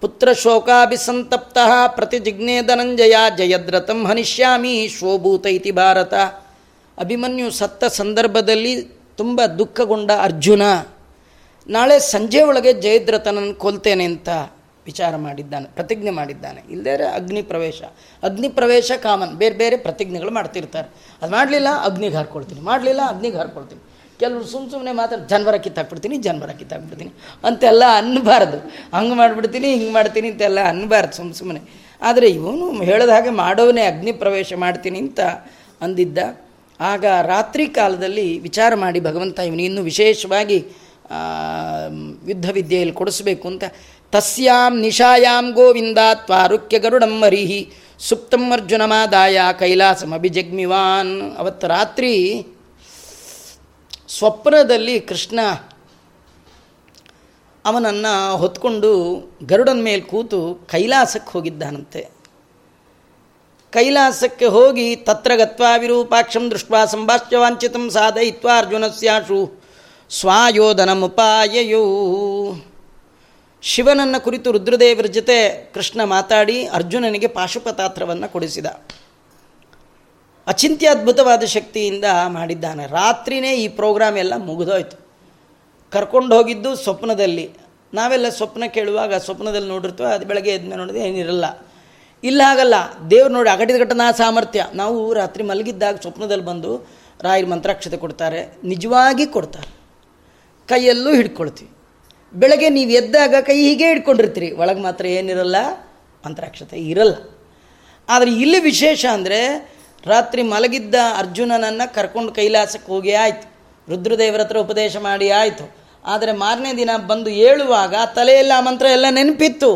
ಪುತ್ರ ಶೋಕಾಭಿಸಂತಪ್ತ ಪ್ರತಿಜಿಜ್ಞೆ ಧನಂಜಯ ಜಯದ್ರಥಂ ಹನಿಷ್ಯಾಮಿ ಶೋಭೂತ ಇತಿ ಭಾರತ. ಅಭಿಮನ್ಯು ಸತ್ತ ಸಂದರ್ಭದಲ್ಲಿ ತುಂಬ ದುಃಖಗೊಂಡ ಅರ್ಜುನ. ನಾಳೆ ಸಂಜೆ ಒಳಗೆ ಜಯದ್ರಥನನ್ನು ಕೊಲ್ತೇನೆ ಅಂತ ವಿಚಾರ ಮಾಡಿದ್ದಾನೆ, ಪ್ರತಿಜ್ಞೆ ಮಾಡಿದ್ದಾನೆ. ಇಲ್ಲದೇ ಅಗ್ನಿ ಪ್ರವೇಶ. ಅಗ್ನಿ ಪ್ರವೇಶ ಕಾಮನ್. ಬೇರೆ ಬೇರೆ ಪ್ರತಿಜ್ಞೆಗಳು ಮಾಡ್ತಿರ್ತಾರೆ. ಅದು ಮಾಡಲಿಲ್ಲ, ಅಗ್ನಿಗೆ ಹಾರ್ಕೊಳ್ತೀನಿ. ಮಾಡಲಿಲ್ಲ, ಅಗ್ನಿಗೆ ಹಾರ್ಕೊಳ್ತೀನಿ. ಕೆಲವರು ಸುಮ್ಮ ಸುಮ್ಮನೆ ಮಾತಾಡಿ, ಜನವರ ಕಿತ್ತಾಕ್ಬಿಡ್ತೀನಿ ಜನವರ ಕಿತ್ತಾಕ್ಬಿಡ್ತೀನಿ. ಅಂತೆಲ್ಲ ಅನ್ನಬಾರ್ದು ಹಂಗೆ ಮಾಡಿಬಿಡ್ತೀನಿ, ಹಿಂಗೆ ಮಾಡ್ತೀನಿ ಅಂತೆಲ್ಲ ಅನ್ನಬಾರ್ದು ಸುಮ್ಮ ಸುಮ್ಮನೆ ಆದರೆ ಇವನು ಹೇಳಿದ ಹಾಗೆ ಮಾಡೋವನೇ ಅಗ್ನಿ ಪ್ರವೇಶ ಮಾಡ್ತೀನಿ ಅಂತ ಅಂದಿದ್ದ. ಆಗ ರಾತ್ರಿ ಕಾಲದಲ್ಲಿ ವಿಚಾರ ಮಾಡಿ ಭಗವಂತ ಇವನು ಇನ್ನೂ ವಿಶೇಷವಾಗಿ ಯುದ್ಧ ವಿದ್ಯೆಯಲ್ಲಿ ಕೊಡಿಸ್ಬೇಕು ಅಂತ. ತಸ್ಯಾಂ ನಿಶಾಯಾಂ ಗೋವಿಂದ ತ್ವಾರುಕ್ಯ ಗರುಡಂ ಮರಿಹಿ ಸುಪ್ತಂ ಅರ್ಜುನಮಾದಾಯ ಕೈಲಾಸಂ ಅಭಿಜಗ್ಮಿವಾನ್. ಅವತ್ತು ರಾತ್ರಿ ಸ್ವಪ್ನದಲ್ಲಿ ಕೃಷ್ಣ ಅವನನ್ನು ಹೊತ್ಕೊಂಡು ಗರುಡನ ಮೇಲೆ ಕೂತು ಕೈಲಾಸಕ್ಕೆ ಹೋಗಿದ್ದಾನಂತೆ. ಕೈಲಾಸಕ್ಕೆ ಹೋಗಿ ತತ್ರ ಗತ್ವಾ ವಿರೂಪಾಕ್ಷಂ ದೃಷ್ಟ ಸಂಭಾಷ್ಯವಾಂಚಿತಂ ಸಾಧಯಿತ್ವ ಅರ್ಜುನಸ್ಯಾಶು. ಸ್ವಾಯೋಧನಮುಪಾಯಯೋ. ಶಿವನನ್ನು ಕುರಿತು ರುದ್ರದೇವರ ಜೊತೆ ಕೃಷ್ಣ ಮಾತಾಡಿ ಅರ್ಜುನನಿಗೆ ಪಾಶುಪತಾತ್ರವನ್ನು ಕೊಡಿಸಿದ. ಅಚಿಂತ್ಯದ್ಭುತವಾದ ಶಕ್ತಿಯಿಂದ ಮಾಡಿದ್ದಾನೆ. ರಾತ್ರಿನೇ ಈ ಪ್ರೋಗ್ರಾಮ್ ಎಲ್ಲ ಮುಗಿದೋಯ್ತು. ಕರ್ಕೊಂಡು ಹೋಗಿದ್ದು ಸ್ವಪ್ನದಲ್ಲಿ. ನಾವೆಲ್ಲ ಸ್ವಪ್ನ ಕೇಳುವಾಗ ಸ್ವಪ್ನದಲ್ಲಿ ನೋಡಿರ್ತೀವಿ, ಅದು ಬೆಳಗ್ಗೆ ಎದ್ದ ನೋಡಿದ್ರೆ ಏನಿರಲ್ಲ. ಇಲ್ಲ ಹಾಗಲ್ಲ, ದೇವ್ರು ನೋಡಿ ಅಗಟಿದ ಘಟನಾ ಸಾಮರ್ಥ್ಯ. ನಾವು ರಾತ್ರಿ ಮಲಗಿದ್ದಾಗ ಸ್ವಪ್ನದಲ್ಲಿ ಬಂದು ರಾಯರ ಮಂತ್ರಾಕ್ಷತೆ ಕೊಡ್ತಾರೆ, ನಿಜವಾಗಿ ಕೊಡ್ತಾರೆ. ಕೈಯಲ್ಲೂ ಹಿಡ್ಕೊಳ್ತೀವಿ. ಬೆಳಗ್ಗೆ ನೀವು ಎದ್ದಾಗ ಕೈ ಹೀಗೆ ಹಿಡ್ಕೊಂಡಿರ್ತೀರಿ. ಒಳಗೆ ಮಾತ್ರ ಏನಿರಲ್ಲ, ಅಂತರಾಕ್ಷತೆ ಇರಲ್ಲ. ಆದರೆ ಇಲ್ಲಿ ವಿಶೇಷ ಅಂದರೆ ರಾತ್ರಿ ಮಲಗಿದ್ದ ಅರ್ಜುನನನ್ನು ಕರ್ಕೊಂಡು ಕೈಲಾಸಕ್ಕೆ ಹೋಗಿ ಆಯಿತು. ರುದ್ರದೇವರ ಹತ್ರ ಉಪದೇಶ ಮಾಡಿ ಆಯಿತು. ಆದರೆ ಮಾರನೇ ದಿನ ಬಂದು ಏಳುವಾಗ ತಲೆಯೆಲ್ಲ ಮಂತ್ರ ಎಲ್ಲ ನೆನಪಿತ್ತು.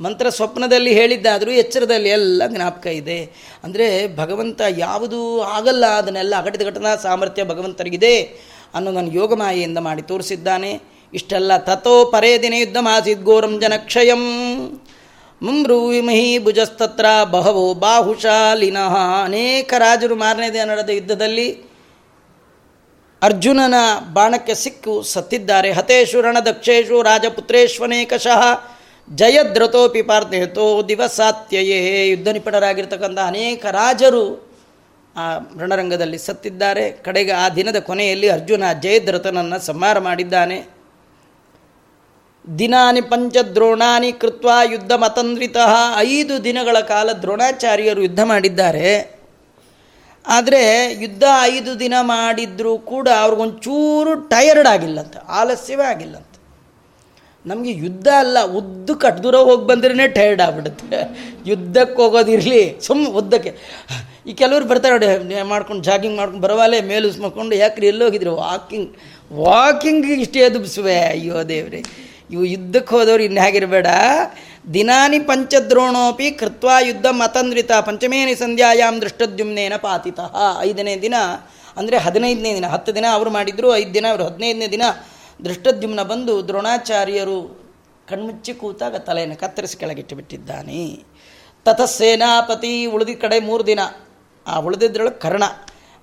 ಮಂತ್ರ ಸ್ವಪ್ನದಲ್ಲಿ ಹೇಳಿದ್ದಾದರೂ ಎಚ್ಚರದಲ್ಲಿ ಎಲ್ಲ ಜ್ಞಾಪಕ ಇದೆ. ಅಂದರೆ ಭಗವಂತ ಯಾವುದು ಆಗಲ್ಲ, ಅದನ್ನೆಲ್ಲ ಅಘಟಿತ ಘಟನಾ ಸಾಮರ್ಥ್ಯ ಭಗವಂತರಿಗಿದೆ. ಅನ್ನೋದನ್ನು ಯೋಗಮಾಯೆಯಿಂದ ಮಾಡಿ ತೋರಿಸಿದ್ದಾನೆ. ಇಷ್ಟೆಲ್ಲ ತಥೋ ಪರೇ ದಿನ ಯುದ್ಧ ಮಾಸಿದ್ ಘೋರಂ ಜನಕ್ಷಯಂ. ಮುಂಬ್ರೂವಿಮಹಿ ಭುಜಸ್ತತ್ರ ಬಹವೋ ಬಾಹುಶಾಲಿನಃ. ಅನೇಕ ರಾಜರು ಮಾರನೇ ದಿನ ನಡೆದ ಯುದ್ಧದಲ್ಲಿ ಅರ್ಜುನನ ಬಾಣಕ್ಕೆ ಸಿಕ್ಕು ಸತ್ತಿದ್ದಾರೆ. ಹತೇಶು ರಣದಕ್ಷೇಶು ರಾಜಪುತ್ರೇಶ್ವನೇಕಶಃ ಜಯದ್ರತೋಪಿ ಪಾರ್ಥೇತೋ ದಿವಸಾತ್ಯಯೇ. ಯುದ್ಧ ನಿಪಟರಾಗಿರ್ತಕ್ಕಂಥ ಅನೇಕ ರಾಜರು ಆ ರಣರಂಗದಲ್ಲಿ ಸತ್ತಿದ್ದಾರೆ. ಕಡೆಗೆ ಆ ದಿನದ ಕೊನೆಯಲ್ಲಿ ಅರ್ಜುನ ಜಯದ್ರಥನನ್ನು ಸಂಹಾರ ಮಾಡಿದ್ದಾನೆ. ದಿನಾನಿ ಪಂಚದ್ರೋಣಾನಿ ಕೃತ್ವ ಯುದ್ಧ ಮತಂದ್ರಿತ ಐದು ದಿನಗಳ ಕಾಲ ದ್ರೋಣಾಚಾರ್ಯರು ಯುದ್ಧ ಮಾಡಿದ್ದಾರೆ. ಆದರೆ ಯುದ್ಧ ಐದು ದಿನ ಮಾಡಿದ್ರೂ ಕೂಡ ಅವ್ರಿಗೊಂಚೂರು ಟಯರ್ಡ್ ಆಗಿಲ್ಲಂತ, ಆಲಸ್ಯವೇ ಆಗಿಲ್ಲಂತ. ನಮಗೆ ಯುದ್ಧ ಅಲ್ಲ, ಉದ್ದು ಕಟ್ದೂರ ಹೋಗಿ ಬಂದ್ರೇ ಟಯರ್ಡ್ ಆಗ್ಬಿಡುತ್ತೆ. ಯುದ್ಧಕ್ಕೆ ಹೋಗೋದಿರಲಿ ಸುಮ್ಮ ಉದ್ದಕ್ಕೆ. ಈ ಕೆಲವರು ಬರ್ತಾರೆ ನೋಡಿ ಮಾಡ್ಕೊಂಡು ಜಾಗಿಂಗ್ ಮಾಡ್ಕೊಂಡು, ಬರವಾಲೆ ಮೇಲು ಮಾಡ್ಕೊಂಡು ಯಾಕ್ರಿ ಎಲ್ಲೋಗಿದ್ರು ವಾಕಿಂಗ್ ವಾಕಿಂಗ್ ಇಷ್ಟೇ ದುಬ್ಸುವೆ ಅಯ್ಯೋ ದೇವ್ರಿ. ಇವು ಯುದ್ಧಕ್ಕೆ ಹೋದವ್ರು ಇನ್ನು ಹೇಗಿರಬೇಡ. ದಿನಾನಿ ಪಂಚದ್ರೋಣೋಪಿ ಕೃತ್ವ ಯುದ್ಧ ಮತಂದ್ರಿತ ಪಂಚಮೇನಿ ಸಂಧ್ಯಾಯಾಮ್ ದೃಷ್ಟದ್ಯುಮ್ನೇನ ಪಾತಿತ. ಐದನೇ ದಿನ, ಅಂದರೆ ಹದಿನೈದನೇ ದಿನ, ಹತ್ತು ದಿನ ಅವರು ಮಾಡಿದ್ರು, ಐದು ದಿನ ಅವರು ಹದಿನೈದನೇ ದಿನ ದೃಷ್ಟದ್ಯುಮ್ನ ಬಂದು ದ್ರೋಣಾಚಾರ್ಯರು ಕಣ್ಮುಚ್ಚಿ ಕೂತಾಗ ತಲೆಯನ್ನು ಕತ್ತರಿಸಿ ಕೆಳಗಿಟ್ಟು ಬಿಟ್ಟಿದ್ದಾನೆ. ತಥ ಸೇನಾಪತಿ ಉಳಿದ ಕಡೆ ಮೂರು ದಿನ. ಆ ಉಳಿದಿದ್ರೊಳಗೆ ಕರ್ಣ.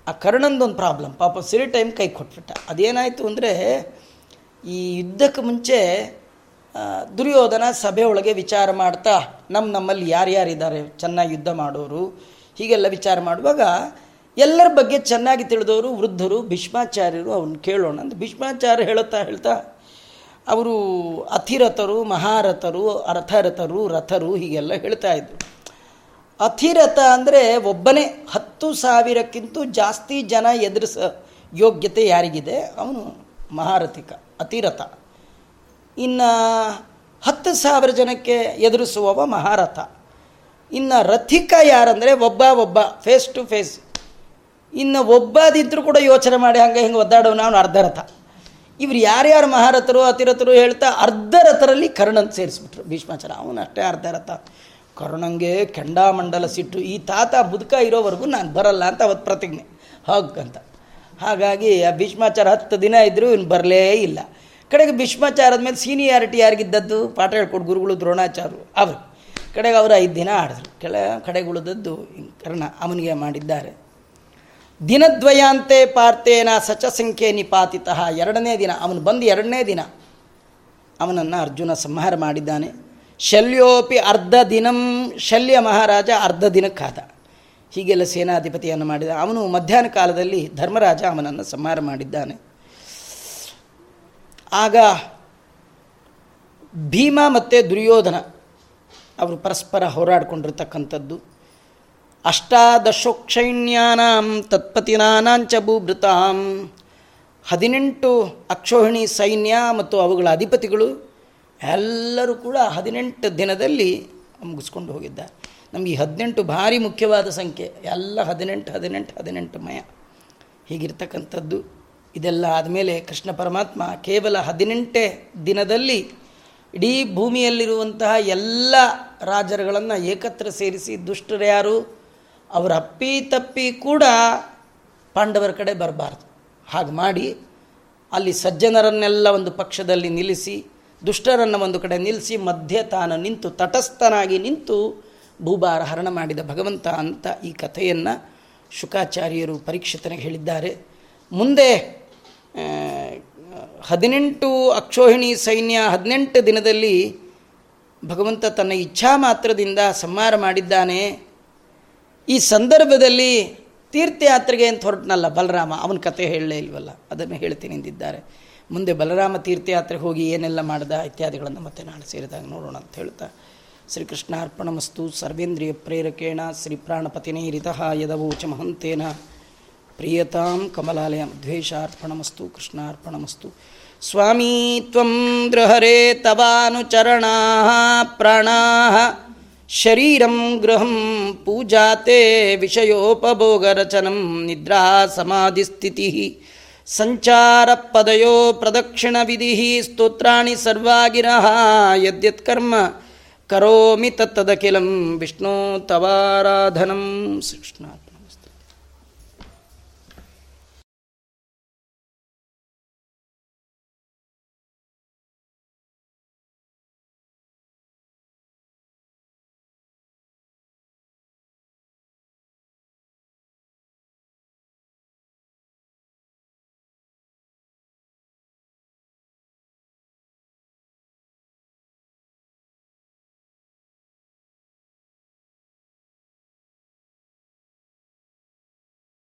ಆ ಕರ್ಣಂದೊಂದು ಪ್ರಾಬ್ಲಮ್ ಪಾಪ ಸಿರಿ ಟೈಮ್ ಕೈ ಕೊಟ್ಬಿಟ್ಟ. ಅದೇನಾಯಿತು ಅಂದರೆ, ಈ ಯುದ್ಧಕ್ಕೆ ಮುಂಚೆ ದುರ್ಯೋಧನ ಸಭೆ ಒಳಗೆ ವಿಚಾರ ಮಾಡ್ತಾ ನಮ್ಮ ನಮ್ಮಲ್ಲಿ ಯಾರ್ಯಾರಿದ್ದಾರೆ ಚೆನ್ನಾಗಿ ಯುದ್ಧ ಮಾಡೋರು, ಹೀಗೆಲ್ಲ ವಿಚಾರ ಮಾಡುವಾಗ, ಎಲ್ಲರ ಬಗ್ಗೆ ಚೆನ್ನಾಗಿ ತಿಳಿದವರು ವೃದ್ಧರು, ಭೀಷ್ಮಾಚಾರ್ಯರು ಅವನ್ನ ಕೇಳೋಣ ಅಂತ. ಭೀಷ್ಮಾಚಾರ್ಯ ಹೇಳುತ್ತಾ ಹೇಳ್ತಾ, ಅವರು ಅತಿರಥರು, ಮಹಾರಥರು, ಅರ್ಥರಥರು, ರಥರು ಹೀಗೆಲ್ಲ ಹೇಳ್ತಾ ಇದ್ರು. ಅತಿರಥ ಅಂದರೆ ಒಬ್ಬನೇ ಹತ್ತು ಸಾವಿರಕ್ಕಿಂತ ಜಾಸ್ತಿ ಜನ ಎದುರಿಸ ಯೋಗ್ಯತೆ ಯಾರಿಗಿದೆ? ಅವನು ಮಹಾರಥಿಕ, ಅತಿರಥ. ಇನ್ನು ಹತ್ತು ಸಾವಿರ ಜನಕ್ಕೆ ಎದುರಿಸುವವ ಮಹಾರಥ. ಇನ್ನು ರಥಿಕ ಯಾರಂದರೆ ಒಬ್ಬ ಒಬ್ಬ ಫೇಸ್ ಟು ಫೇಸ್ ಇನ್ನು ಒಬ್ಬದಿದ್ದರೂ ಕೂಡ ಯೋಚನೆ ಮಾಡಿ ಹಂಗೆ ಹಿಂಗೆ ಒದ್ದಾಡೋನು ಅವನು ಅರ್ಧರಥ. ಇವ್ರು ಯಾರ್ಯಾರು ಮಹಾರಥರು, ಅತಿರಥರು ಹೇಳ್ತಾ ಅರ್ಧರಥರಲ್ಲಿ ಕರ್ಣನ್ ಸೇರಿಸ್ಬಿಟ್ರು ಭೀಷ್ಮಾಚಾರ ಅವನು ಅಷ್ಟೇ ಅರ್ಧ ರಥ ಕರ್ಣಂಗೆ ಕೆಂಡಾಮಂಡಲ ಸಿಟ್ಟು, ಈ ತಾತ ಬುದ್ಕ ಇರೋವರೆಗೂ ನಾನು ಬರಲ್ಲ ಅಂತ ಅವತ್ತು ಪ್ರತಿಜ್ಞೆ. ಅಂತ. ಹಾಗಾಗಿ ಆ ಭೀಷ್ಮಾಚಾರ ಹತ್ತು ದಿನ ಇದ್ದರೂ ಇನ್ನು ಬರಲೇ ಇಲ್ಲ. ಕಡೆಗೆ ಭೀಷ್ಮಾಚಾರದ ಮೇಲೆ ಸೀನಿಯಾರಿಟಿ ಯಾರಿಗಿದ್ದದ್ದು? ಪಾಠ ಹೇಳ್ಕೊಡು ಗುರುಗಳು ದ್ರೋಣಾಚಾರ್ಯರು, ಅವರು. ಕಡೆಗೆ ಅವರು ಐದು ದಿನ ಆಡಿದ್ರು. ಕೆಳ ಕಡೆಗೆ ಉಳಿದದ್ದು ಕರ್ಣ ಅವನಿಗೆ ಮಾಡಿದ್ದಾರೆ. ದಿನದ್ವಯಾಂತೆ ಪಾರ್ಥೇನ ಸಚ ಸಂಖ್ಯೆ ನಿಪಾತಿತ. ಎರಡನೇ ದಿನ, ಅವನು ಬಂದು ಎರಡನೇ ದಿನ. ಅವನನ್ನು ಅರ್ಜುನ ಸಂಹಾರ ಮಾಡಿದ್ದಾನೆ. ಶಲ್ಯೋಪಿ ಅರ್ಧ ದಿನಂ ಶಲ್ಯ ಮಹಾರಾಜ ಅರ್ಧ ದಿನಕ್ಕಾದ. ಹೀಗೆಲ್ಲ ಸೇನಾಧಿಪತಿಯನ್ನು ಮಾಡಿದ. ಅವನು ಮಧ್ಯಾಹ್ನ ಕಾಲದಲ್ಲಿ ಧರ್ಮರಾಜ ಅವನನ್ನು ಸಂಹಾರ ಮಾಡಿದ್ದಾನೆ. ಆಗ ಭೀಮ ಮತ್ತು ದುರ್ಯೋಧನ ಅವರು ಪರಸ್ಪರ ಹೋರಾಡಿಕೊಂಡಿರ್ತಕ್ಕಂಥದ್ದು. ಅಷ್ಟಾದಶೋಕ್ಷೈಣ್ಯಾನಾಂ ತತ್ಪತಿನಾನಾಂಚ ಭೂಭೃತಾಂ. ಹದಿನೆಂಟು ಅಕ್ಷೋಹಿಣಿ ಸೈನ್ಯ ಮತ್ತು ಅವುಗಳ ಅಧಿಪತಿಗಳು ಎಲ್ಲರೂ ಕೂಡ ಹದಿನೆಂಟು ದಿನದಲ್ಲಿ ಮುಗಿಸ್ಕೊಂಡು ಹೋಗಿದ್ದಾರೆ ನಮಗೆ ಹದಿನೆಂಟು ಭಾರಿ ಮುಖ್ಯವಾದ ಸಂಖ್ಯೆ, ಎಲ್ಲ ಹದಿನೆಂಟು ಹದಿನೆಂಟು ಹದಿನೆಂಟು ಮಯ. ಹೀಗಿರ್ತಕ್ಕಂಥದ್ದು, ಇದೆಲ್ಲ ಆದಮೇಲೆ ಕೃಷ್ಣ ಪರಮಾತ್ಮ ಕೇವಲ ಹದಿನೆಂಟೇ ದಿನದಲ್ಲಿ ಇಡೀ ಭೂಮಿಯಲ್ಲಿರುವಂತಹ ಎಲ್ಲ ರಾಜರುಗಳನ್ನು ಏಕತ್ರ ಸೇರಿಸಿ ದುಷ್ಟರು ಯಾರು? ಅವರ ಅಪ್ಪಿ ತಪ್ಪಿ ಕೂಡ ಪಾಂಡವರ ಕಡೆ ಬರಬಾರ್ದು. ಹಾಗೆ ಮಾಡಿ ಅಲ್ಲಿ ಸಜ್ಜನರನ್ನೆಲ್ಲ ಒಂದು ಪಕ್ಷದಲ್ಲಿ ನಿಲ್ಲಿಸಿ ದುಷ್ಟರನ್ನು ಒಂದು ಕಡೆ ನಿಲ್ಲಿಸಿ ಮಧ್ಯೆ ತಾನು ನಿಂತು ತಟಸ್ಥನಾಗಿ ನಿಂತು ಭೂಭಾರ ಹರಣ ಮಾಡಿದ ಭಗವಂತ ಅಂತ ಈ ಕಥೆಯನ್ನು ಶುಕಾಚಾರ್ಯರು ಪರೀಕ್ಷಿತನಿಗೆ ಹೇಳಿದ್ದಾರೆ. ಮುಂದೆ ಹದಿನೆಂಟು ಅಕ್ಷೋಹಿಣಿ ಸೈನ್ಯ ಹದಿನೆಂಟು ದಿನದಲ್ಲಿ ಭಗವಂತ ತನ್ನ ಇಚ್ಛಾ ಮಾತ್ರದಿಂದ ಸಂಹಾರ ಮಾಡಿದ್ದಾನೆ. ಈ ಸಂದರ್ಭದಲ್ಲಿ ತೀರ್ಥಯಾತ್ರೆಗೆ ಅಂತ ಹೊರಟನಲ್ಲ ಬಲರಾಮ, ಅವನ ಕತೆ ಹೇಳಲೇ ಇಲ್ವಲ್ಲ, ಅದನ್ನು ಹೇಳ್ತೀನಿ ಎಂದಿದ್ದಾರೆ. ಮುಂದೆ ಬಲರಾಮ ತೀರ್ಥಯಾತ್ರೆಗೆ ಹೋಗಿ ಏನೆಲ್ಲ ಮಾಡ್ದ, ಇತ್ಯಾದಿಗಳನ್ನು ಮತ್ತೆ ನಾಳೆ ಸೇರಿದಾಗ ನೋಡೋಣ ಅಂತ ಹೇಳ್ತಾ, ಶ್ರೀಕೃಷ್ಣಾರ್ಪಣಮಸ್ತು ಸರ್ವೇಂದ್ರಿಯ ಪ್ರೇರಕೇಣ ಶ್ರೀ ಪ್ರಾಣಪತಿನೇರಿತ ಯದವೋಚ ಮಹಂತೇನ. ಪ್ರಿಯತಾಂ ಕಮಲಾಲಯ ದ್ವೇಷಾರ್ಪಣಮಸ್ತು ಕೃಷ್ಣಾರ್ಪಣಮಸ್ತು. ಸ್ವಾಮೀ ತ್ವಂ ಗೃಹರೇ ತವಾನುಚರಣಾ ಪ್ರಾಣಾ. ಶರೀರಂ ಗೃಹಂ ಪೂಜಾತೆ ವಿಷಯೋಪಭೋಗರಚನಂ ನಿದ್ರಾ ಸಮಾಧಿಸ್ಥಿತಿ. ಸಂಚಾರ ಪದಯೋ ಪ್ರದಕ್ಷಿಣ ವಿಧಿ ಸ್ತೋತ್ರಾಣಿ ಸರ್ವಾಗಿರಹ ಯದ್ಯತ್ಕರ್ಮ ಕರೋಮಿ ತತ್ತದಖಿಲಂ ವಿಷ್ಣು ತವಾರಾಧನಂ ಕೃಷ್ಣ